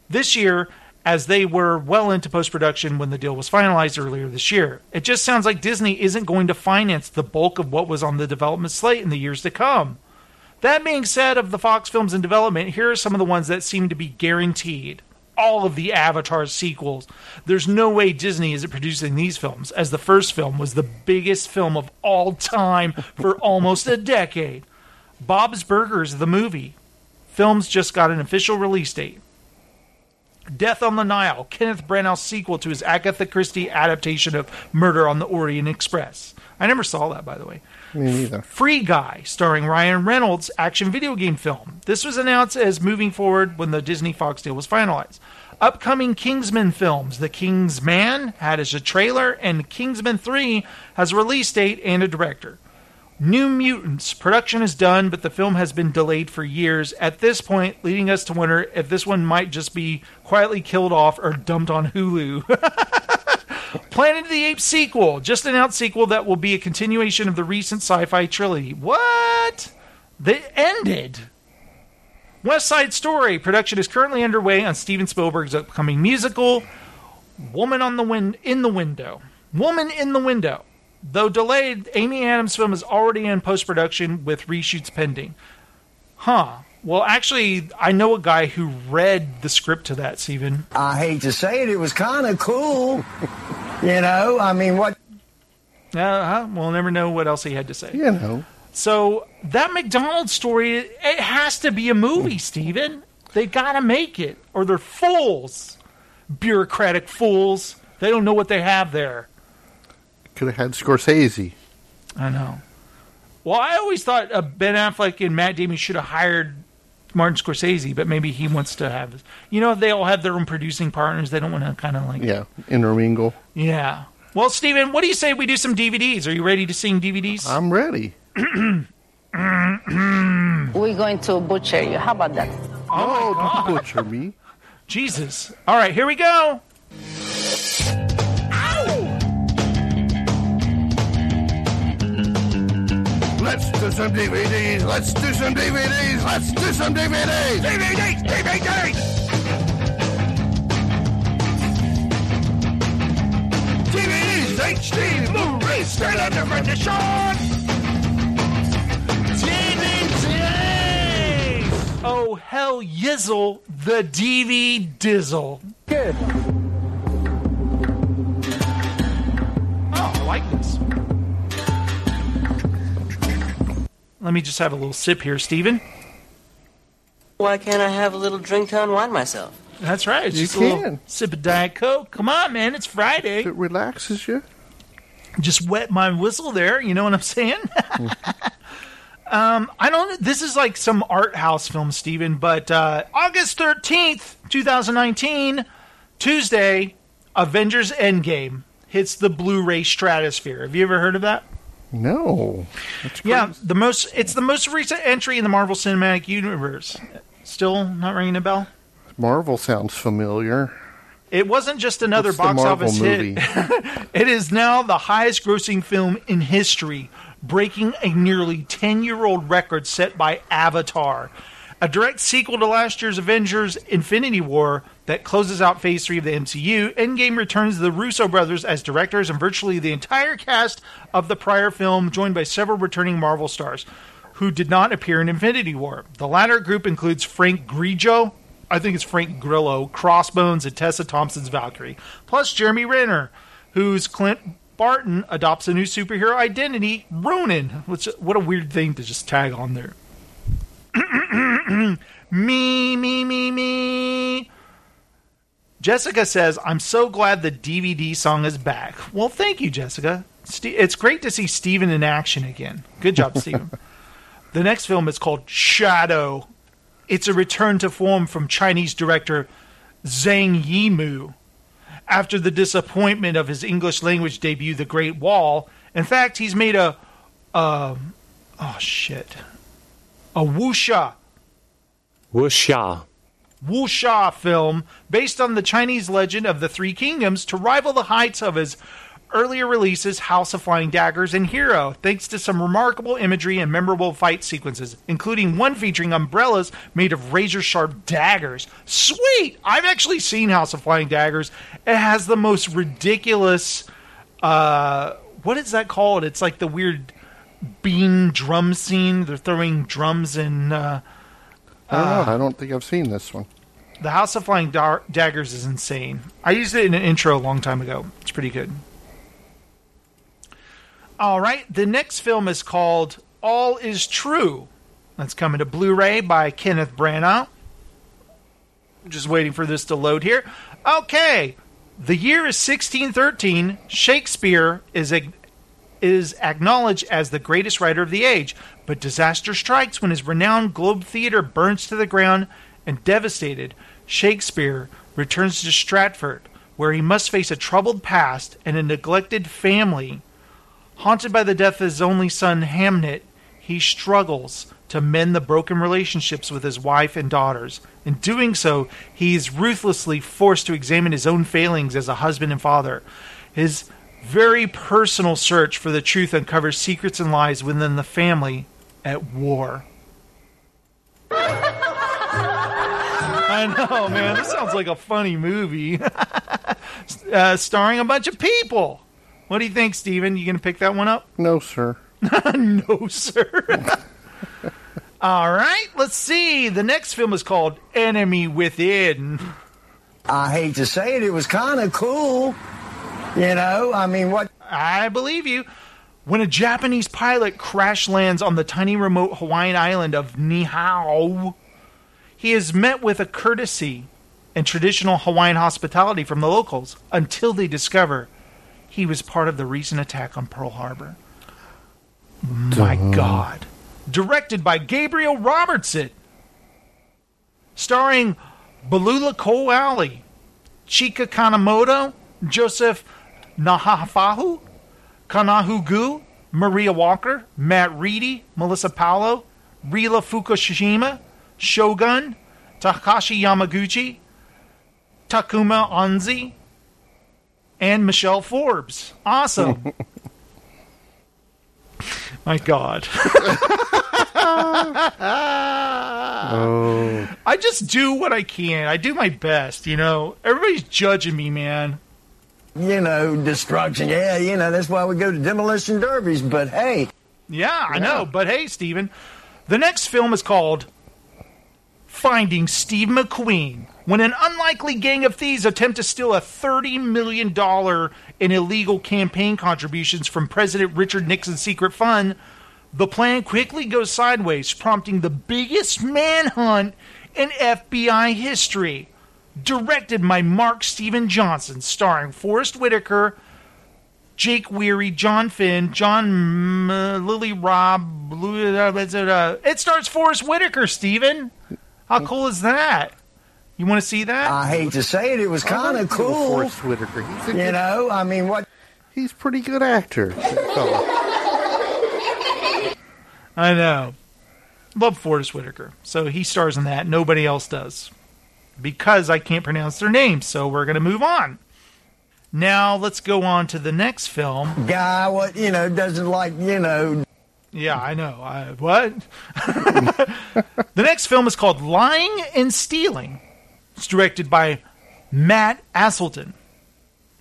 this year, as they were well into post production when the deal was finalized earlier this year. It just sounds like Disney isn't going to finance the bulk of what was on the development slate in the years to come. That being said, of the Fox films in development, here are some of the ones that seem to be guaranteed all of the Avatar sequels. There's no way Disney isn't producing these films, as the first film was the biggest film of all time for almost a decade. Bob's Burgers, the movie. Films just got an official release date. Death on the Nile, Kenneth Branagh's sequel to his Agatha Christie adaptation of Murder on the Orient Express. I never saw that, by the way. Me neither. Free Guy, starring Ryan Reynolds, action video game film. This was announced as moving forward when the Disney Fox deal was finalized. Upcoming Kingsman films. The King's Man had as a trailer, and Kingsman 3 has a release date and a director. New Mutants. Production is done, but the film has been delayed for years. At this point, leading us to wonder if this one might just be quietly killed off or dumped on Hulu. Planet of the Apes sequel. Just announced sequel that will be a continuation of the recent sci fi trilogy. What? They ended. West Side Story. Production is currently underway on Steven Spielberg's upcoming musical, Woman on the Win- in the Window. Woman in the Window. Though delayed, Amy Adams' film is already in post production with reshoots pending. Huh. Well, actually, I know a guy who read the script to that, Steven. I hate to say it, it was kind of cool. you know, I mean, what? Uh-huh. We'll never know what else he had to say. You know. So that McDonald's story, it has to be a movie, Steven. They gotta make it, or they're fools. Bureaucratic fools. They don't know what they have there. Could have had Scorsese. I know. Well, I always thought uh, Ben Affleck and Matt Damon should have hired Martin Scorsese, but maybe he wants to have. You know, they all have their own producing partners. They don't want to kind of like. Yeah, intermingle. Yeah. Well, Steven, what do you say we do some DVDs? Are you ready to sing DVDs? I'm ready. We're going to butcher you. How about that? Oh, don't butcher me. Jesus. All right, here we go. Let's do some DVDs. Let's do some DVDs. Let's do some DVDs. DVDs, DVDs. DVDs, HD, Blu-rays, standard definition. DVDs! Oh, hell yizzle, the DV dizzle. Good. Let me just have a little sip here, Steven. Why can't I have a little drink to unwind myself? That's right. It's You just a little can. sip of Diet Coke. Come on, man. It's Friday. It relaxes you. Just wet my whistle there. You know what I'm saying? um, I don't. This is like some art house film, Steven. But uh, August 13th, 2019, Tuesday, Avengers Endgame hits the Blu-ray stratosphere. Have you ever heard of that? No. Yeah, the most. It's the most recent entry in the Marvel Cinematic Universe. Still not ringing a bell. Marvel sounds familiar. It wasn't just another box office movie? hit. it is now the highest grossing film in history, breaking a nearly 10 year old record set by Avatar. A direct sequel to last year's Avengers Infinity War that closes out Phase 3 of the MCU, Endgame returns the Russo brothers as directors and virtually the entire cast of the prior film, joined by several returning Marvel stars who did not appear in Infinity War. The latter group includes Frank Grigio, I think it's Frank Grillo, Crossbones, and Tessa Thompson's Valkyrie, plus Jeremy Renner, whose Clint Barton adopts a new superhero identity, Ronin. Which what a weird thing to just tag on there. me, me, me, me. Jessica says, "I'm so glad the DVD song is back." Well, thank you, Jessica. It's great to see Steven in action again. Good job, Steven. the next film is called Shadow. It's a return to form from Chinese director Zhang Yimou after the disappointment of his English language debut, The Great Wall. In fact, he's made a, uh, oh shit, a wuxia Wuxia. wuxia film based on the Chinese legend of the Three Kingdoms to rival the heights of his earlier releases House of Flying Daggers and Hero, thanks to some remarkable imagery and memorable fight sequences, including one featuring umbrellas made of razor sharp daggers. Sweet! I've actually seen House of Flying Daggers. It has the most ridiculous uh what is that called? It's like the weird bean drum scene. They're throwing drums and uh I don't know. I don't think I've seen this one. The House of Flying Dar- Daggers is insane. I used it in an intro a long time ago. It's pretty good. All right, the next film is called All Is True. That's coming to Blu-ray by Kenneth Branagh. Just waiting for this to load here. Okay, the year is 1613. Shakespeare is ag- is acknowledged as the greatest writer of the age, but disaster strikes when his renowned Globe Theatre burns to the ground and devastated. Shakespeare returns to Stratford, where he must face a troubled past and a neglected family. Haunted by the death of his only son, Hamnet, he struggles to mend the broken relationships with his wife and daughters. In doing so, he is ruthlessly forced to examine his own failings as a husband and father. His very personal search for the truth uncovers secrets and lies within the family at war. I know, man. This sounds like a funny movie. uh, starring a bunch of people. What do you think, Steven? You going to pick that one up? No, sir. no, sir. All right, let's see. The next film is called Enemy Within. I hate to say it, it was kind of cool. You know, I mean, what? I believe you. When a Japanese pilot crash lands on the tiny remote Hawaiian island of Niihau, he is met with a courtesy and traditional Hawaiian hospitality from the locals until they discover he was part of the recent attack on Pearl Harbor. My Duh. God. Directed by Gabriel Robertson. Starring Balula Koali, Chika Kanemoto, Joseph Nahafahu, Kanahugu, Maria Walker, Matt Reedy, Melissa Paolo, Rila Fukushima, Shogun, Takashi Yamaguchi, Takuma Anzi, and Michelle Forbes. Awesome. My God. Oh. I just do what I can. I do my best, you know. Everybody's judging me, man. You know, destruction. Yeah, you know, that's why we go to demolition derbies. But hey, Yeah, I know. But hey, Steven, the next film is called Finding Steve McQueen. When an unlikely gang of thieves attempt to steal a $30 million in illegal campaign contributions from President Richard Nixon's secret fund, the plan quickly goes sideways, prompting the biggest manhunt in FBI history. Directed by Mark Steven Johnson, starring Forest Whitaker, Jake Weary, John Finn, John M- uh, Lily Rob. Blue- uh, It starts Forest Whitaker, Steven. How cool is that? You want to see that? I hate to say it, it was kind of cool. Forest Whitaker. He's a You good- know, I mean, what? He's a pretty good actor. I know. Love Forest Whitaker. So he stars in that. Nobody else does. Because I can't pronounce their names. So we're going to move on. Now let's go on to the next film. Guy, what, you know, doesn't like, you know, Yeah, I know. I, what? the next film is called Lying and Stealing. It's directed by Matt Aselton.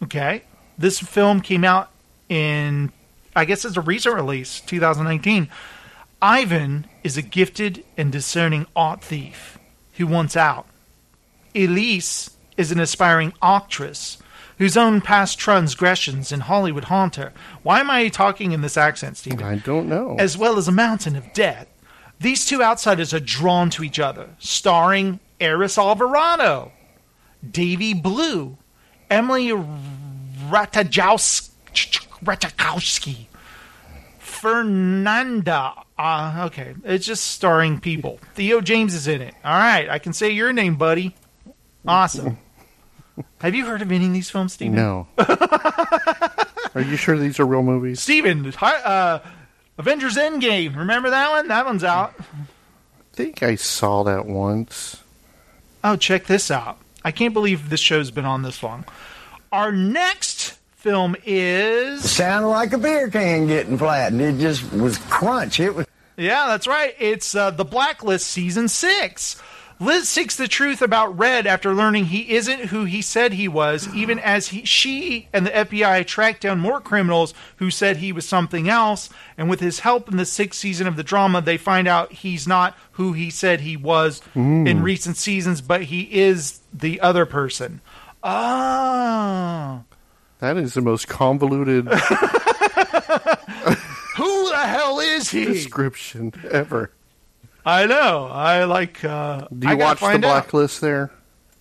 Okay. This film came out in, I guess it's a recent release, 2019. Ivan is a gifted and discerning art thief who wants out. Elise is an aspiring actress whose own past transgressions in Hollywood haunt her. Why am I talking in this accent, Stephen? I don't know. As well as a mountain of debt. These two outsiders are drawn to each other, starring Eris Alvarado, Davy Blue, Emily Ratajkowski, Fernanda. Uh, okay, it's just starring people. Theo James is in it. All right, I can say your name, buddy. Awesome. Have you heard of any of these films, Steven? No. Are you sure these are real movies? Steven, hi, uh, Avengers Endgame. Remember that one? That one's out. I think I saw that once. Oh, check this out. I can't believe this show's been on this long. Our next film is. sounded like a beer can getting flattened. It just was crunch. It was. Yeah, that's right. It's uh, The Blacklist Season 6. Liz seeks the truth about Red after learning he isn't who he said he was, even as he, she and the FBI track down more criminals who said he was something else. And with his help in the sixth season of the drama, they find out he's not who he said he was Mm. in recent seasons, but he is the other person. Oh. That is the most convoluted Who the hell is he? description ever. I know. I like. Uh, Do you gotta watch the find out. blacklist there?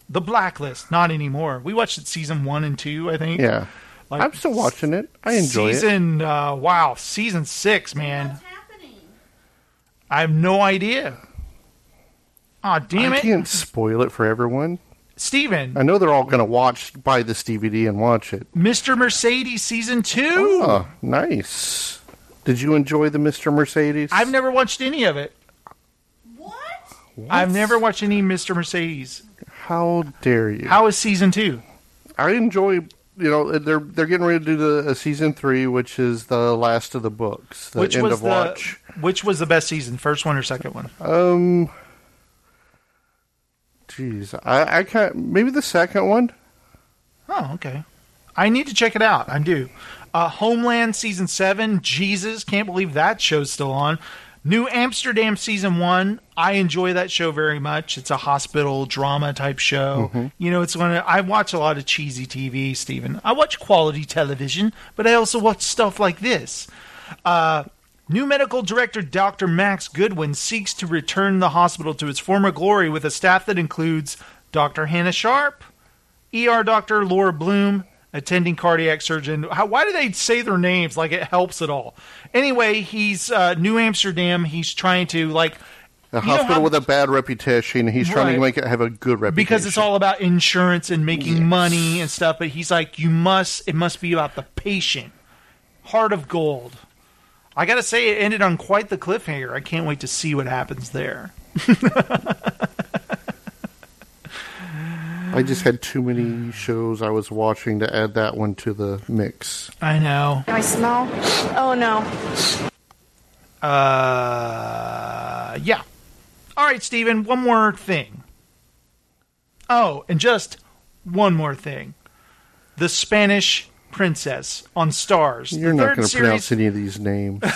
The Blacklist, not anymore. We watched it season one and two, I think. Yeah. Like, I'm still watching it. I enjoy it. season, uh, wow, season six, man. What's happening? I have no idea. Aw, damn I it. can't spoil it for everyone. Steven, I know they're all going to watch, buy this DVD and watch it. Mr. Mercedes season two. Oh, nice. Did you enjoy the Mr. Mercedes? I've never watched any of it. What? I've never watched any Mr. Mercedes. How dare you? How is season two? I enjoy. You know, they're they're getting ready to do the uh, season three, which is the last of the books, the which end was of the watch. which was the best season? First one or second one? Um, jeez, I I can't. Maybe the second one. Oh, okay. I need to check it out. I do. Uh, Homeland season seven. Jesus, can't believe that show's still on. New Amsterdam season one. I enjoy that show very much. It's a hospital drama type show. Mhm. You know, it's one. Of, I watch a lot of cheesy TV, Stephen. I watch quality television, but I also watch stuff like this. Uh, new medical director Dr. Max Goodwin seeks to return the hospital to its former glory with a staff that includes Dr. Hannah Sharp, ER doctor Laura Bloom, attending cardiac surgeon. How, why do they say their names like it helps at all? Anyway, he's uh, New Amsterdam. He's trying to like A hospital how- with a bad reputation. He's trying Right. to make it have a good reputation. because it's all about insurance and making money and stuff. But he's like, you must. It must be about the patient. Heart of gold. I gotta say, it ended on quite the cliffhanger. I can't wait to see what happens there. I just had too many shows I was watching to add that one to the mix. I know. I smell. Oh no. Uh, yeah. All right, Steven, one more thing. Oh, and just one more thing. The Spanish Princess on Starz. You're not going to pronounce any of these names.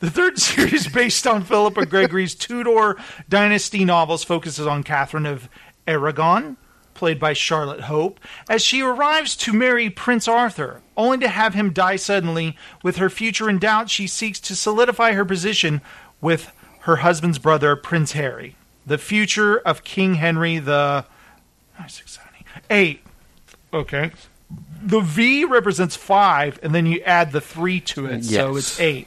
The third series, based on Philippa Gregory's Tudor dynasty novels, focuses on Catherine of Aragon, played by Charlotte Hope, as she arrives to marry Prince Arthur, only to have him die suddenly. With her future in doubt, she seeks to solidify her position with her husband's brother, Prince Harry. The future of King Henry the ah, eight. Okay. The V represents five, and then you add the three to it, yes. so it's eight.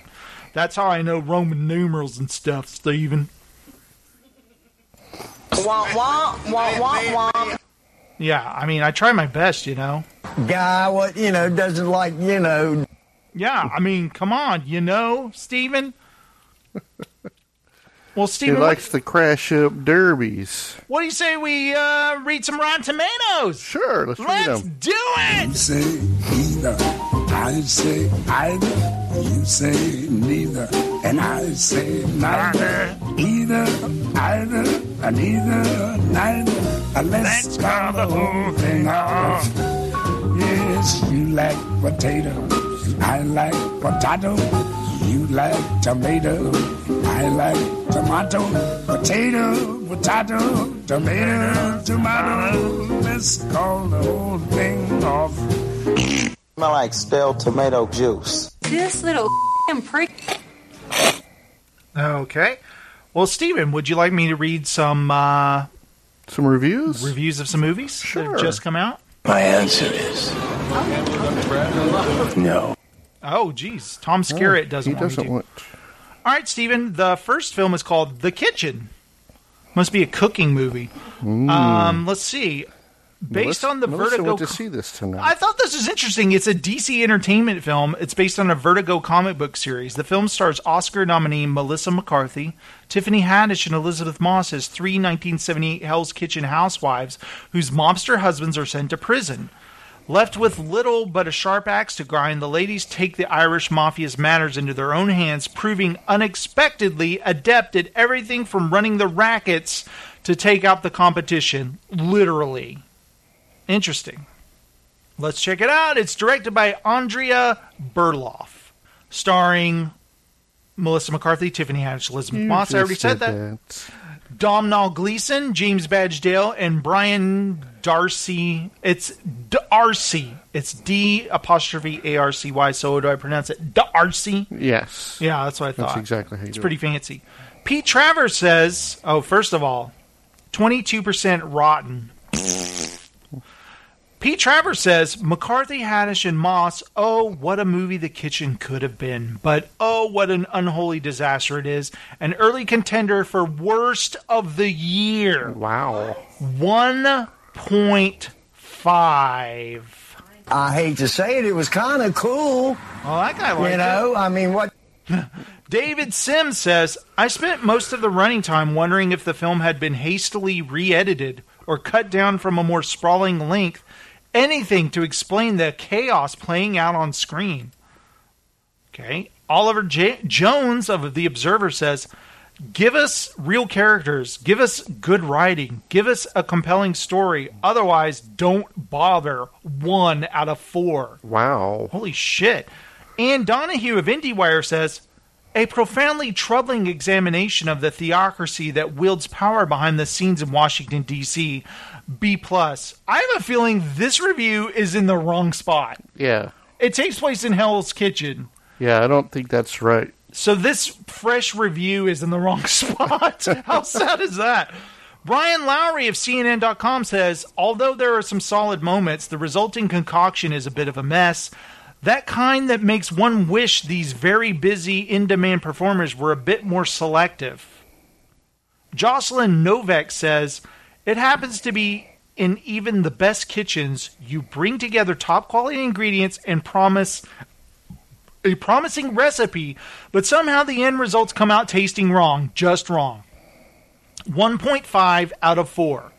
That's how I know Roman numerals and stuff, Stephen. Wah, wah, wah, wah, wah. Yeah, I mean, I try my best, you know. Guy, what you know, doesn't like you know. Yeah, I mean, come on, you know, Stephen. Well, he Stephen, likes to crash up derbies. what do you say we uh, read some Rotten Tomatoes? Sure, let's read Let's them. do it. You say either, I say either. You say neither, and I say neither. Either, either, and either, neither. And let's call the whole thing off. Yes, you like potato, I like potato. You like tomato. I like tomato. Potato, potato, tomato, tomato. Let's call the whole thing off. Smell like stale tomato juice. This little prick. Okay. Well, Stephen, would you like me to read some uh, some reviews? Reviews of some movies that have just come out? My answer is no. Oh, geez. Tom Skerritt doesn't he want doesn't me to. want. All right, Stephen. The first film is called The Kitchen. Must be a cooking movie. Mm. Um, let's see. Based Melissa- on the Melissa Vertigo. to see this tonight. I thought this was interesting. It's a DC Entertainment film. It's based on a Vertigo comic book series. The film stars Oscar nominee Melissa McCarthy, Tiffany Haddish, and Elisabeth Moss as three 1978 Hell's Kitchen housewives whose mobster husbands are sent to prison. Left with little but a sharp axe to grind, the ladies take the Irish mafia's matters into their own hands, proving unexpectedly adept at everything from running the rackets to take out the competition. Literally. Interesting. Let's check it out. It's directed by Andrea Berloff, starring Melissa McCarthy, Tiffany Haddish, Elisabeth You Moss. I already said said that. Domhnall Gleeson, James Badge Dale, and Brian Darcy. It's Darcy. It's D apostrophe A R C Y. So do I pronounce it Darcy? Yes. Yeah, that's what I thought. That's exactly how you It's pretty it. fancy. Pete Travers says, "Oh, first of all, twenty-two percent rotten." Pete Travers says McCarthy, Haddish, and Moss. Oh, what a movie the kitchen could have been, but oh, what an unholy disaster it is. An early contender for worst of the year. Wow. One point five. I hate to say it, it was kind of cool. Oh, that guy liked You know, I mean, what? David Sims says, I spent most of the running time wondering if the film had been hastily re edited or cut down from a more sprawling length, anything to explain the chaos playing out on screen. Okay. Oliver J- Jones of The Observer says, Give us real characters, give us good writing, give us a compelling story. Otherwise, don't bother. One out of four. Wow. Holy shit. And Donahue of IndieWire says, a profoundly troubling examination of the theocracy that wields power behind the scenes in Washington, D.C. B. plus. I have a feeling this review is in the wrong spot. Yeah. It takes place in Hell's Kitchen. Yeah, I don't think that's right. So this fresh review is in the wrong spot. How sad is that? Brian Lowry of CNN.com says, although there are some solid moments, the resulting concoction is a bit of a mess. That kind that makes one wish these very busy, in demand performers were a bit more selective. Jocelyn Novak says, It happens to be in even the best kitchens, you bring together top quality ingredients and promise a promising recipe, but somehow the end results come out tasting wrong, just wrong. 1.5 out of 4.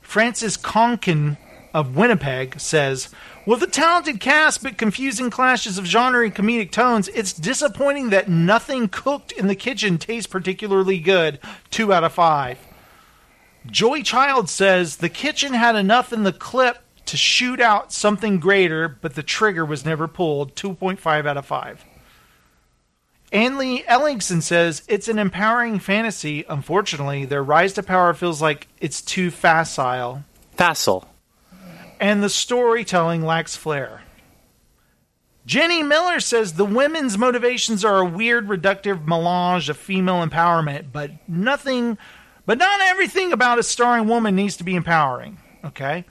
Francis Conkin of Winnipeg says, With a talented cast but confusing clashes of genre and comedic tones, it's disappointing that nothing cooked in the kitchen tastes particularly good. 2 out of 5. Joy Child says, The kitchen had enough in the clip to shoot out something greater, but the trigger was never pulled. 2.5 out of 5. Annlee Ellingson says it's an empowering fantasy. Unfortunately, their rise to power feels like it's too facile, Facile. and the storytelling lacks flair. Jenny Miller says the women's motivations are a weird, reductive melange of female empowerment, but nothing, but not everything about a starring woman needs to be empowering. Okay.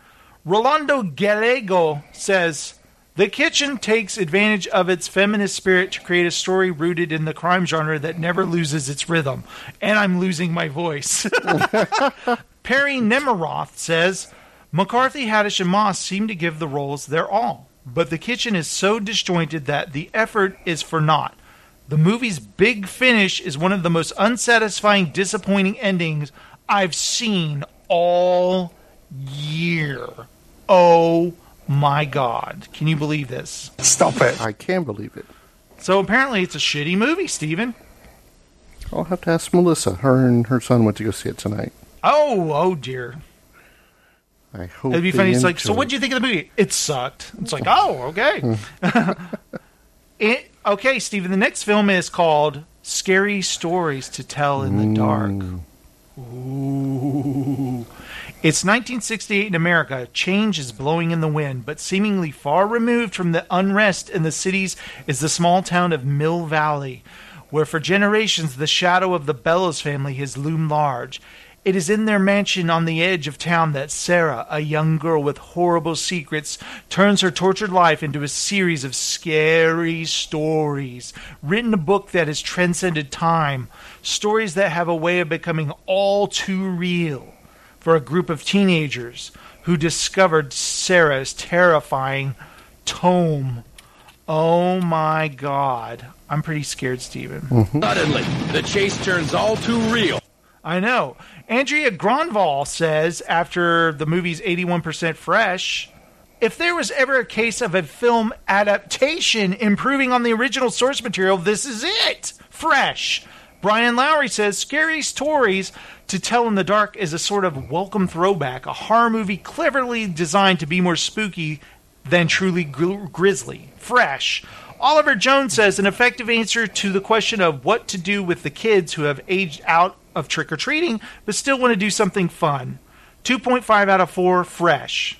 Rolando Gallego says the kitchen takes advantage of its feminist spirit to create a story rooted in the crime genre that never loses its rhythm. And I'm losing my voice. Perri Nemiroff says McCarthy, Haddish, and Moss seem to give the roles their all, but the kitchen is so disjointed that the effort is for naught. The movie's big finish is one of the most unsatisfying, disappointing endings I've seen all year. Oh my god. Can you believe this? Stop it. I can believe it. So apparently it's a shitty movie, Steven. I'll have to ask Melissa. Her and her son went to go see it tonight. Oh, oh dear. I hope It'd be funny. It's like, so what'd you think of the movie? It sucked. It's like, oh, okay. Hmm. It- okay, Steven, the next film is called Scary Stories to Tell in the Dark. Ooh. It's 1968 in America. Change is blowing in the wind, but seemingly far removed from the unrest in the cities is the small town of Mill Valley, where for generations the shadow of the Bellows family has loomed large. It is in their mansion on the edge of town that Sarah, a young girl with horrible secrets, turns her tortured life into a series of scary stories, written a book that has transcended time, stories that have a way of becoming all too real for a group of teenagers who discovered Sarah's terrifying tome. Oh my god. I'm pretty scared, Steven. Suddenly, the chase turns all too real. I know. Andrea Gronvall says after the movie's 81% fresh, If there was ever a case of a film adaptation improving on the original source material, this is it. Fresh. Brian Lowry says Scary Stories to Tell in the Dark is a sort of welcome throwback, a horror movie cleverly designed to be more spooky than truly gr- grisly. Fresh. Oliver Jones says an effective answer to the question of what to do with the kids who have aged out of trick or treating but still want to do something fun. 2.5 out of 4, fresh.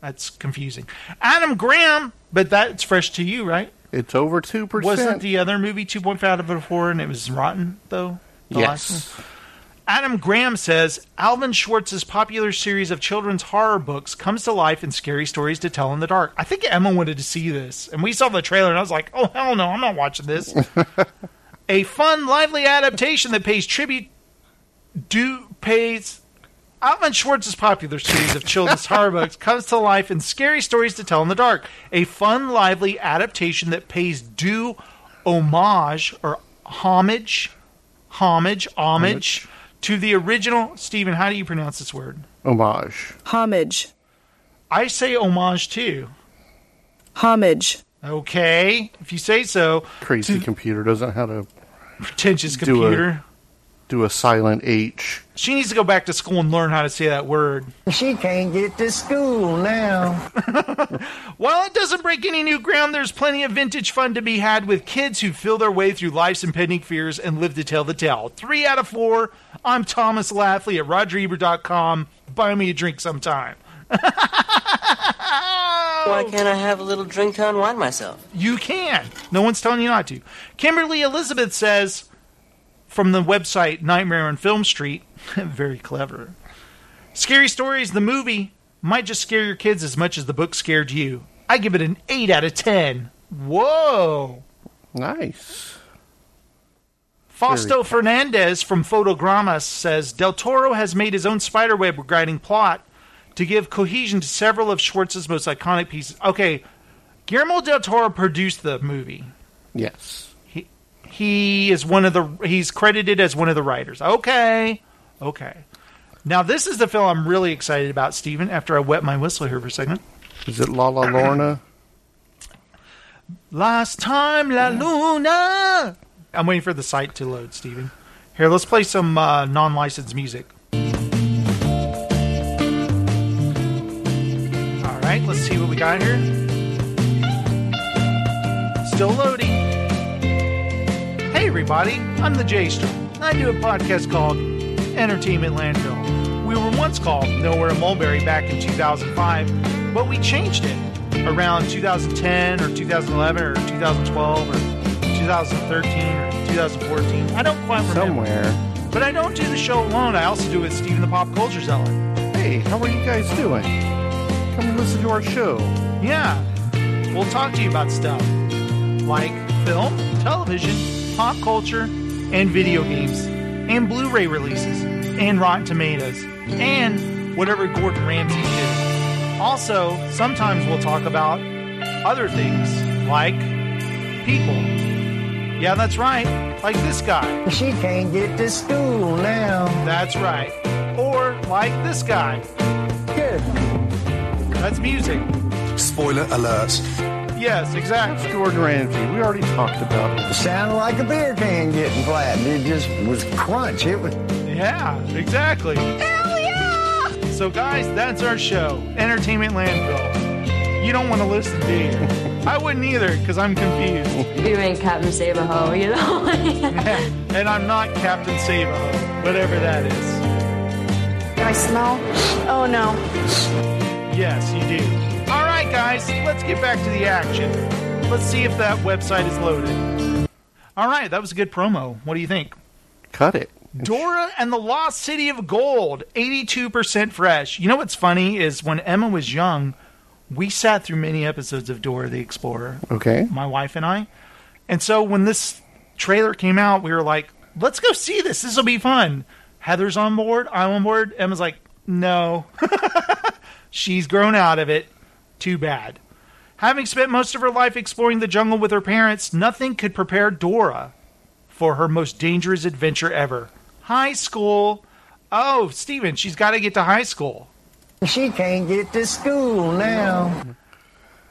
That's confusing. Adam Graham, but that's fresh to you, right? It's over 2%. Wasn't the other movie 2.5 out of 4 and it was rotten, though? Yes. Adam Graham says Alvin Schwartz's popular series of children's horror books comes to life in scary stories to tell in the dark. I think Emma wanted to see this, and we saw the trailer, and I was like, "Oh hell no, I'm not watching this." a fun, lively adaptation that pays tribute do pays Alvin Schwartz's popular series of children's horror books comes to life in scary stories to tell in the dark. A fun, lively adaptation that pays due homage or homage, homage, homage, to the original. Stephen, how do you pronounce this word? Homage. Homage. I say homage too. Homage. Okay, if you say so. Crazy computer doesn't know how to Pretentious do computer. a do a silent H. She needs to go back to school and learn how to say that word. She can't get to school now. While it doesn't break any new ground, there's plenty of vintage fun to be had with kids who feel their way through life's impending fears and live to tell the tale. Three out of four. I'm Tomris Laffly at RogerEbert.com. Buy me a drink sometime. Why can't I have a little drink to unwind myself? You can. No one's telling you not to. Kimberly Elizabeth says from the website Nightmare on Film Street, very clever. Scary Stories, the movie, might just scare your kids as much as the book scared you. I give it an 8 out of 10. Whoa. Nice. Fausto Fernandez from Fotogramas says Del Toro has made his own spiderweb guiding plot to give cohesion to several of Schwartz's most iconic pieces. Okay, Guillermo del Toro produced the movie. Yes. He he is one of the he's credited as one of the writers. Okay. Okay. Now this is the film I'm really excited about, Stephen, after I wet my whistle here for a second. Is it La La Lorna? Last time La Luna. I'm waiting for the site to load, Stephen. Here, let's play some uh, non-licensed music. Right, let's see what we got here. Still loading. Hey, everybody, I'm the J Strom. I do a podcast called Entertainment Landfill. We were once called Nowhere in Mulberry back in 2005, but we changed it around 2010 or 2011 or 2012 or 2013 or 2014. I don't quite remember. Somewhere. But I don't do the show alone. I also do it with Steven the Pop Culture Zealot. Hey, how are you guys doing? Come and listen to our show. Yeah. We'll talk to you about stuff like film, television, pop culture, and video games, and Blu ray releases, and Rotten Tomatoes, and whatever Gordon Ramsay did. Also, sometimes we'll talk about other things like people. Yeah, that's right. Like this guy. She can't get to school now. That's right. Or like this guy. Good. That's music. Spoiler alert. Yes, exactly. Gordon Ramsay. We already talked about it. Sounded like a beer can getting flattened. It just was crunch. It was. Yeah, exactly. Hell yeah! So, guys, that's our show, Entertainment Landfill. You don't want to listen, do you? I wouldn't either, because I'm confused. You ain't Captain Save-A-Ho, you know? and I'm not Captain Save-A-Ho, whatever that is. Can I smell? Oh no. Yes, you do. All right, guys, let's get back to the action. Let's see if that website is loaded. All right, that was a good promo. What do you think? Cut it. Dora and the Lost City of Gold, 82% fresh. You know what's funny is when Emma was young, we sat through many episodes of Dora the Explorer. Okay. My wife and I. And so when this trailer came out, we were like, let's go see this. This will be fun. Heather's on board. I'm on board. Emma's like, no. She's grown out of it. Too bad. Having spent most of her life exploring the jungle with her parents, nothing could prepare Dora for her most dangerous adventure ever. High school. Oh, Steven, she's got to get to high school. She can't get to school now.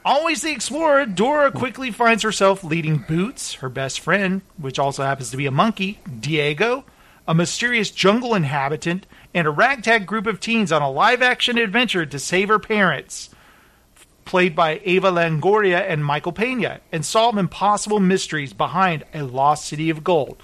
Always the explorer, Dora quickly finds herself leading Boots, her best friend, which also happens to be a monkey, Diego, a mysterious jungle inhabitant, and a ragtag group of teens on a live action adventure to save her parents, played by Ava Longoria and Michael Pena, and solve impossible mysteries behind a lost city of gold.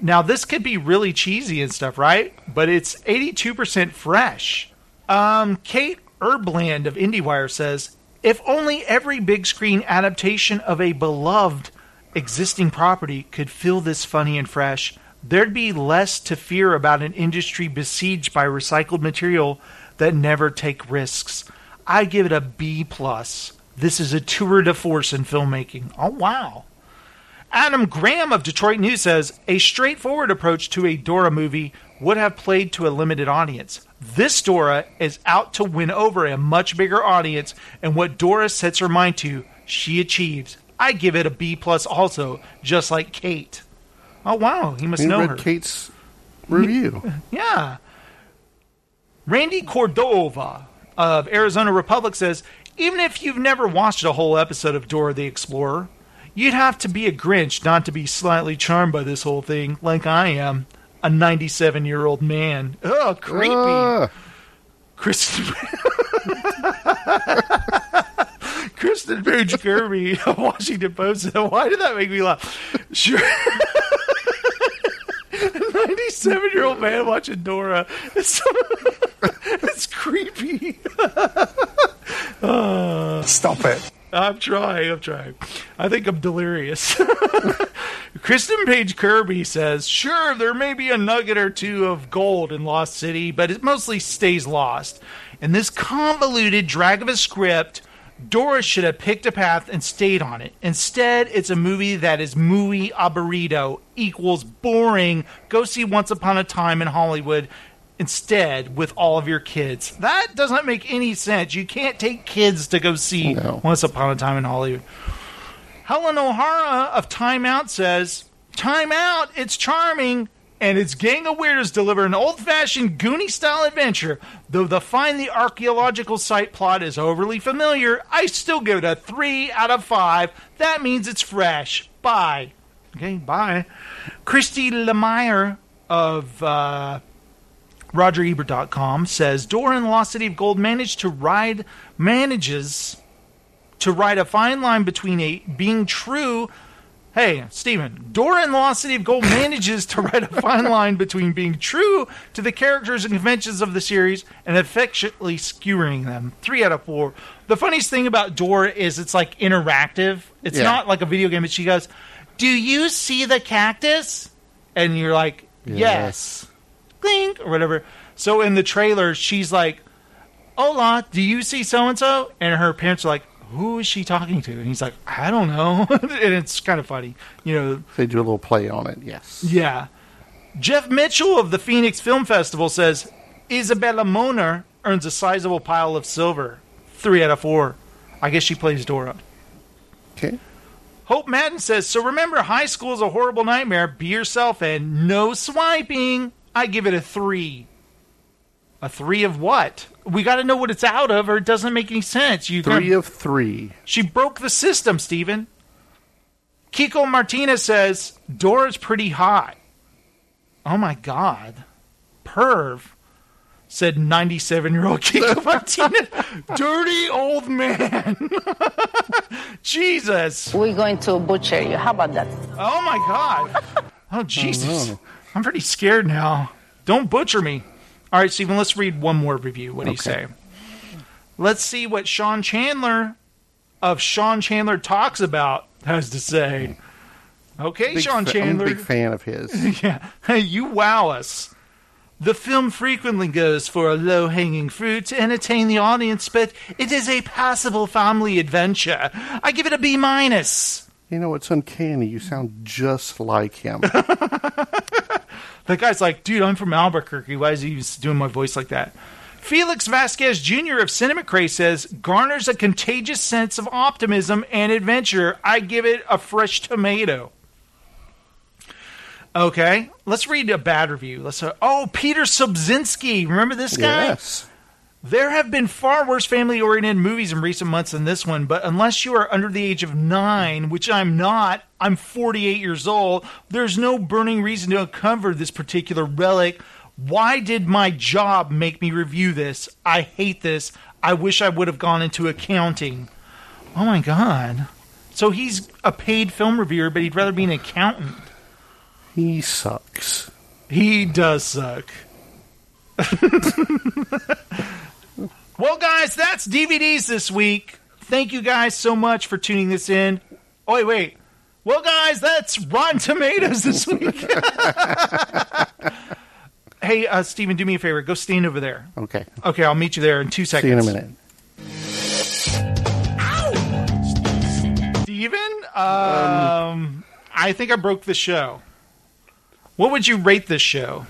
Now, this could be really cheesy and stuff, right? But it's 82% fresh. Um, Kate Erbland of IndieWire says, if only every big screen adaptation of a beloved existing property could feel this funny and fresh, there'd be less to fear about an industry besieged by recycled material that never take risks. I give it a B plus. This is a tour de force in filmmaking. Oh wow. Adam Graham of Detroit News says a straightforward approach to a Dora movie would have played to a limited audience. This Dora is out to win over a much bigger audience, and what Dora sets her mind to, she achieves. I give it a B plus also, just like Kate. Oh wow, he must You know read her. Kate's review. Yeah. Randy Cordova of Arizona Republic says even if you've never watched a whole episode of Dora the Explorer, you'd have to be a Grinch not to be slightly charmed by this whole thing, like I am, a 97 year old man. Oh, creepy. Ah. Kristen. Kristen Page Kirby of Washington Post Why did that make me laugh? Sure. 97 year old man watching Dora. It's, it's creepy. Stop it. I'm trying. I'm trying. I think I'm delirious. Kristen Page Kirby says, sure, there may be a nugget or two of gold in Lost City, but it mostly stays lost. In this convoluted drag of a script, Dora should have picked a path and stayed on it. Instead, it's a movie that is muy aburrido equals boring. Go see Once Upon a Time in Hollywood instead with all of your kids. That doesn't make any sense. You can't take kids to go see Once Upon a Time in Hollywood. Helen O'Hara of Time Out says, Time Out, it's charming, and its gang of weirdos deliver an old fashioned Goonie style adventure. Though the find the archaeological site plot is overly familiar, I still give it a 3 out of 5. That means it's fresh. Bye. Okay, bye. Christy Lemire of uh, RogerEbert.com says Dora in the Lost City of Gold managed to ride manages to ride a fine line between a being true. Hey, Stephen, Dora in the Lost City of Gold manages to write a fine line between being true to the characters and conventions of the series and affectionately skewering them. Three out of four. The funniest thing about Dora is it's like interactive. It's Yeah. not like a video game, but she goes, Do you see the cactus? And you're like, Yes. yes clink or whatever. So in the trailer, she's like, "Hola, do you see so and so?" And her parents are like, "Who is she talking to?" And he's like, "I don't know." and it's kind of funny, you know. They do a little play on it, yes. Yeah. Jeff Mitchell of the Phoenix Film Festival says Isabella Moner earns a sizable pile of silver. Three out of four. I guess she plays Dora. Okay. Hope Madden says, so remember, high school is a horrible nightmare. Be yourself and no swiping. I give it a three. A three of what? We got to know what it's out of, or it doesn't make any sense. You Three of three. She broke the system, Steven. Kiko Martinez says, Dora's pretty hot. Oh my God. Perv, said 97 year old Kiko Martinez. Dirty old man. Jesus. We're going to butcher you. How about that? Oh my God. Oh, Jesus. no. I'm pretty scared now. Don't butcher me. All right, Stephen, let's read one more review. What do you say? Let's see what Sean Chandler of Sean Chandler Talks About has to say. Okay, Big Sean fa- Chandler. I'm a big fan of his. yeah. Hey, you wow us. The film frequently goes for a low hanging fruit to entertain the audience, but it is a passable family adventure. I give it a B minus. You know, it's uncanny. You sound just like him. The guy's like, dude, I'm from Albuquerque. Why is he doing my voice like that? Felix Vasquez Jr. of Cinema Craze says, garners a contagious sense of optimism and adventure. I give it a fresh tomato. Okay, let's read a bad review. Let's. Uh, oh, Peter Sobczynski. Remember this guy? Yes. There have been far worse family oriented movies in recent months than this one, but unless you are under the age of nine, which I'm not, I'm 48 years old, there's no burning reason to uncover this particular relic. Why did my job make me review this? I hate this. I wish I would have gone into accounting. Oh my god. So he's a paid film reviewer, but he'd rather be an accountant. He sucks. He does suck. well, guys, that's DVDs this week. Thank you guys so much for tuning this in. Oh, wait, wait. Well, guys, that's Rotten Tomatoes this week. hey, uh, Steven, do me a favor. Go stand over there. Okay. Okay, I'll meet you there in two See you in a minute. Steven, um, I think I broke the show. What would you rate this show?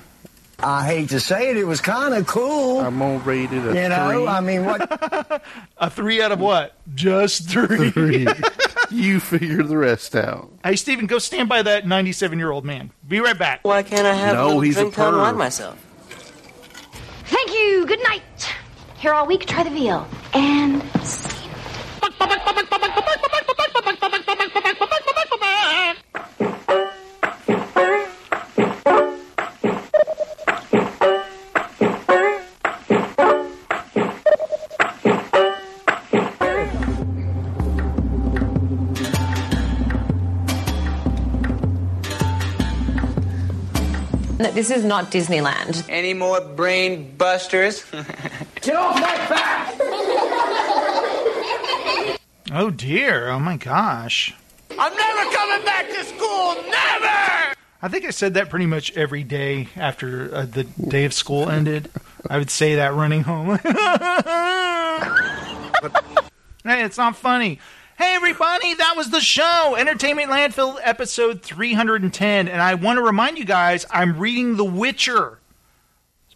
I hate to say it, it was kind of cool. I'm gonna rate it a You know, three. I mean, what? A three out of what? Just three. Three. you figure the rest out. Hey, Steven, go stand by that 97 year old man. Be right back. Why can't I have No, a little he's a drink to unwind perv. myself? Thank you. Good night. Here all week, try the veal. And This is not Disneyland. Any more brain busters? Get off my back! Oh, dear. Oh, my gosh. I'm never coming back to school! Never! I think I said that pretty much every day after uh, the day of school ended. I would say that running home. hey, it's not funny. Hey, everybody, that was the show, Entertainment Landfill episode 310. And I want to remind you guys, I'm reading The Witcher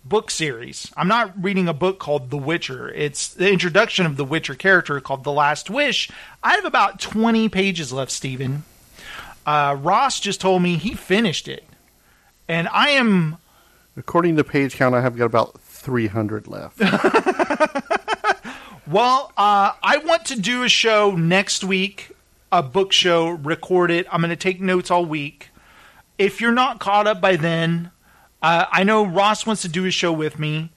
book series. I'm not reading a book called The Witcher. It's the introduction of the Witcher character called The Last Wish. I have about 20 pages left, Stephen. Uh, Ross just told me he finished it. And I am According to page count, I have got about 300 left. Well, uh, I want to do a show next week, a book show, record it. I'm going to take notes all week. If you're not caught up by then, uh, I know Ross wants to do a show with me.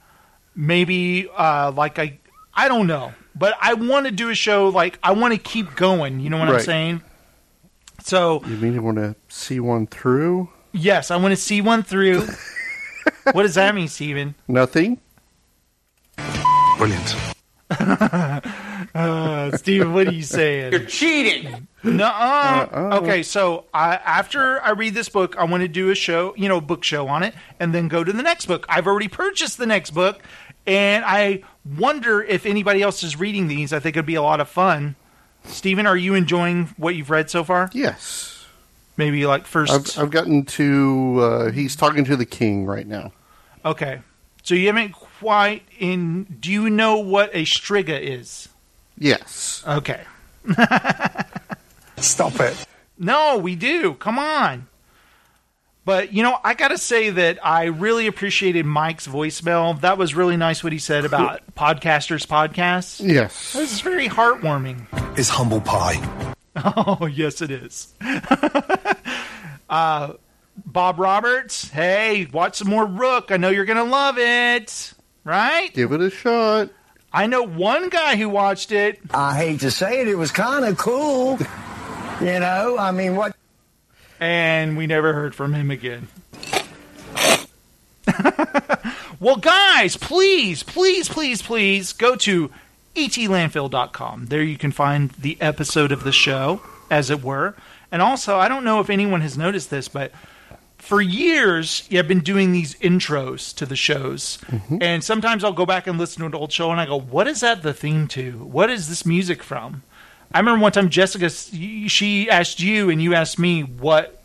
Maybe, uh, like I, I don't know, but I want to do a show. Like I want to keep going. You know what I'm Right. saying? So You mean you want to see one through? yes, I want to see one through. what does that mean, Steven? Nothing? Brilliant. Uh, Steven, what are you saying? You're cheating! No. Uh-oh. Okay, so I, after I read this book, I want to do a show, you know, a book show on it, and then go to the next book. I've already purchased the next book, and I wonder if anybody else is reading these. I think it'd be a lot of fun. Steven, are you enjoying what you've read so far? Yes. Maybe like 1st I've, I've gotten to. Uh, he's talking to the king right now. Okay. So you haven't quite in. Do you know what a striga is? Yes. Okay. Stop it. No, we do. Come on. But you know, I gotta say that I really appreciated Mike's voicemail. That was really nice what he said about podcasters' podcasts. Yes. This is very heartwarming. Is humble pie. Oh, yes, it is. uh, Bob Roberts, hey, watch some more Rook. I know you're gonna love it, right? Give it a shot. I know one guy who watched it. I hate to say it, it was kind of cool. You know, I mean, what? and we never heard from him again. well, guys, please, please, please, please go to etlandfill.com. There you can find the episode of the show, as it were. And also, I don't know if anyone has noticed this, but for years, I've been doing these intros to the shows. Mm-hmm. And sometimes I'll go back and listen to an old show and I go, what is that the theme to? What is this music from? I remember one time Jessica, she asked you and you asked me what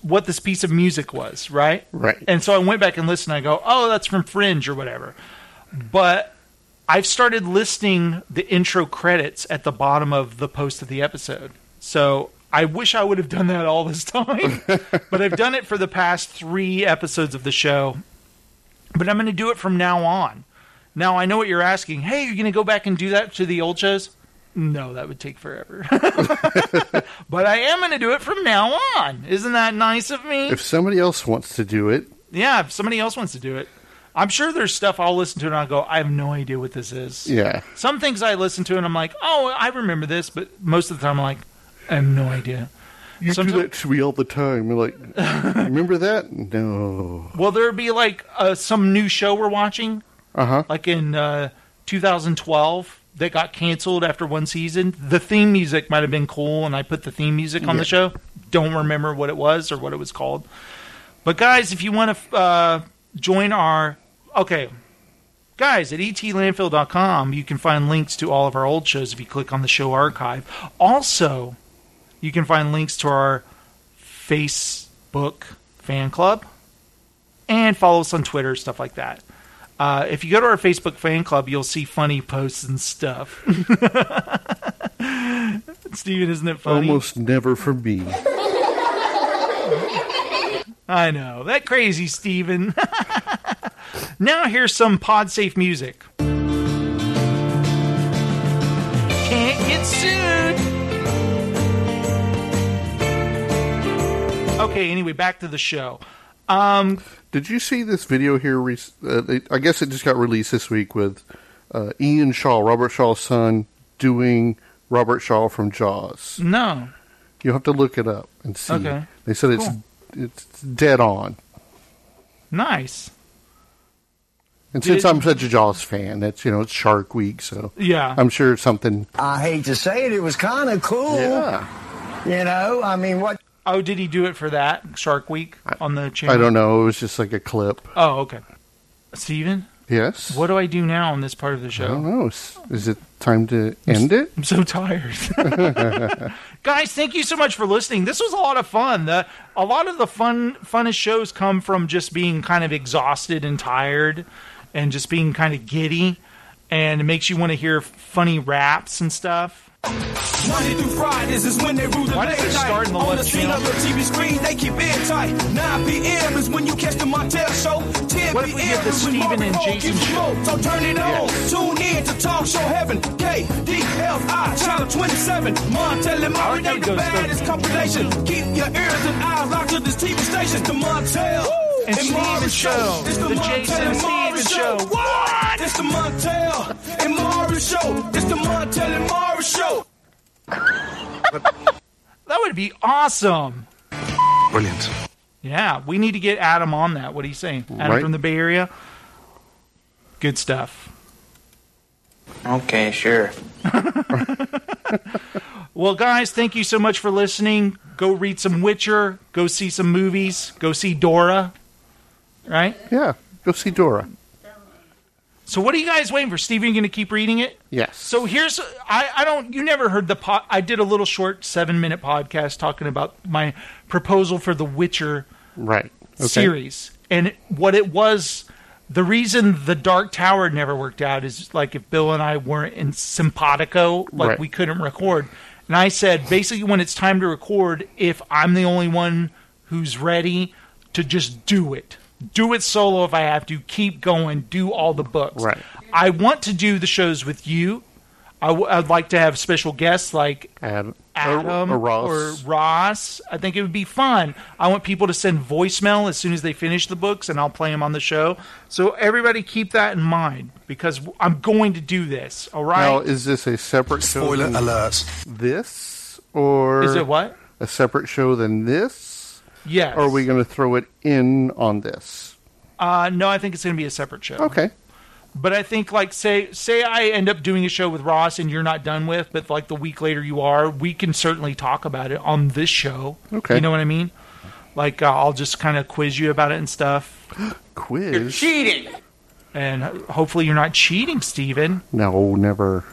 what this piece of music was, right? Right. And so I went back and listened. I go, oh, that's from Fringe or whatever. But I've started listing the intro credits at the bottom of the post of the episode. So I wish I would have done that all this time, but I've done it for the past three episodes of the show. But I'm going to do it from now on. Now I know what you're asking. Hey, you're going to go back and do that to the old shows? No, that would take forever. but I am going to do it from now on. Isn't that nice of me? If somebody else wants to do it, yeah, if somebody else wants to do it. I'm sure there's stuff I'll listen to and I'll go, I have no idea what this is. Yeah. Some things I listen to and I'm like, oh, I remember this, but most of the time I'm like, I have no idea. you do that to me all the time. You're like, remember that? No. Will there be like uh, some new show we're watching? Uh huh. Like in uh, 2012 that got canceled after one season. The theme music might have been cool, and I put the theme music on Yeah. the show. Don't remember what it was or what it was called. But guys, if you want to uh, join our okay, guys at etlandfill.com, you can find links to all of our old shows if you click on the show archive. Also, you can find links to our Facebook fan club and follow us on Twitter, stuff like that. Uh, if you go to our Facebook fan club, you'll see funny posts and stuff. Steven, isn't it funny? Almost never for me. I know. That crazy Steven. now here's some pod safe music. Can't get sued. Okay, anyway, back to the show. Um, Did you see this video here? rec- Uh, they, I guess it just got released this week with uh, Ian Shaw, Robert Shaw's son, doing Robert Shaw from Jaws. no. You'll have to look it up and see. Okay. They said it's Cool. it's dead on. Nice. And since I'm such a Jaws fan, it's you know it's Shark Week, so Yeah. I'm sure it's something. I hate to say it, it was kind of cool. Yeah. You know, I mean, what? Oh, did he do it for that Shark Week on the channel? I don't know. It was just like a clip. Oh, okay. Steven, Yes. what do I do now on this part of the show? I don't know. Is, is it time to end it? I'm so tired. Guys, thank you so much for listening. This was a lot of fun. The, a lot of the fun, funnest shows come from just being kind of exhausted and tired, and just being kind of giddy, and it makes you want to hear funny raps and stuff. Monday through Fridays is when they rule the Why does late it night. start in the On the scene channel? of your TV screen, they keep it tight. 9 p.m. is when you catch the Montel show. 10 What if we p.m. the is when Stephen Marvin and Jason gives you show? So turn it on. Tune in to Talk Show Heaven. KDFI, Channel 27. Montel and Murray, they the baddest compilation. Keep your ears and eyes locked to this TV station. The Montel. And Steven Maury show. It's the, The Montel Jason and Maury Steven show. What? It's the Montel and Maury show. It's the Montel and Maury show. That would be awesome. Brilliant. Yeah, we need to get Adam on that. What are you saying? Adam Right. from the Bay Area? Good stuff. Okay, sure. Well, guys, thank you so much for listening. Go read some Witcher. Go see some movies. Go see Dora. Right? Yeah. Go see Dora. So, what are you guys waiting for? Steve, are you going to keep reading it? Yes. So here's I, I don't you never heard the po- I did a little short seven minute podcast talking about my proposal for the Witcher Right. Okay. series and what it was. The reason the Dark Tower never worked out is like if Bill and I weren't in simpatico, like Right. we couldn't record. And I said basically when it's time to record, if I'm the only one who's ready to just do it, do it solo if I have to, keep going, do all the books. Right. I want to do the shows with you. I w- I'd like to have special guests like Adam, Adam or, or Ross. or Ross. I think it would be fun. I want people to send voicemail as soon as they finish the books, and I'll play them on the show. So everybody keep that in mind because I'm going to do this. All right? Now, is this a separate show? Spoiler than alert. This or Is it what? A separate show than this? Yes. Or are we going to throw it in on this? uh, no, I think it's going to be a separate show. Okay. But I think like say say I end up doing a show with Ross and you're not done with, but like the week later you are, we can certainly talk about it on this show. Okay. You know what I mean? Like uh, I'll just kind of quiz you about it and stuff. Quiz. You're cheating. And hopefully you're not cheating, Steven. No, never.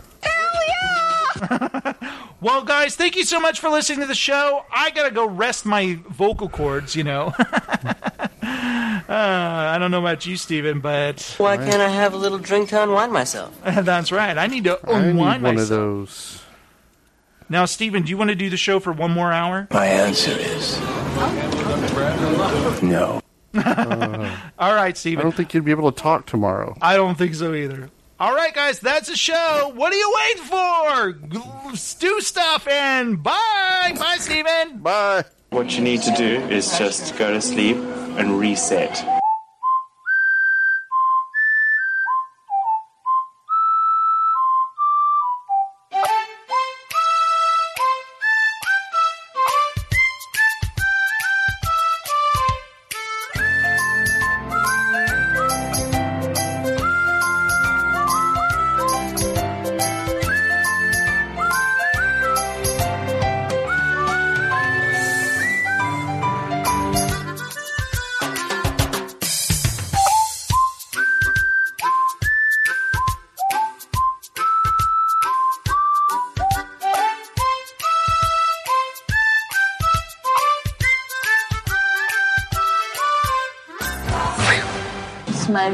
Well, guys, thank you so much for listening to the show. I gotta go rest my vocal cords. You know. uh, I don't know about you, Steven, but Why can't I have a little drink to unwind myself? That's right. I need to I need unwind one myself. of those. Now, Steven, do you want to do the show for one more hour? My answer is no. All right, Stephen. I don't think you'd be able to talk tomorrow. I don't think so either. All right, guys, that's the show. What are you waiting for? G- Do stuff and bye. Bye, Steven. Bye. What you need to do is just go to sleep and reset.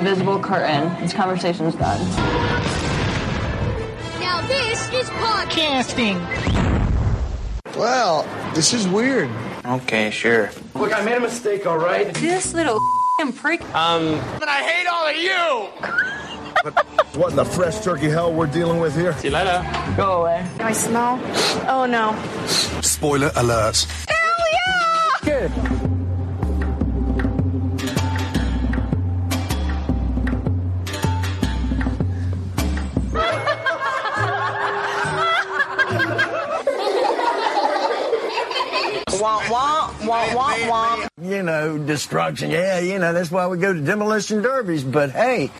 Invisible curtain. This conversation's done. Now this is podcasting. Well, this is weird. Okay, sure. Look, I made a mistake, all right? This little prick. Um, And I hate all of you. What in the fresh turkey hell we're dealing with here? see you later. Go away. I smell. Oh no. Spoiler alert. Hell yeah! Good. Wah, wah, wah. You know, destruction. Yeah, you know, that's why we go to demolition derbies. But hey,